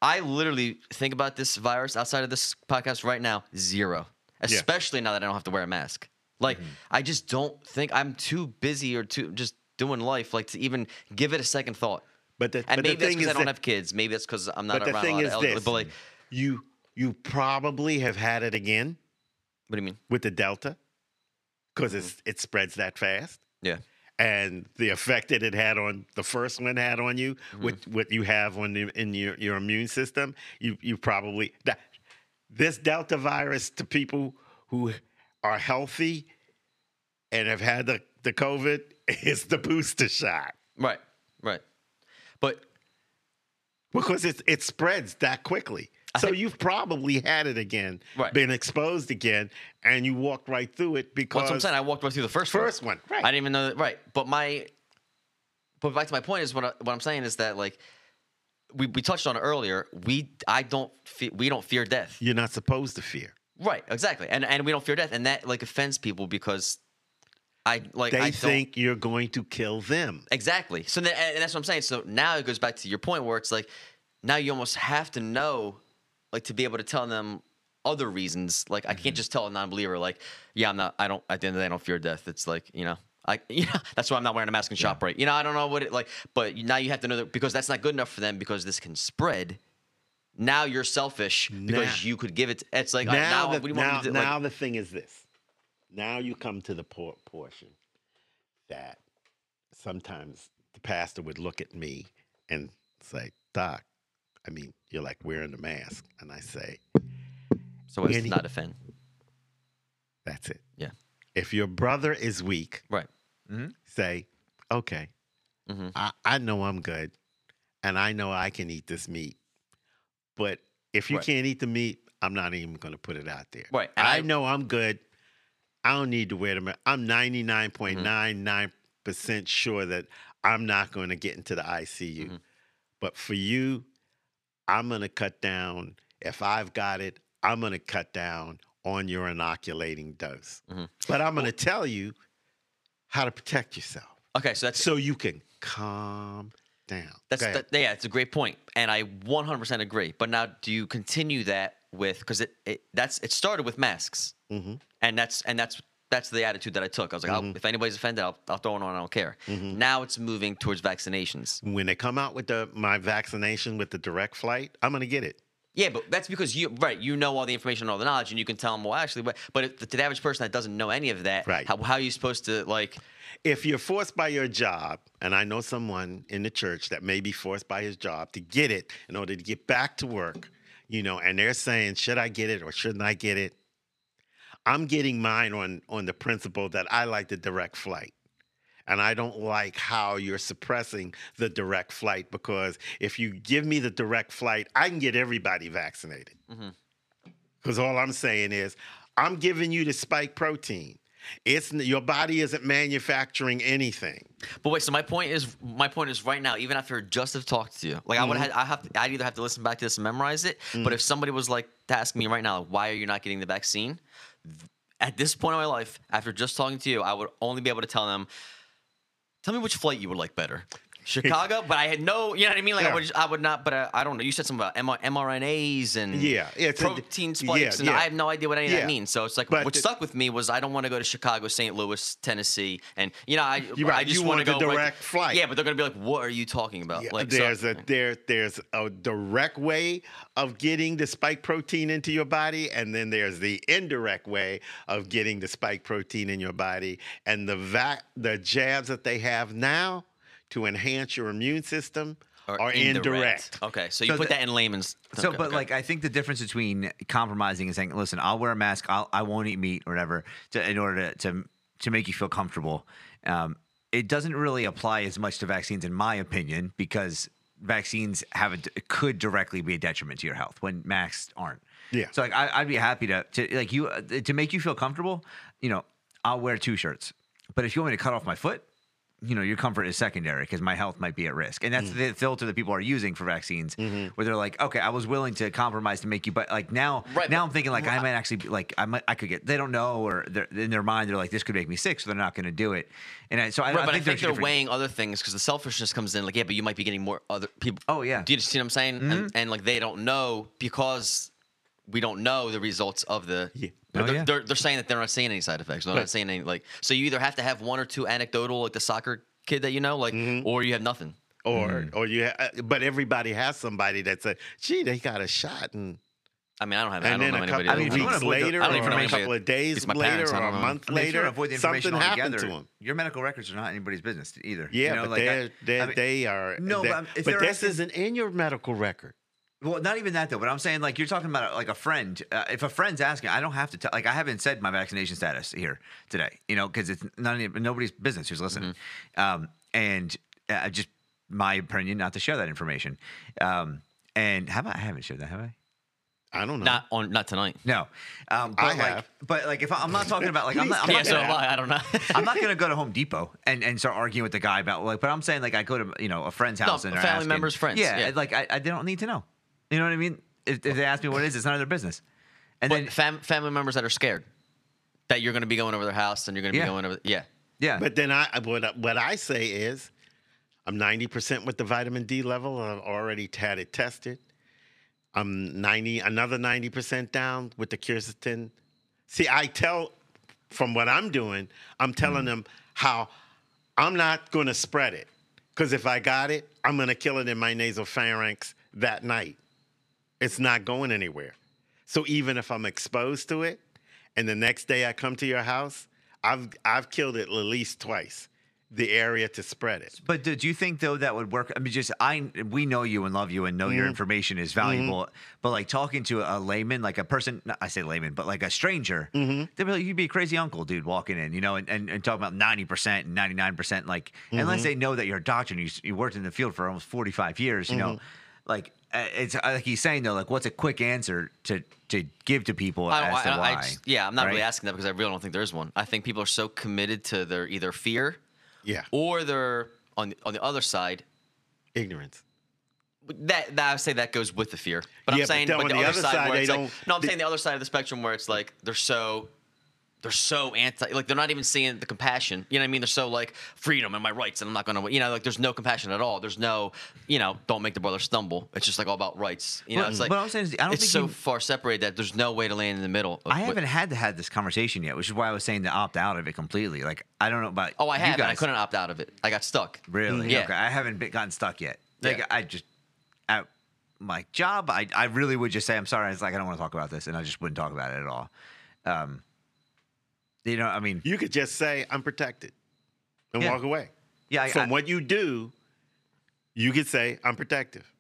I literally think about this virus outside of this podcast right now zero. Especially now that i don't have to wear a mask. Like Mm-hmm. i just don't think i'm too busy or too just doing life like to even give it a second thought. But the, and but the maybe that's thing because i don't that- have kids. Maybe that's because i'm not But the around thing a lot is of elderly this: but like you you probably have had it again what do you mean? with the Delta because it's it spreads that fast. yeah and the effect that it had on the first one had on you, mm-hmm. with what you have on the, in your, your immune system, you you probably that this Delta virus to people who are healthy and have had the, the COVID <laughs> is the booster shot. Right right. But because it it spreads that quickly. So you've probably had it again, Right. been exposed again, and you walked right through it because That's what I'm saying. I walked right through the first First one, right. I didn't even know that. Right, but my, but back to my point is what I, what I'm saying is that like, we, we touched on it earlier. We I don't fe- we don't fear death. you're not supposed to fear. Right, exactly, and and we don't fear death, and that like offends people because I like They I think you're going to kill them. exactly. So then, and that's what I'm saying. So now it goes back to your point where it's like now you almost have to know, like to be able to tell them other reasons. Like I Mm-hmm. can't just tell a non-believer like, yeah, I'm not. I don't. At the end of the day, I don't fear death. It's like you know. I, <laughs> you know, that's why I'm not wearing a mask in shop, right? You know, I don't know what it like, but now you have to know that because that's not good enough for them because this can spread. now you're selfish because Now- you could give it. It's like now, now, now the, what do you want now, to do? now Like, the thing is this. Now you come to the por- portion that sometimes the pastor would look at me and say, Doc, I mean, you're like wearing the mask. And I say, so to any- not offend. that's it. Yeah. If your brother is weak, Right. say, okay, Mhm. I, I know I'm good and I know I can eat this meat. But if you Right. can't eat the meat, I'm not even going to put it out there. Right, I, I- know I'm good. I don't need to wear the mask. I'm Mm-hmm. 99.99% sure that I'm not going to get into the ICU. Mm-hmm. But for you, I'm going to cut down. If I've got it, I'm going to cut down on your inoculating dose. Mm-hmm. But I'm going to tell you how to protect yourself Okay, so that's so you can calm down. That's that, yeah, it's a great point, and I 100% agree. But now, do you continue that with because it, it that's it started with masks, Mhm. and that's and that's that's the attitude that I took. I was like, Mm-hmm. If anybody's offended, I'll, I'll throw it on. I don't care. Now it's moving towards vaccinations. when they come out with the my vaccination with the direct flight, I'm going to get it. Yeah, but that's because you right, you know all the information, and all the knowledge, and you can tell them. Well, actually, but but if, to the average person that doesn't know any of that, Right. How, how are you supposed to like? If you're forced by your job, and I know someone in the church that may be forced by his job to get it in order to get back to work, you know, and they're saying, should I get it or shouldn't I get it? I'm getting mine on on the principle that I like the direct flight. And I don't like how you're suppressing the direct flight because if you give me the direct flight, I can get everybody vaccinated. Mm-hmm. Because all I'm saying is, I'm giving you the spike protein. It's your body isn't manufacturing anything. But wait, so my point is, my point is right now, even after just have talked to you, like I would mm-hmm. have, I have, to, I'd either have to listen back to this and memorize it. But mm-hmm. if somebody was like to ask me right now, why are you not getting the vaccine? At this point in my life, after just talking to you, I would only be able to tell them, tell me which flight you would like better. Chicago, but I had no, you know what I mean? Like I would, I would not, but uh, I don't know. You said something about M- mRNAs and Yeah, yeah, it's a- protein spikes, yeah, and yeah. I have no idea what any of that means. So it's like, But what the- stuck with me was I don't want to go to Chicago, St. Louis, Tennessee, and you know, I, <laughs> right, I just you want to go the right- direct flight. Yeah, but they're gonna be like, "What are you talking about?" Yeah, like, so- there's a there there's a direct way of getting the spike protein into your body, and then there's the indirect way of getting the spike protein in your body. And the vac the jabs that they have now to enhance your immune system Or are indirect. Okay, so you So put the- that in layman's. So, okay, but okay. like, I think the difference between compromising and saying, "Listen, I'll wear a mask. I'll, I won't eat meat or whatever," to, in order to, to to make you feel comfortable. Um, it doesn't really apply as much to vaccines, in my opinion, because vaccines have a, could directly be a detriment to your health when masks aren't. Yeah. So, like, I, I'd be happy to to like you uh, to make you feel comfortable. You know, I'll wear two shirts, but if you want me to cut off my foot, you know, your comfort is secondary because my health might be at risk. And that's Mm. the filter that people are using for vaccines, Mm-hmm. where they're like, okay, I was willing to compromise to make you, but like now, Right, now I'm thinking like I might actually be like I might I could get. They don't know, or in their mind they're like this could make me sick, so they're not going to do it. And I, so I, Right, I but I think, think they're they're weighing other things because the selfishness comes in. Like, yeah, but you might be getting more other people. Oh, yeah. Do you see what I'm saying? And, and like they don't know because we don't know the results of the. Yeah. They're, Oh, they're, yeah. they're, they're saying that they're not seeing any side effects. They're Right. not saying any like. So you either have to have one or two anecdotal, like the soccer kid that you know, like, Mm-hmm. or you have nothing. Or Mm. or you, ha- but everybody has somebody that said, "Gee, they got a shot," and I mean, I don't have. I and don't then know a couple. I mean, if you wanna weeks later, I don't or even know a couple of days later, parents, or don't a know. month I mean, if later, want avoid the information something happened to them. Your medical records are not anybody's business either. Yeah, you know, but like, I- they're, they're, I mean- they are. No, they're- but if but this isn't in your medical record. Well, not even that though. But I'm saying like you're talking about like a friend. Uh, if a friend's asking, I don't have to tell. Like I haven't said my vaccination status here today. You know, because it's not any, nobody's business who's listening. Um, and uh, just my opinion, not to share that information. Um, and have I? I haven't shared that, have I? I don't know. Not on, not tonight. No. Um, but I like, have. but like if I, I'm not talking about like I'm not. I'm Yeah, not so gonna- am I. I don't know. <laughs> I'm not gonna go to Home Depot and, and start arguing with the guy about like, but I'm saying like I go to you know a friend's No, house and a they're family asking- member's friends, Yeah, yeah. like I, I don't need to know. You know what I mean? If, if they ask me what it is, it's none of their business. And But then fam- family members that are scared that you're going to be going over their house and you're going to Yeah. be going over. Yeah. yeah, But then I what what I say is, I'm 90 percent with the vitamin D level. I've already had it tested. I'm 90, another 90 percent down with the quercetin. See, I tell from what I'm doing, I'm telling mm. them how I'm not going to spread it because if I got it, I'm going to kill it in my nasal pharynx that night. It's not going anywhere. So even if I'm exposed to it, and the next day I come to your house, I've I've killed it at least twice. The area to spread it. But do, do you think though that would work? I mean, just I we know you and love you and know your mm-hmm. information is mm-hmm. valuable. But like talking to a layman, like a person, not, I say layman, but like a stranger, mm-hmm. they'd be like, you'd be a crazy uncle, dude, walking in, you know, and, and, and talking about ninety percent and ninety nine percent. Like unless they know that you're a doctor and you, you worked in the field for almost forty five years, you know, like uh, it's uh, like he's saying though, like what's a quick answer to to give to people I, as to I- I why? just- yeah, I'm not really asking that because I really don't think there is one. I think people are so committed to their either fear Yeah. or they're on the, on the other side. Ignorance. That, that I would say that goes with the fear, but Yeah, I'm but saying then but the, the other other side, side, where it's like no, I'm they- saying the other side of the spectrum where it's like they're so they're so anti like they're not even seeing the compassion. You know what I mean? They're so like freedom and my rights and I'm not gonna you know like there's no compassion at all. There's no you know don't make the brother stumble. It's just like all about rights. You know, But- it's like but I'm saying is, I don't it's think so you- far separated that there's no way to land in the middle. of I haven't had to have this conversation yet, which is why I was saying to opt out of it completely. Like I don't know about Oh, I have. I couldn't opt out of it. I got stuck. Really? Yeah. Okay. I haven't been, gotten stuck yet. Like Yeah. I just at my job, I I really would just say I'm sorry. It's like I don't want to talk about this, and I just wouldn't talk about it at all. Um, you know, I mean, You could just say, I'm protected and Yeah. walk away. yeah, I, From I, what you do, you could say, I'm protective.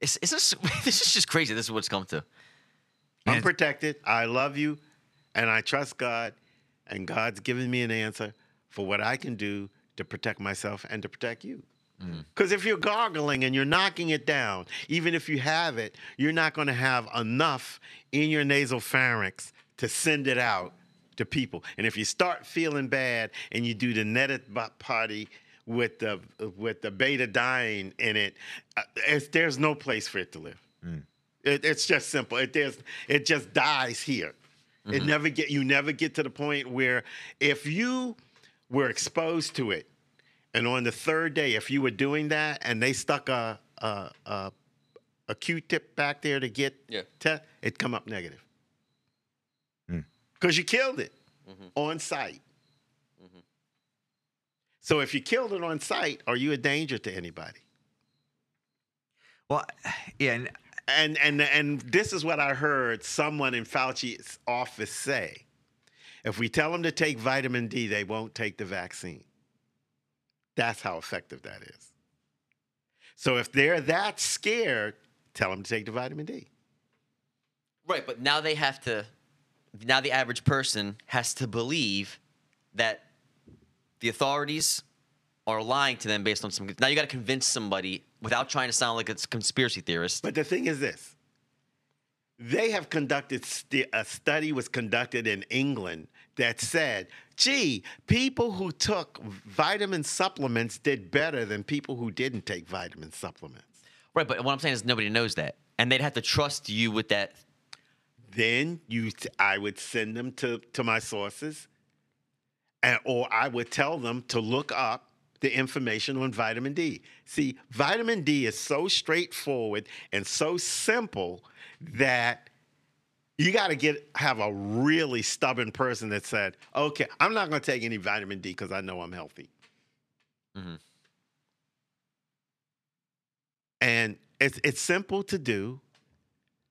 It's, it's just, <laughs> this is just crazy. This is what it's come to. I'm protected. I love you and I trust God. And God's given me an answer for what I can do to protect myself and to protect you. Mm. Because if you're gargling and you're knocking it down, even if you have it, you're not going to have enough in your nasal pharynx to send it out to people. And if you start feeling bad and you do the neti pot with the with the betadine in it, uh, it's, there's no place for it to live. It, it's just simple. It there's, it just dies here. It never get you never get to the point where if you were exposed to it, and on the third day, if you were doing that and they stuck a a a, a Q-tip back there to get Yeah. te- it come up negative because you killed it mm-hmm. on site. Mm-hmm. So if you killed it on site, are you a danger to anybody? well, yeah, and And and and this is what I heard someone in Fauci's office say. If we tell them to take vitamin D, they won't take the vaccine. That's how effective that is. So if they're that scared, tell them to take the vitamin D. Right, but now they have to. Now the average person has to believe that the authorities are lying to them based on some. Now you got to convince somebody without trying to sound like a conspiracy theorist. But the thing is this. They have conducted st- a study was conducted in England that said, "Gee, people who took vitamin supplements did better than people who didn't take vitamin supplements." right, but what I'm saying is nobody knows that, and they'd have to trust you with that. Then you I would send them to to my sources and or I would tell them to look up the information on vitamin D. See, vitamin D is so straightforward and so simple that you got to get have a really stubborn person that said, "Okay, I'm not going to take any vitamin D because I know I'm healthy." Mhm. And it's it's simple to do,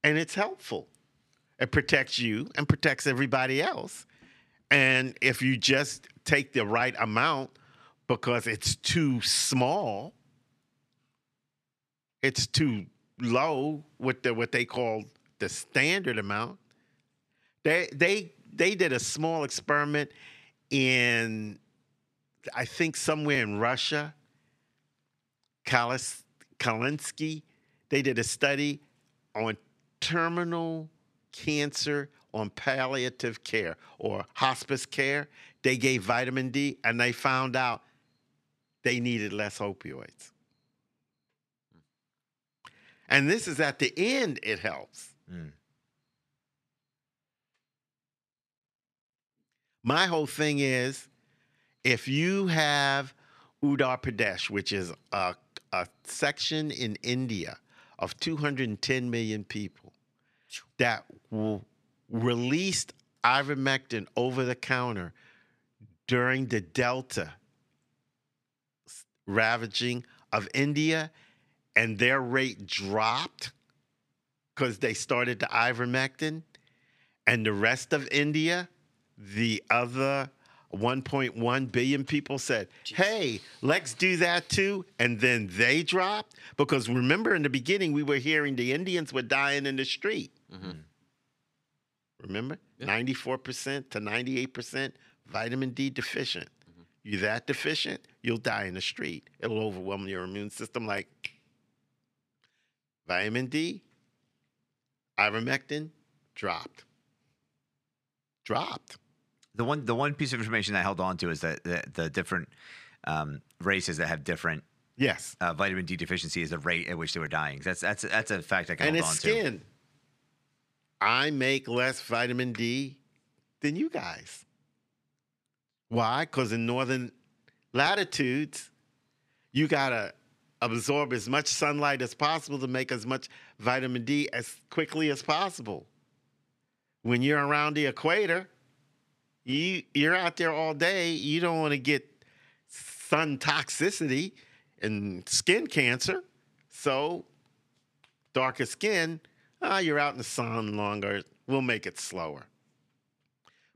and it's helpful. It protects you and protects everybody else. And if you just take the right amount because it's too small, it's too low with the what they call the standard amount. They they they did a small experiment in I think somewhere in Russia. Kalis, Kalinsky, they did a study on terminal cancer on palliative care or hospice care. They gave vitamin D and they found out they needed less opioids. And this is at the end, it helps. Mm. My whole thing is if you have Uttar Pradesh, which is a, a section in India of 210 million people that released ivermectin over the counter during the Delta ravaging of India, and their rate dropped because they started the ivermectin, and the rest of India, the other 1.1 billion people said, "Hey, let's do that too," and then they dropped because remember in the beginning we were hearing the Indians were dying in the street. Mm-hmm. Remember, 94% to 98% vitamin D deficient. You're that deficient, you'll die in the street. It'll overwhelm your immune system like vitamin D, ivermectin, dropped. Dropped. The one the one piece of information I held on to is that the, the different um, races that have different Yes. uh, vitamin D deficiency is the rate at which they were dying. That's that's that's a fact I can and hold on to. And it's skin. I make less vitamin D than you guys. Why? Because in northern latitudes, you gotta absorb as much sunlight as possible to make as much vitamin D as quickly as possible. When you're around the equator, you you're out there all day. You don't want to get sun toxicity and skin cancer. So darker skin, ah, you're out in the sun longer. We'll make it slower.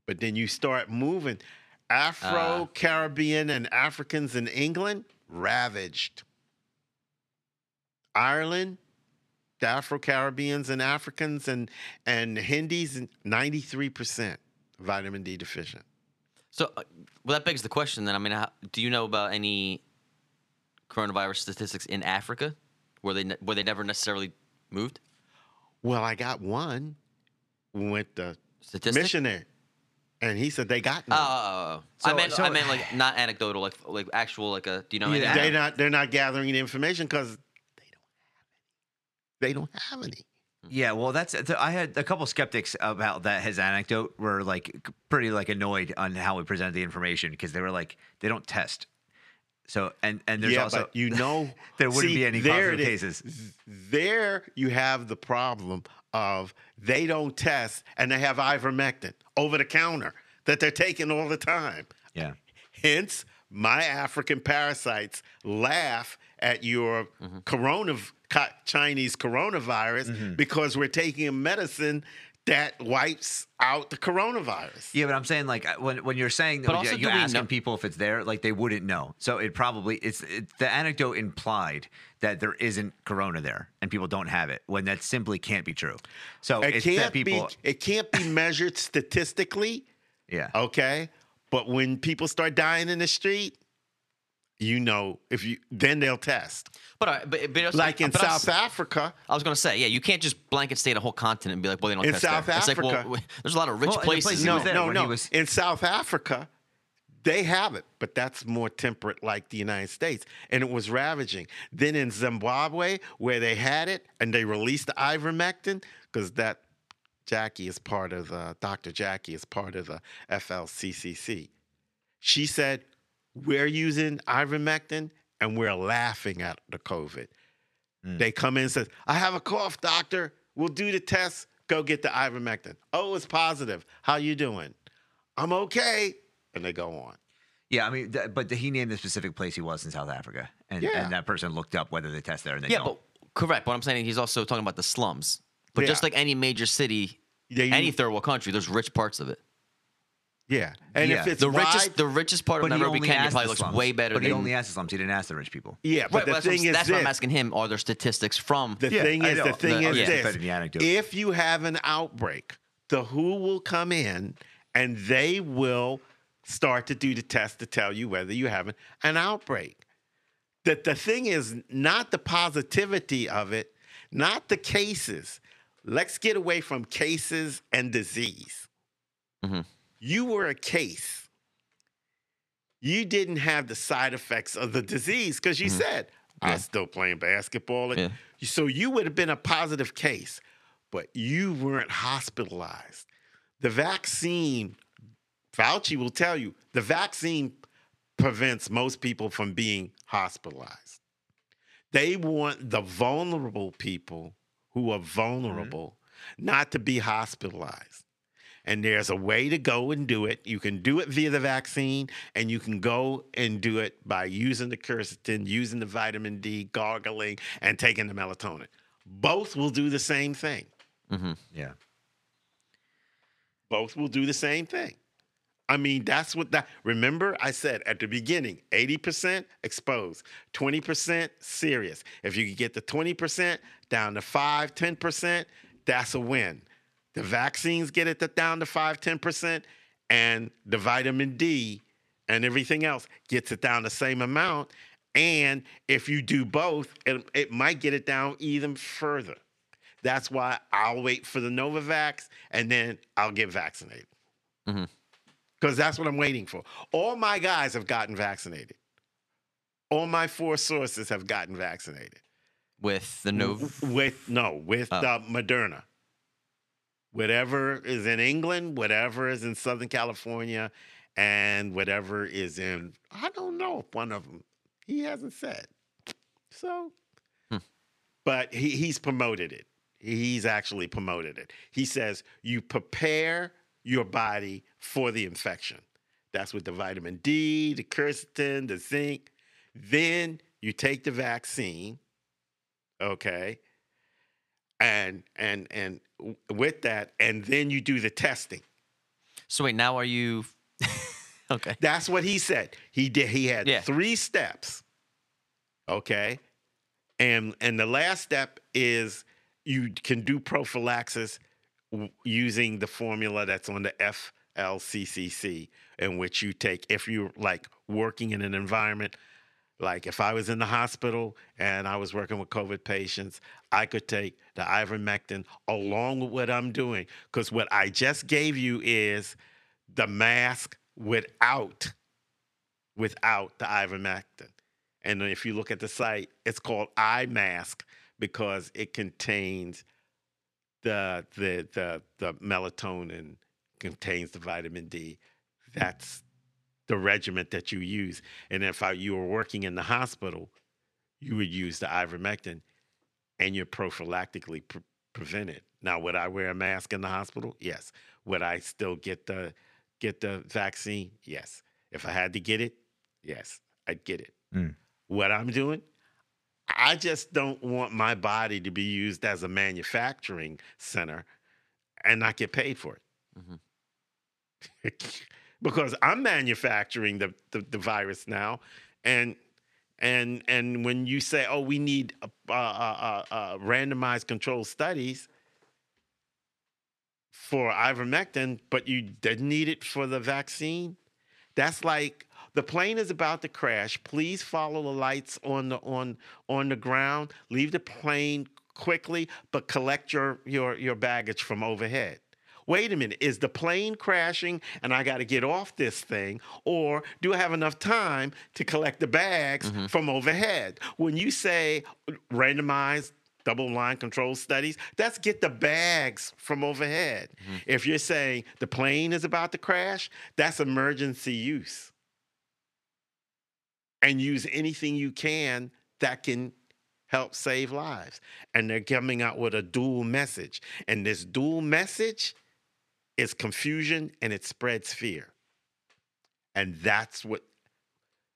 But then you start moving. Afro, Caribbean, and Africans in England ravaged. Ireland, the Afro Caribbeans and Africans and, and Hindis, 93% vitamin D deficient. So, uh, well, that begs the question. Then, I mean, how, do you know about any coronavirus statistics in Africa where they where they never necessarily moved? Well, I got one with the Statistic? missionary, and he said they got Oh, none. oh, oh, oh. I So- meant so- I meant like not anecdotal, like like actual, like a. Do you know? Yeah, any- they not they're not gathering the information because they don't have any. They don't have any. Yeah, well, that's I had a couple skeptics about that. His anecdote were like pretty like annoyed on how we presented the information because they were like they don't test. So and and there's yeah, also but you know <laughs> there wouldn't see, be any there positive it is. cases. There you have the problem of they don't test and they have ivermectin over the counter that they're taking all the time. Yeah. Hence, my African parasites laugh at your mm-hmm. corona Chinese coronavirus mm-hmm. because we're taking a medicine that wipes out the coronavirus. Yeah, but I'm saying like uh, when when you're saying that you- also, you're asking know- people if it's there, like they wouldn't know. So it probably it's it, the anecdote implied that there isn't corona there and people don't have it when that simply can't be true. So It it's can't people. be it can't be measured statistically. <laughs> yeah. Okay. But when people start dying in the street, you know, if you then they'll test. But, uh, but, but also, Like in but I was- South Africa, I was gonna say, yeah, you can't just blanket state a whole continent and be like, well, they don't In test South there. It's like, well, Africa- <laughs> there's a lot of rich Well, in places. places he no, was there no, no. he was- In South Africa, they have it, but that's more temperate like the United States. And it was ravaging. Then in Zimbabwe, where they had it and they released the ivermectin, because that Jackie is part of the Dr. Jackie is part of the FLCCC. She said, We're using ivermectin and we're laughing at the COVID. Mm. They come in and says, I have a cough, doctor. We'll do the test. Go get the ivermectin. Oh, it's positive. How you doing? I'm okay. And they go on. Yeah, I mean, th- but he named the specific place he was in South Africa, and, Yeah. and that person looked up whether they test there and they yeah, don't. but correct. What I'm saying, he's also talking about the slums. But just like any major city, They any third world country, there's rich parts of it. Yeah. And Yeah. if it's The wide, richest, the richest part of But he Nairobi, only Kenya, probably looks slums. way better But he only asked the slums. He didn't ask the rich people. yeah, but right, the that's, what, thing is that's this. what I'm asking him. Are there statistics from? The Yeah, thing is, the thing The- is yeah. this: the if you have an outbreak, the WHO will come in and they will start to do the test to tell you whether you have an, an outbreak. That the thing is not the positivity of it, not the cases. Let's get away from cases and disease. Mhm. You were a case. You didn't have the side effects of the disease because you mm-hmm. said, I was still playing basketball. Yeah. So you would have been a positive case, but you weren't hospitalized. The vaccine, Fauci will tell you, the vaccine prevents most people from being hospitalized. They want the vulnerable people who are mm-hmm. vulnerable not to be hospitalized. And there's a way to go and do it. You can do it via the vaccine, and you can go and do it by using the quercetin, using the vitamin D, gargling, and taking the melatonin. Both will do the same thing. Mm-hmm. Yeah. Both will do the same thing. I mean, that's what that. Remember, I said at the beginning 80% exposed, 20% serious. If you can get the 20% down to 5, 10%, that's a win. The vaccines get it to down to 5, 10%, and the vitamin D and everything else gets it down the same amount. And if you do both, it, it might get it down even further. That's why I'll wait for the Novavax and then I'll get vaccinated because that's what I'm waiting for. All my guys have gotten vaccinated. All my four sources have gotten vaccinated. With the no. W- with no, with Oh. uh, Moderna. Whatever is in England, whatever is in Southern California, and whatever is in I don't know if one of them he hasn't said. So, hmm. but he, he's promoted it. He's actually promoted it. He says you prepare your body for the infection. That's with the vitamin D, the quercetin, the zinc. Then you take the vaccine, okay, and and and with that, and then you do the testing. So wait, now are you? <laughs> okay. That's what he said. He did. He had Yeah. three steps. Okay, and and the last step is you can do prophylaxis using the formula that's on the FLCCC, in which you take if you're like working in an environment. Like if I was in the hospital and I was working with COVID patients, I could take the ivermectin along with what I'm doing. Because what I just gave you is the mask without without the ivermectin. And if you look at the site, it's called I-MASK because it contains the the the the melatonin, contains the vitamin D. That's the regiment that you use. And if I, you were working in the hospital, you would use the ivermectin, and you're prophylactically pre- prevent it. Now, would I wear a mask in the hospital? Yes. Would I still get the get the vaccine? Yes. If I had to get it, yes, I'd get it. Mm. What I'm doing, I just don't want my body to be used as a manufacturing center and not get paid for it. <laughs> because I'm manufacturing the, the, the virus now. And and and when you say, oh, we need uh, uh, uh, uh, randomized controlled studies for ivermectin, but you didn't need it for the vaccine, that's like the plane is about to crash. Please follow the lights on the on on the ground. Leave the plane quickly, but collect your your your baggage from overhead. Wait a minute, is the plane crashing and I got to get off this thing? Or do I have enough time to collect the bags mm-hmm. from overhead? When you say randomized double blind control studies, that's get the bags from overhead. Mm-hmm. If you're saying the plane is about to crash, that's emergency use. And use anything you can that can help save lives. And they're coming out with a dual message. And this dual message is confusion and it spreads fear. And that's what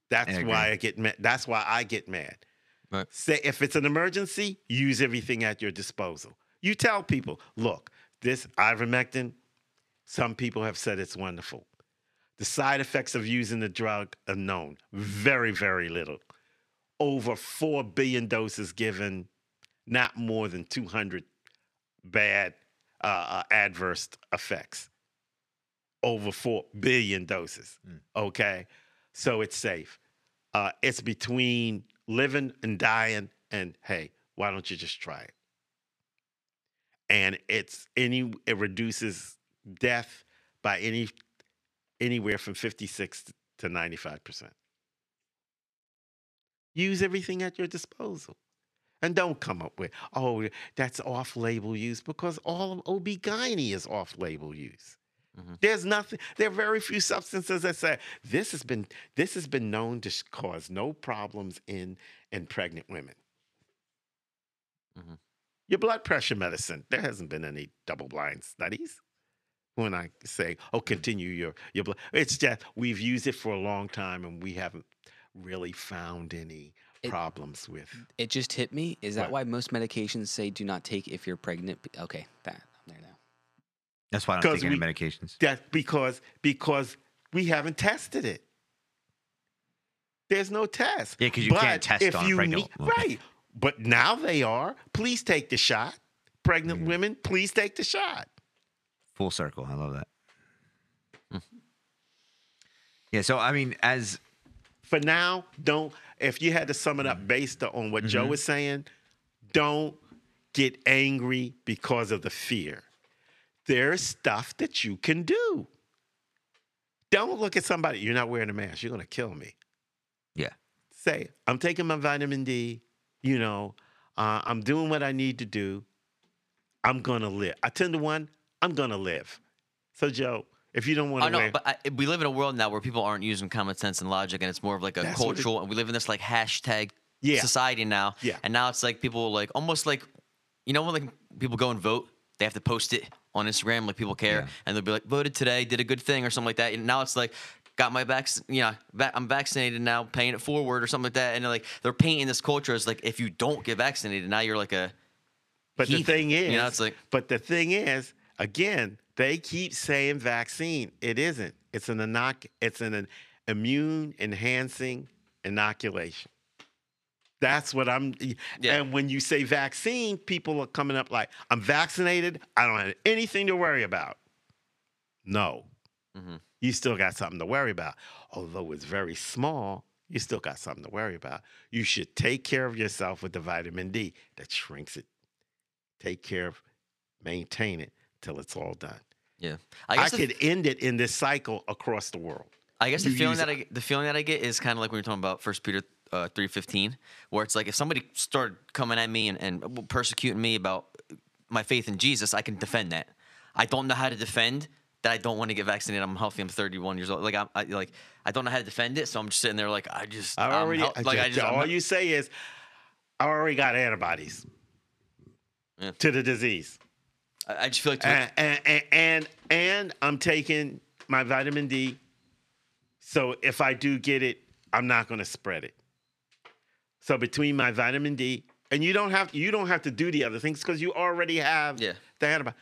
that's I why. I get mad. That's why I get mad. Right. Say if it's an emergency, use everything at your disposal. You tell people, look, this ivermectin, some people have said it's wonderful. The side effects of using the drug are known. Very, very little. Over 4 billion doses given, not more than 200 bad uh, uh, adverse effects. Over 4 billion doses. Okay. So it's safe. Uh, it's between living and dying, and hey, why don't you just try it? And it's any it reduces death by any anywhere from 56 to 95 percent. Use everything at your disposal. And don't come up with, oh, that's off label use because all of OB-GYN is off label use. There's nothing, there are very few substances that say this has been this has been known to cause no problems in in pregnant women. Mhm. Your blood pressure medicine, there hasn't been any double blind studies. when I say, "Oh, continue your your blood." It's just we've used it for a long time and we haven't really found any It- problems with. It just hit me. Is that What? why most medications say do not take if you're pregnant? Okay, that I'm there now. That's why I don't 'Cause take any medications. That's because because we haven't tested it. There's no test. Yeah, because you can't test if on a you pregnant need- woman. right. But now they are. Please take the shot. Pregnant Mm. women, please take the shot. Full circle. I love that. Yeah. So I mean, as For now, don't. If you had to sum it up based on what Joe was saying, don't get angry because of the fear. There's stuff that you can do. Don't look at somebody. You're not wearing a mask. You're to kill me. yeah, say, I'm taking my vitamin D, you know, uh, I'm doing what I need to do. I'm to live. I 10 to 1, I'm to live. So, Joe, if you don't want to oh, I to know, wear, but I, we live in a world now where people aren't using common sense and logic, and it's more of like a That's what it- cultural. and we live in this like hashtag Yeah. society now. Yeah. And now it's like people like almost like, you know, when like people go and vote, they have to post it on Instagram, like people care, Yeah. and they'll be like, voted today, did a good thing or something like that. And now it's like. Got my vac, you know, I'm vaccinated now, paying it forward or something like that, and they're like they're painting this culture as like if you don't get vaccinated, now you're like a but the thing is, You know, it's like- but the thing is, again, they keep saying vaccine. It isn't. It's an inoc- It's an immune enhancing inoculation. That's what I'm. Yeah. And when you say vaccine, people are coming up like, I'm vaccinated. I don't have anything to worry about. No. Mhm. You still got something to worry about. Although it's very small, you still got something to worry about. You should take care of yourself with the vitamin D that shrinks it. Take care of, maintain it till it's all done. Yeah. I, the- could end it in this cycle across the world. I guess the feeling that I get, the feeling that I get is kind of like when you're talking about First Peter uh, three fifteen, where it's like if somebody started coming at me and, and persecuting me about my faith in Jesus, I can defend that. I don't know how to defend that. I don't want to get vaccinated. I'm healthy. I'm 31 years old. Like I'm I, like I don't know how to defend it, so I'm just sitting there like I just I already, hel- like I just I'm all you say is, I already got antibodies Yeah. to the disease. I I just feel like and, and, and, and and I'm taking my vitamin D. So if I do get it, I'm not going to spread it. So between my vitamin D and you don't have you don't have to do the other things because you already have Yeah. the antibody.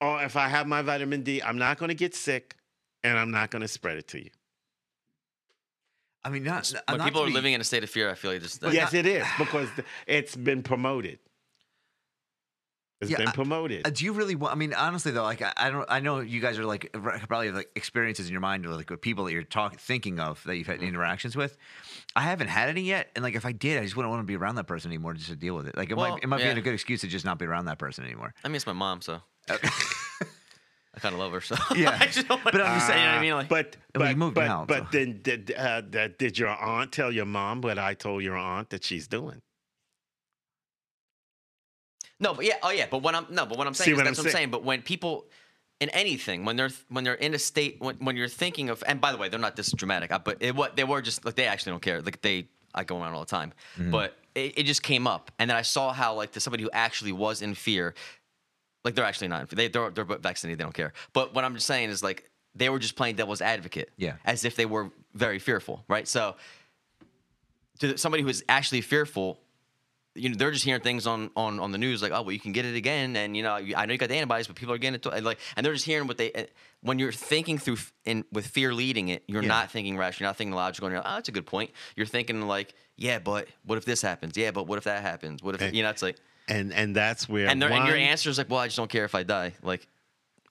Or if I have my vitamin D, I'm not going to get sick, and I'm not going to spread it to you. I mean, not, when not people to are be- living in a state of fear, I feel like just yes, not- it is because it's been promoted. It's Yeah, been I- promoted. Uh, do you really want? I mean, honestly though, like I, I don't. I know you guys are like probably have like experiences in your mind or like with people that you're talking, thinking of that you've had interactions with. I haven't had any yet, and like if I did, I just wouldn't want to be around that person anymore just to deal with it. Like it Well, might, it might be a good excuse to just not be around that person anymore. I miss my mom, so <laughs> I kind of love her. So <laughs> Yeah. I just don't But I'm just you know what I Uh, mean? Like, but but moved but, out, but so- then did uh, that, did your aunt tell your mom what I told your aunt that she's doing? No, but yeah, oh yeah, but when I'm no, but what I'm saying See is what that's I'm what I'm saying? saying. But when people in anything, when they're when they're in a state when, when you're thinking of, and by the way, they're not this dramatic, uh, but it, what they were just like they actually don't care. Like they, I go around all the time, but it, it just came up, and then I saw how like to somebody who actually was in fear, like they're actually not in fear. They they're, they're vaccinated, they don't care. But what I'm just saying is like they were just playing devil's advocate, Yeah. as if they were very fearful, right? So to somebody who is actually fearful, you know, they're just hearing things on, on, on the news like, oh, well, you can get it again, and you know, you- I know you got the antibodies, but people are getting it, too. and, like, and they're just hearing what they. uh, When you're thinking through f- in with fear leading it, you're Yeah. not thinking rational, you're not thinking logical, and you're like, oh, that's a good point. You're thinking like, yeah, but what if this happens? Yeah, but what if that happens? What if And- you know? It's like, And and that's where and, their and your answer is like, well, I just don't care if I die. Like,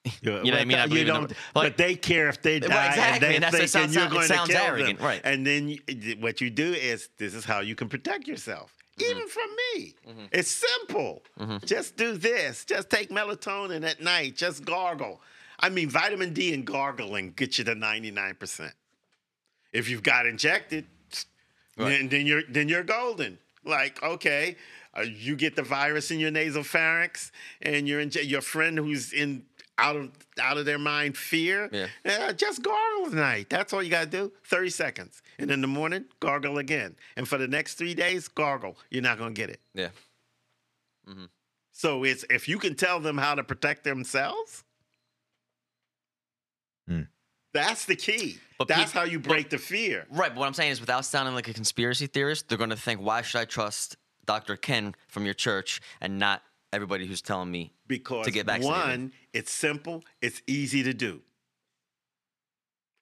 <laughs> You know what I mean? I You believe in the- don't, like- but they care if they die, Well, exactly, and they and that's- thinking sounds- you're it going sounds to kill arrogant, them. right. And then you, what you do is this is how you can protect yourself. Even mm-hmm. from me. Mm-hmm. It's simple. Mm-hmm. Just do this. Just take melatonin at night. Just gargle. I mean, vitamin D and gargling get you to ninety nine percent. If you've got injected, Right. then, then you're then you're golden. Like okay, uh, you get the virus in your nasal pharynx, and your inje- your friend who's in out of out of their mind fear. Yeah. uh, just gargle at night. That's all you gotta do. Thirty seconds, and in the morning gargle again. And for the next three days, gargle. You're not gonna get it. yeah, So it's if you can tell them how to protect themselves, That's the key. But That's peop- how you break the fear. Right, but what I'm saying is, without sounding like a conspiracy theorist, they're going to think, why should I trust Dr. Ken from your church and not everybody who's telling me Because to get vaccinated? one, it's simple, it's easy to do.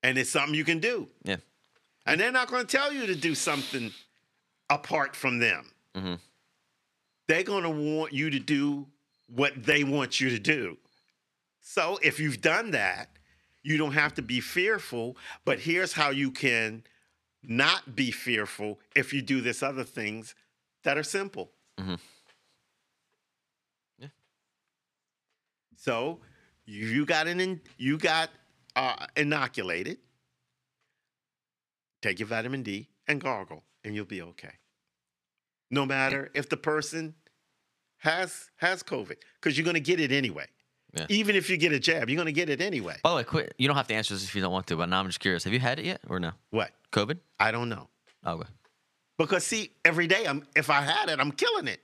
And it's something you can do. Yeah. And they're not going to tell you to do something apart from them. Mm-hmm. They're going to want you to do what they want you to do. So if you've done that, you don't have to be fearful. But here's how you can not be fearful if you do this other things that are simple. Mhm. So you got an in, you got uh, inoculated. Take your vitamin D and gargle, and you'll be okay. No matter if the person has has COVID, because you're going to get it anyway. Yeah. Even if you get a jab, you're going to get it anyway. By the way, quit. You don't have to answer this if you don't want to, but now I'm just curious. Have you had it yet or no? What? COVID? I don't know. Okay. Because see, every day I'm if I had it, I'm killing it.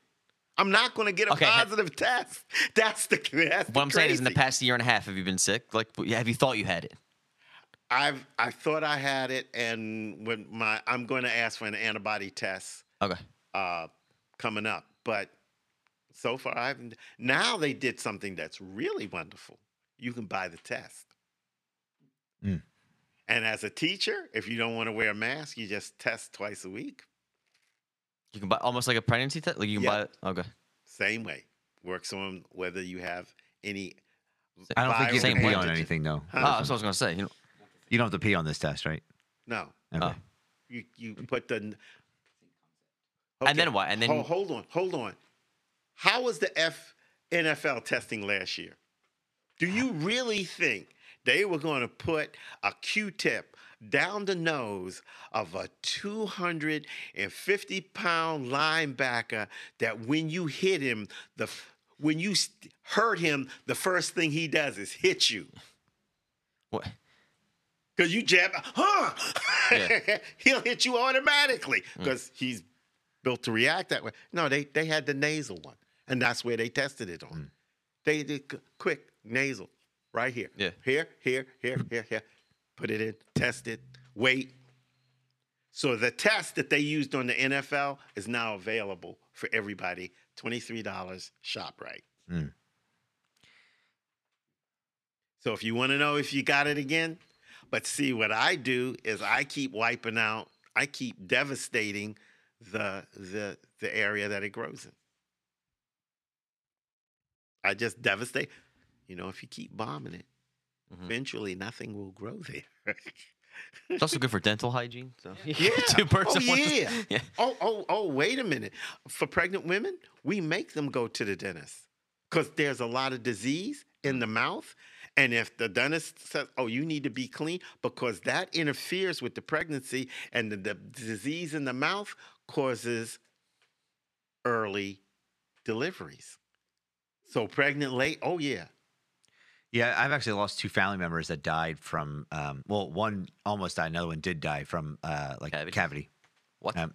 I'm not going to get a Okay, positive test. <laughs> That's the that's the What I'm saying is, in the past year and a half, have you been sick? Like, have you thought you had it? I've I thought I had it, and when my I'm going to ask for an antibody test Okay. uh, coming up, but so far I haven't. Now they did something that's really wonderful. You can buy the test, Mm. and as a teacher, if you don't want to wear a mask, you just test twice a week. You can buy almost like a pregnancy test. Like you can Yeah. buy it. Oh, okay. Same way works on whether you have any. I don't think you can pee on anything though. Huh? Oh, that's what I was gonna say. You know, You don't have to pee on this test, right? No, Okay. Oh. you you put the. And then what? And then- hold, hold on, hold on. How was the F NFL testing last year? Do you ah. really think they were going to put a Q-tip down the nose of a 250 pound linebacker that when you hit him, the when you hurt him, the first thing he does is hit you. what? Because you jab, huh? Yeah. <laughs> He'll hit you automatically mm. because he's built to react that way. No, they they had the nasal one, and that's where they tested it on. Mm. They did qu- quick nasal right here. Yeah. Here, here, here, here, here. Put it in, test it, wait. So the test that they used on the NFL is now available for everybody. $23 ShopRite. Mm. So if you want to know if you got it again, but see what I do is I keep wiping out, I keep devastating the the the area that it grows in. I just devastate. You know, if you keep bombing it, Mhm. eventually nothing will grow there. It's also good for dental hygiene. So Yeah. <laughs> two birds Oh, with one yeah. <laughs> yeah. Oh, oh, oh, wait a minute. For pregnant women, we make them go to the dentist because there's a lot of disease in the mouth. And if the dentist says, oh, you need to be clean, because that interferes with the pregnancy and the, the disease in the mouth causes early deliveries. So pregnant late, oh, yeah. Yeah, I've actually lost two family members that died from. Um, well, one almost died. Another one did die from uh, like Cavity? cavity. What? Um,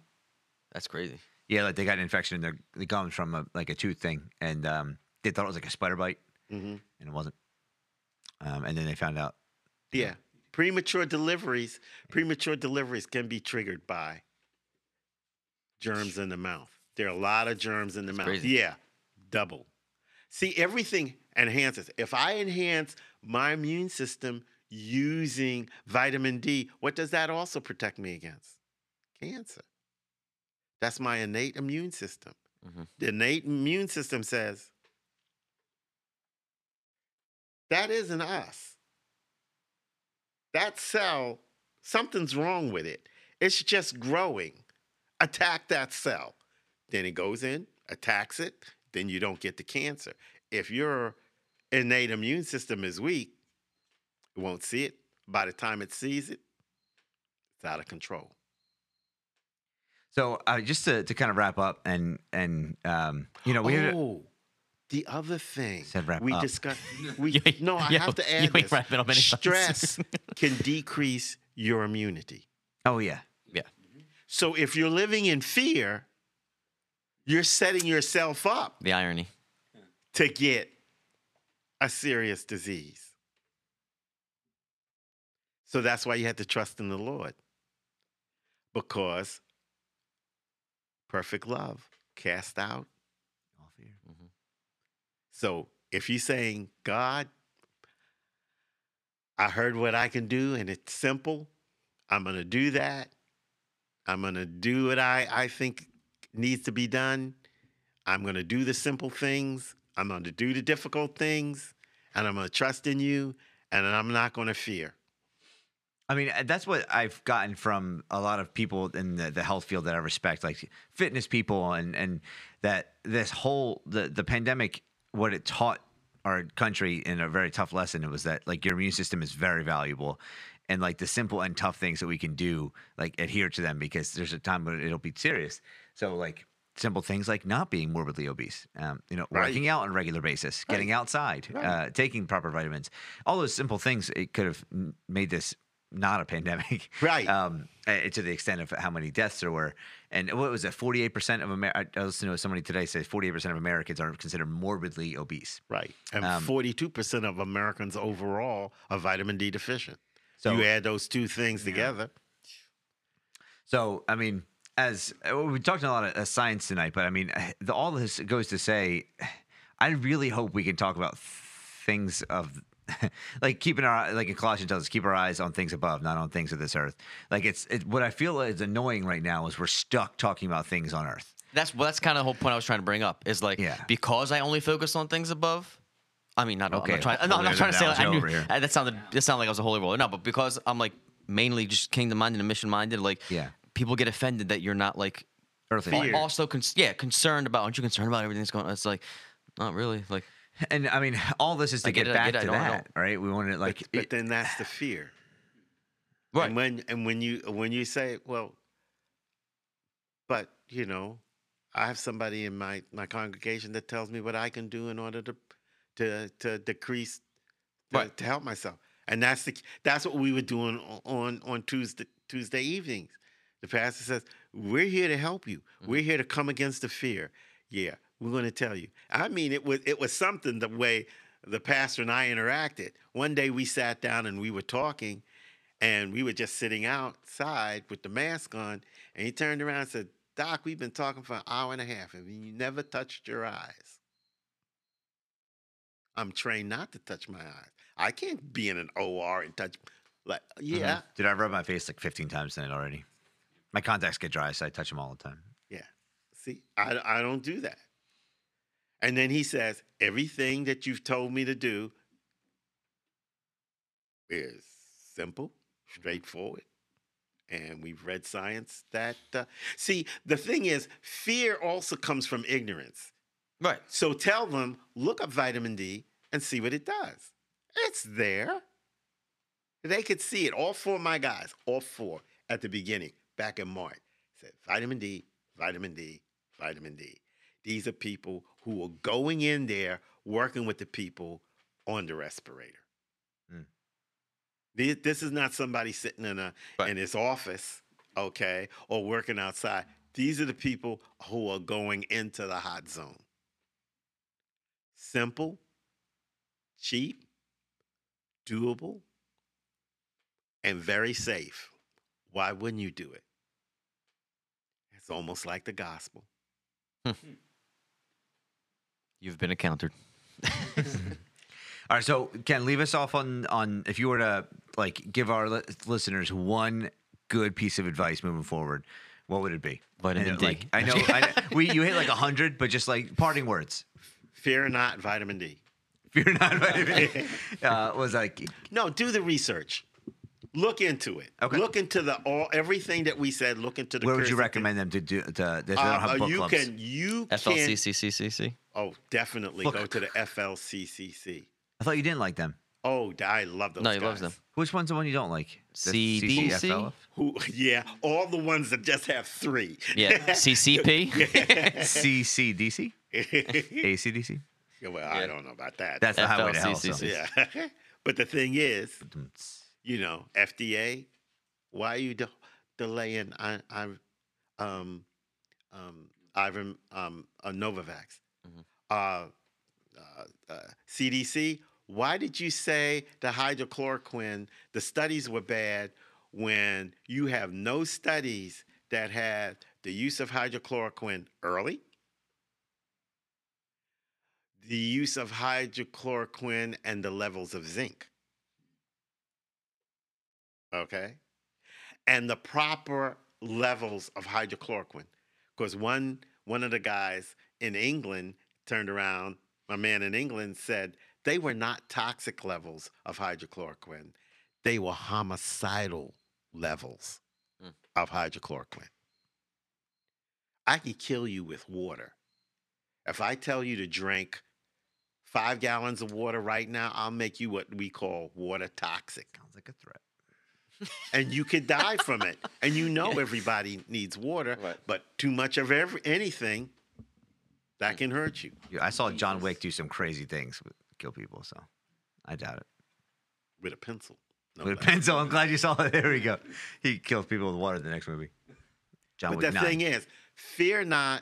That's crazy. Yeah, like they got an infection in their the gums from a, like a tooth thing, and um, they thought it was like a spider bite, hmm and it wasn't. Um, and then they found out. Yeah. Premature deliveries, premature deliveries can be triggered by germs in the mouth. There are a lot of germs in the mouth. crazy. Yeah. Double. See, everything enhances. If I enhance my immune system using vitamin D, what does that also protect me against? Cancer. That's my innate immune system. Mhm. The innate immune system says, that isn't us. That cell, something's wrong with it. It's just growing. Attack that cell. Then it goes in, attacks it, then you don't get the cancer. If your innate immune system is weak, it won't see it. By the time it sees it, it's out of control. So uh, just to, to kind of wrap up and and um, you know we had a- oh, the other thing Said wrap we up. discussed. <laughs> We You no, I yo, have to you add ain't this. wrapping up. Stress <laughs> can decrease your immunity. oh yeah Yeah. So if you're living in fear, you're setting yourself up The irony. to get a serious disease. So that's why you had to trust in the Lord. Because perfect love cast out. All fear. Mm-hmm. So if you're saying, God, I heard what I can do and it's simple, I'm going to do that. I'm going to do what I, I think needs to be done. I'm going to do the simple things. I'm going to do the difficult things. And I'm going to trust in you. And I'm not going to fear. I mean, uh, that's what I've gotten from a lot of people in the, the health field that I respect, like fitness people, and and that this whole the the pandemic, what it taught our country in a very tough lesson, it was that like your immune system is very valuable, and like the simple and tough things that we can do, like adhere to them because there's a time when it'll be serious. So like simple things like not being morbidly obese, um, you know, Right. working out on a regular basis, getting outside, Right. uh, taking proper vitamins, all those simple things. It could have made this not a pandemic, <laughs> Right. Um, uh, to the extent of how many deaths there were, and what was it? Forty-eight percent of America. I listened to somebody today say forty-eight percent of Americans are considered morbidly obese. Right. And Um, 42% of Americans overall are vitamin D deficient. So- you add those two things together. So, I mean, as we talked a lot of uh, science tonight, but I mean, <sighs> the, all this goes to say, <sighs> I really hope we can talk about things of. <laughs> like keeping our like in Colossians tells us keep our eyes on things above, not on things of this earth. Like it's it, what I feel is annoying right now is we're stuck talking about things on earth. That's well, that's kind of the whole point I was trying to bring up. Is like Yeah. because I only focus on things above. I mean, not. Okay, I'm not trying. No, I'm not trying to say. Like, I knew, that sounded. That sounded like I was a holy roller. No, but because I'm like mainly just kingdom minded and mission minded. Like, Yeah. People get offended that you're not like Earthly. Fear. also con- yeah concerned about. Aren't you concerned about everything that's going? on? It's like not really. Like <laughs> And I mean, all this is to I get get, it, back get to I don't- that, right? We want to like, but, but then that's the fear. right. And when and when you when you say, well, but you know, I have somebody in my my congregation that tells me what I can do in order to to to decrease to, Right. to help myself. And that's the that's what we were doing on on Tuesday Tuesday evenings. The pastor says, "We're here to help you. We're mm-hmm. here to come against the fear." Yeah, we're going to tell you. I mean, it was it was something the way the pastor and I interacted. One day we sat down and we were talking, and we were just sitting outside with the mask on, and he turned around and said, "Doc, we've been talking for an hour and a half, and you never touched your eyes." I'm trained not to touch my eyes. I can't be in an OR and touch. Like, mm-hmm. yeah, dude, I rubbed my face like 15 times tonight already. My contacts get dry, so I touch them all the time. Yeah. See, I, I don't do that. And then he says, everything that you've told me to do is simple, straightforward. And we've read science that, uh, see, the thing is, fear also comes from ignorance. right. So tell them, look up vitamin D and see what it does. It's there. They could see it. All four of my guys, all four at the beginning, back in March, said vitamin D, vitamin D, vitamin D. These are people who are going in there working with the people on the respirator. Mm. This, this is not somebody sitting in a Right. in his office, okay, or working outside. These are the people who are going into the hot zone. Simple, cheap, doable, and very safe. Why wouldn't you do it? It's almost like the gospel. You've been encountered. <laughs> All right, so Ken, leave us off on on if you were to like give our li- listeners one good piece of advice moving forward, what would it be? Vitamin And, D. Like, I know, I know <laughs> we you hit like a hundred, but just like parting words. Fear not vitamin D. Fear not vitamin. D. <laughs> uh, was like No, do the research. Look into it. Okay. Look into the all everything that we said. Look into the. where would you Kirsten- recommend them to do? To, to they don't Uh, have book you clubs. can you can FLCCCCC. oh definitely Look. go to the FLCCC. I thought you didn't like them. Oh, I love those. No, he guys. loves them. Which one's the one you don't like? The CDC? CCFL? Who? Yeah, all the ones that just have three. Yeah. CCP. CCDC? ACDC? Yeah, well, I don't know about that. That's the highway to hell. so- yeah. <laughs> but the thing is, you know, FDA, why are you de- delaying I, I, um, um, Ivan, um, uh, Novavax? Mhm. Uh, uh, uh, CDC, why did you say the hydrochloroquine, the studies were bad when you have no studies that had the use of hydrochloroquine early, the use of hydrochloroquine and the levels of zinc? Okay. And the proper levels of hydrochloroquine. Because one one of the guys in England turned around, a man in England said they were not toxic levels of hydrochloroquine. They were homicidal levels Mm. of hydrochloroquine. I could kill you with water. If I tell you to drink five gallons of water right now, I'll make you what we call water toxic. Sounds like a threat. And you could die <laughs> from it. And you know everybody needs water, Right. but too much of every, anything that can hurt you Yeah, I saw John Wick do some crazy things, with, kill people. So I doubt it. with a pencil. No with a pencil, I'm glad you saw it. <laughs> There we go. He kills people with water in the next movie. John But Wick the 9. thing is, fear not,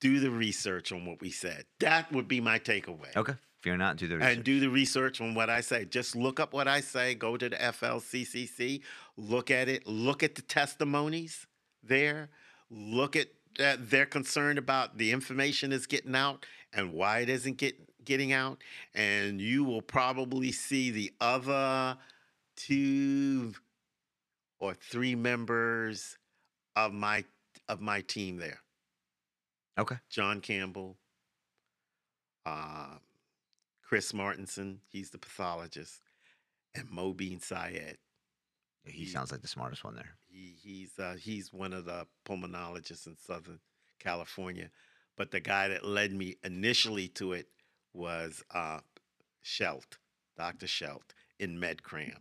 do the research on what we said. That would be my takeaway. okay, fear not, do the research. And do the research on what I say. Just look up what I say. Go to the FLCCC, look at it, look at the testimonies there, look at that they're concerned about the information is getting out and why it isn't get, getting out. And you will probably see the other two or three members of my of my team there. okay, John Campbell, uh, Chris Martenson, he's the pathologist, and Mobeen Yeah, Syed. he He- sounds like the smartest one there. He, he's uh, he's one of the pulmonologists in Southern California, but the guy that led me initially to it was uh, Seheult, Dr. Seheult in MedCram.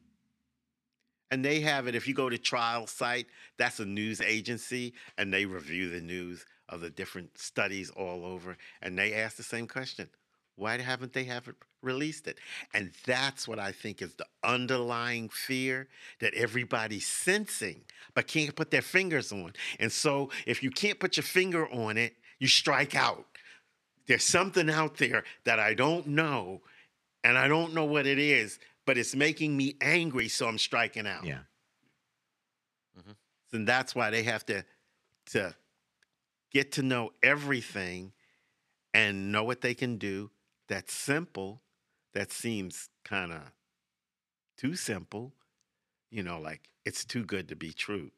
And they have it. If you go to TrialSite, that's a news agency, and they review the news of the different studies all over. And they ask the same question: Why haven't they have it released it? And that's what I think is the underlying fear that everybody's sensing, but can't put their fingers on. And so, if you can't put your finger on it, you strike out. There's something out there that I don't know, and I don't know what it is, but it's making me angry, so I'm striking out. Yeah. Mm-hmm. And that's why they have to to get to know everything and know what they can do. That's simple. That seems kind of too simple. You know, like it's too good to be true.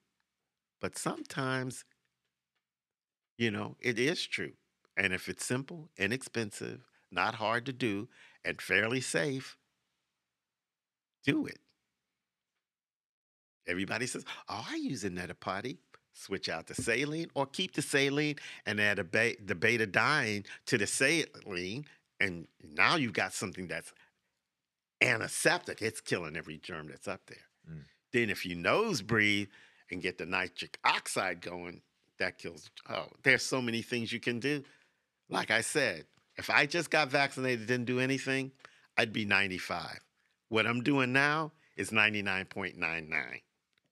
But sometimes, you know, it is true. And if it's simple, inexpensive, not hard to do, and fairly safe, do it. Everybody says, "Oh, I use a potty. Switch out the saline, or keep the saline and add a the betadine to the saline, and now you've got something that's antiseptic. It's killing every germ that's up there. Mm. Then, if you nose breathe and get the nitric oxide going, that kills. Oh, there's so many things you can do. Like I said, if I just got vaccinated, didn't do anything, I'd be 95. What I'm doing now is 99.99,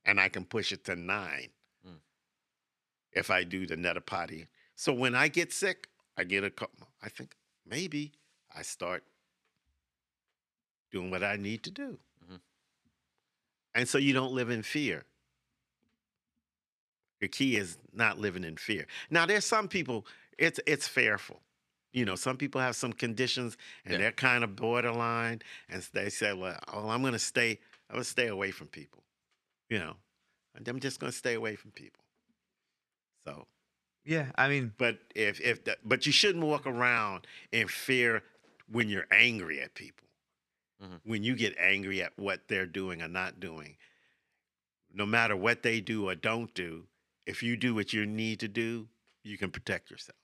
and I can push it to nine Mm. if I do the Netapati. So when I get sick, I get a couple. I think maybe I start doing what I need to do. Mhm. And so you don't live in fear. The key is not living in fear. Now there's some people it's it's fearful. You know, some people have some conditions and Yeah. they're kind of borderline and they say, "Well, oh, I'm going to stay I'm to stay away from people." You know, and I'm just going to stay away from people. So, Yeah, I mean, but if if the, but you shouldn't walk around in fear when you're angry at people. Mhm. When you get angry at what they're doing or not doing, no matter what they do or don't do, if you do what you need to do, you can protect yourself.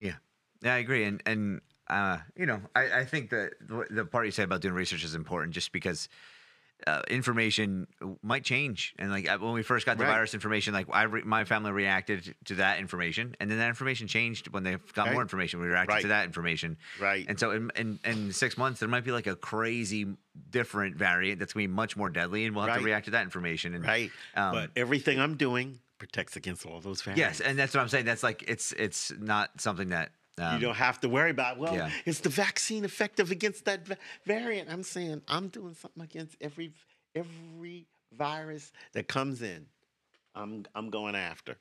Yeah, I agree, and and uh, you know, I, I think that the, the part you said about doing research is important, just because uh, information might change. And like when we first got the Right. virus information, like I re- my family reacted to that information, and then that information changed when they got more information. We reacted Right. to that information, Right. and so in, in in six months there might be like a crazy different variant that's gonna be much more deadly, and we'll have to react to that information. And right. um, but everything I'm doing protects against all those variants. Yes, and that's what I'm saying. That's like it's it's not something that Um, you don't have to worry about, well, yeah. is the vaccine effective against that va- variant? I'm saying I'm doing something against every every virus that comes in. I'm I'm going after.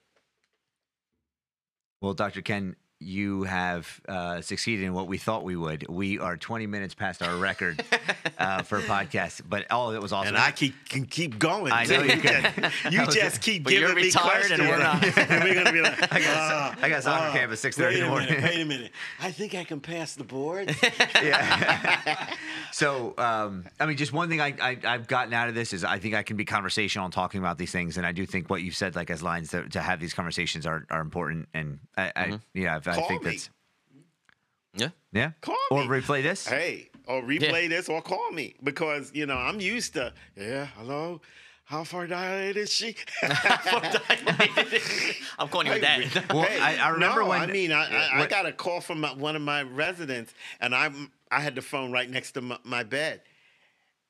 Well, Dr. Ken, you have uh, succeeded in what we thought we would. We are 20 minutes past our record <laughs> uh, for a podcast, but all of it was awesome. And I keep, can keep going. I know you can. <laughs> you <laughs> I was- just keep But you're giving me retired questions. and we're not. and we're gonna be like, I got- "Ah, I got soccer ah, camp at 6:30 in the morning." minute, Wait a minute. I think I can pass the board. yeah. so, um, I mean, just one thing I, I, I've gotten out of this is I think I can be conversational and talking about these things, and I do think what you said, like as lines, to, to have these conversations are, are important, and I, I yeah, I, I think me. that's Yeah. yeah. Call or me. replay this. hey, or replay this or call me because you know I'm used to. Yeah, hello. How far dilated is she? <laughs> <laughs> I'm calling you with that. Well, I- I remember no, when- I mean, I, I, I got a call from my, one of my residents, and I I had the phone right next to my, my bed,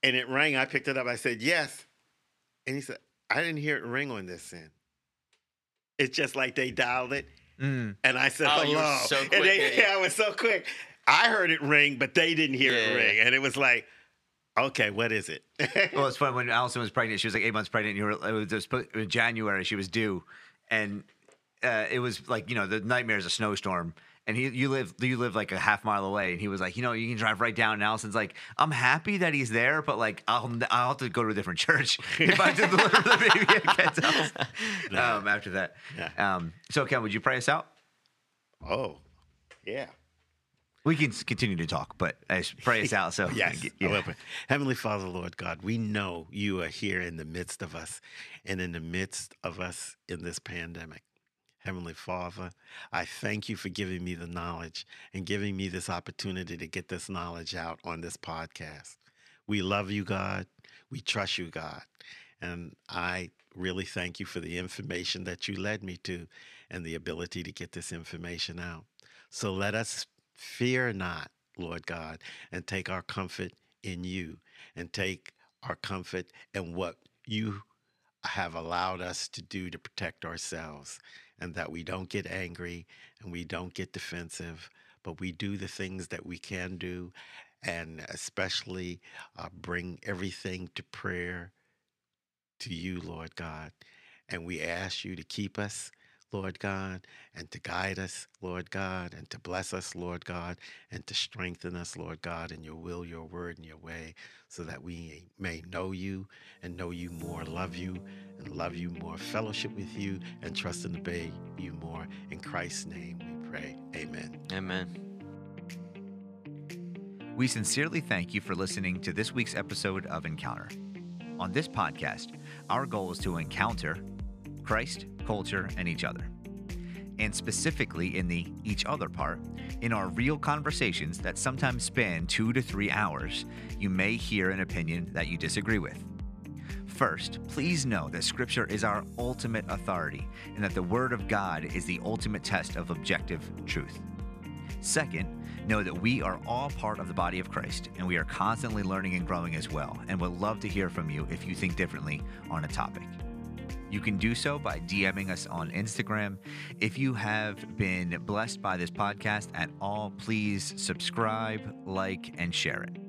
and it rang. I picked it up. I said yes, and he said I didn't hear it ring on this end. It's just like they dialed it, Mm. and I said Oh, you were hello. so And quick, they- yeah, yeah. I was so quick. I heard it ring, but they didn't hear Yeah, it yeah, ring, and it was like, okay, what is it? <laughs> Well, it's funny when Allison was pregnant. She was like eight months pregnant. You were it was, it was January. She was due, and uh, it was like you know the nightmare is a snowstorm. And he, you live, you live like a half mile away, and he was like, you know, you can drive right down. And Allison's like, I'm happy that he's there, but like, I'll, I'll have to go to a different <laughs> church if I have to deliver the baby at Ken's <laughs> house. Um, after that, Yeah. um, so Ken, would you pray us out? oh, yeah. We can continue to talk, but I pray us out. So <laughs> Yes. yeah. Heavenly Father, Lord God, we know you are here in the midst of us and in the midst of us in this pandemic. Heavenly Father, I thank you for giving me the knowledge and giving me this opportunity to get this knowledge out on this podcast. We love you, God. We trust you, God. And I really thank you for the information that you led me to and the ability to get this information out. So let us fear not, Lord God, and take our comfort in you and take our comfort in what you have allowed us to do to protect ourselves and that we don't get angry and we don't get defensive, but we do the things that we can do and especially uh, bring everything to prayer to you, Lord God. And we ask you to keep us, Lord God, and to guide us, Lord God, and to bless us, Lord God, and to strengthen us, Lord God, in your will, your word, and your way, so that we may know you and know you more, love you and love you more, fellowship with you, and trust and obey you more. In Christ's name we pray. Amen. Amen. We sincerely thank you for listening to this week's episode of Encounter. On this podcast, our goal is to encounter Christ, culture, and each other. And specifically in the each other part, in our real conversations that sometimes span two to three hours, you may hear an opinion that you disagree with. First, please know that Scripture is our ultimate authority and that the Word of God is the ultimate test of objective truth. Second, know that we are all part of the body of Christ and we are constantly learning and growing as well, and would love to hear from you if you think differently on a topic. You can do so by DMing us on Instagram. If you have been blessed by this podcast at all, please subscribe, like, and share it.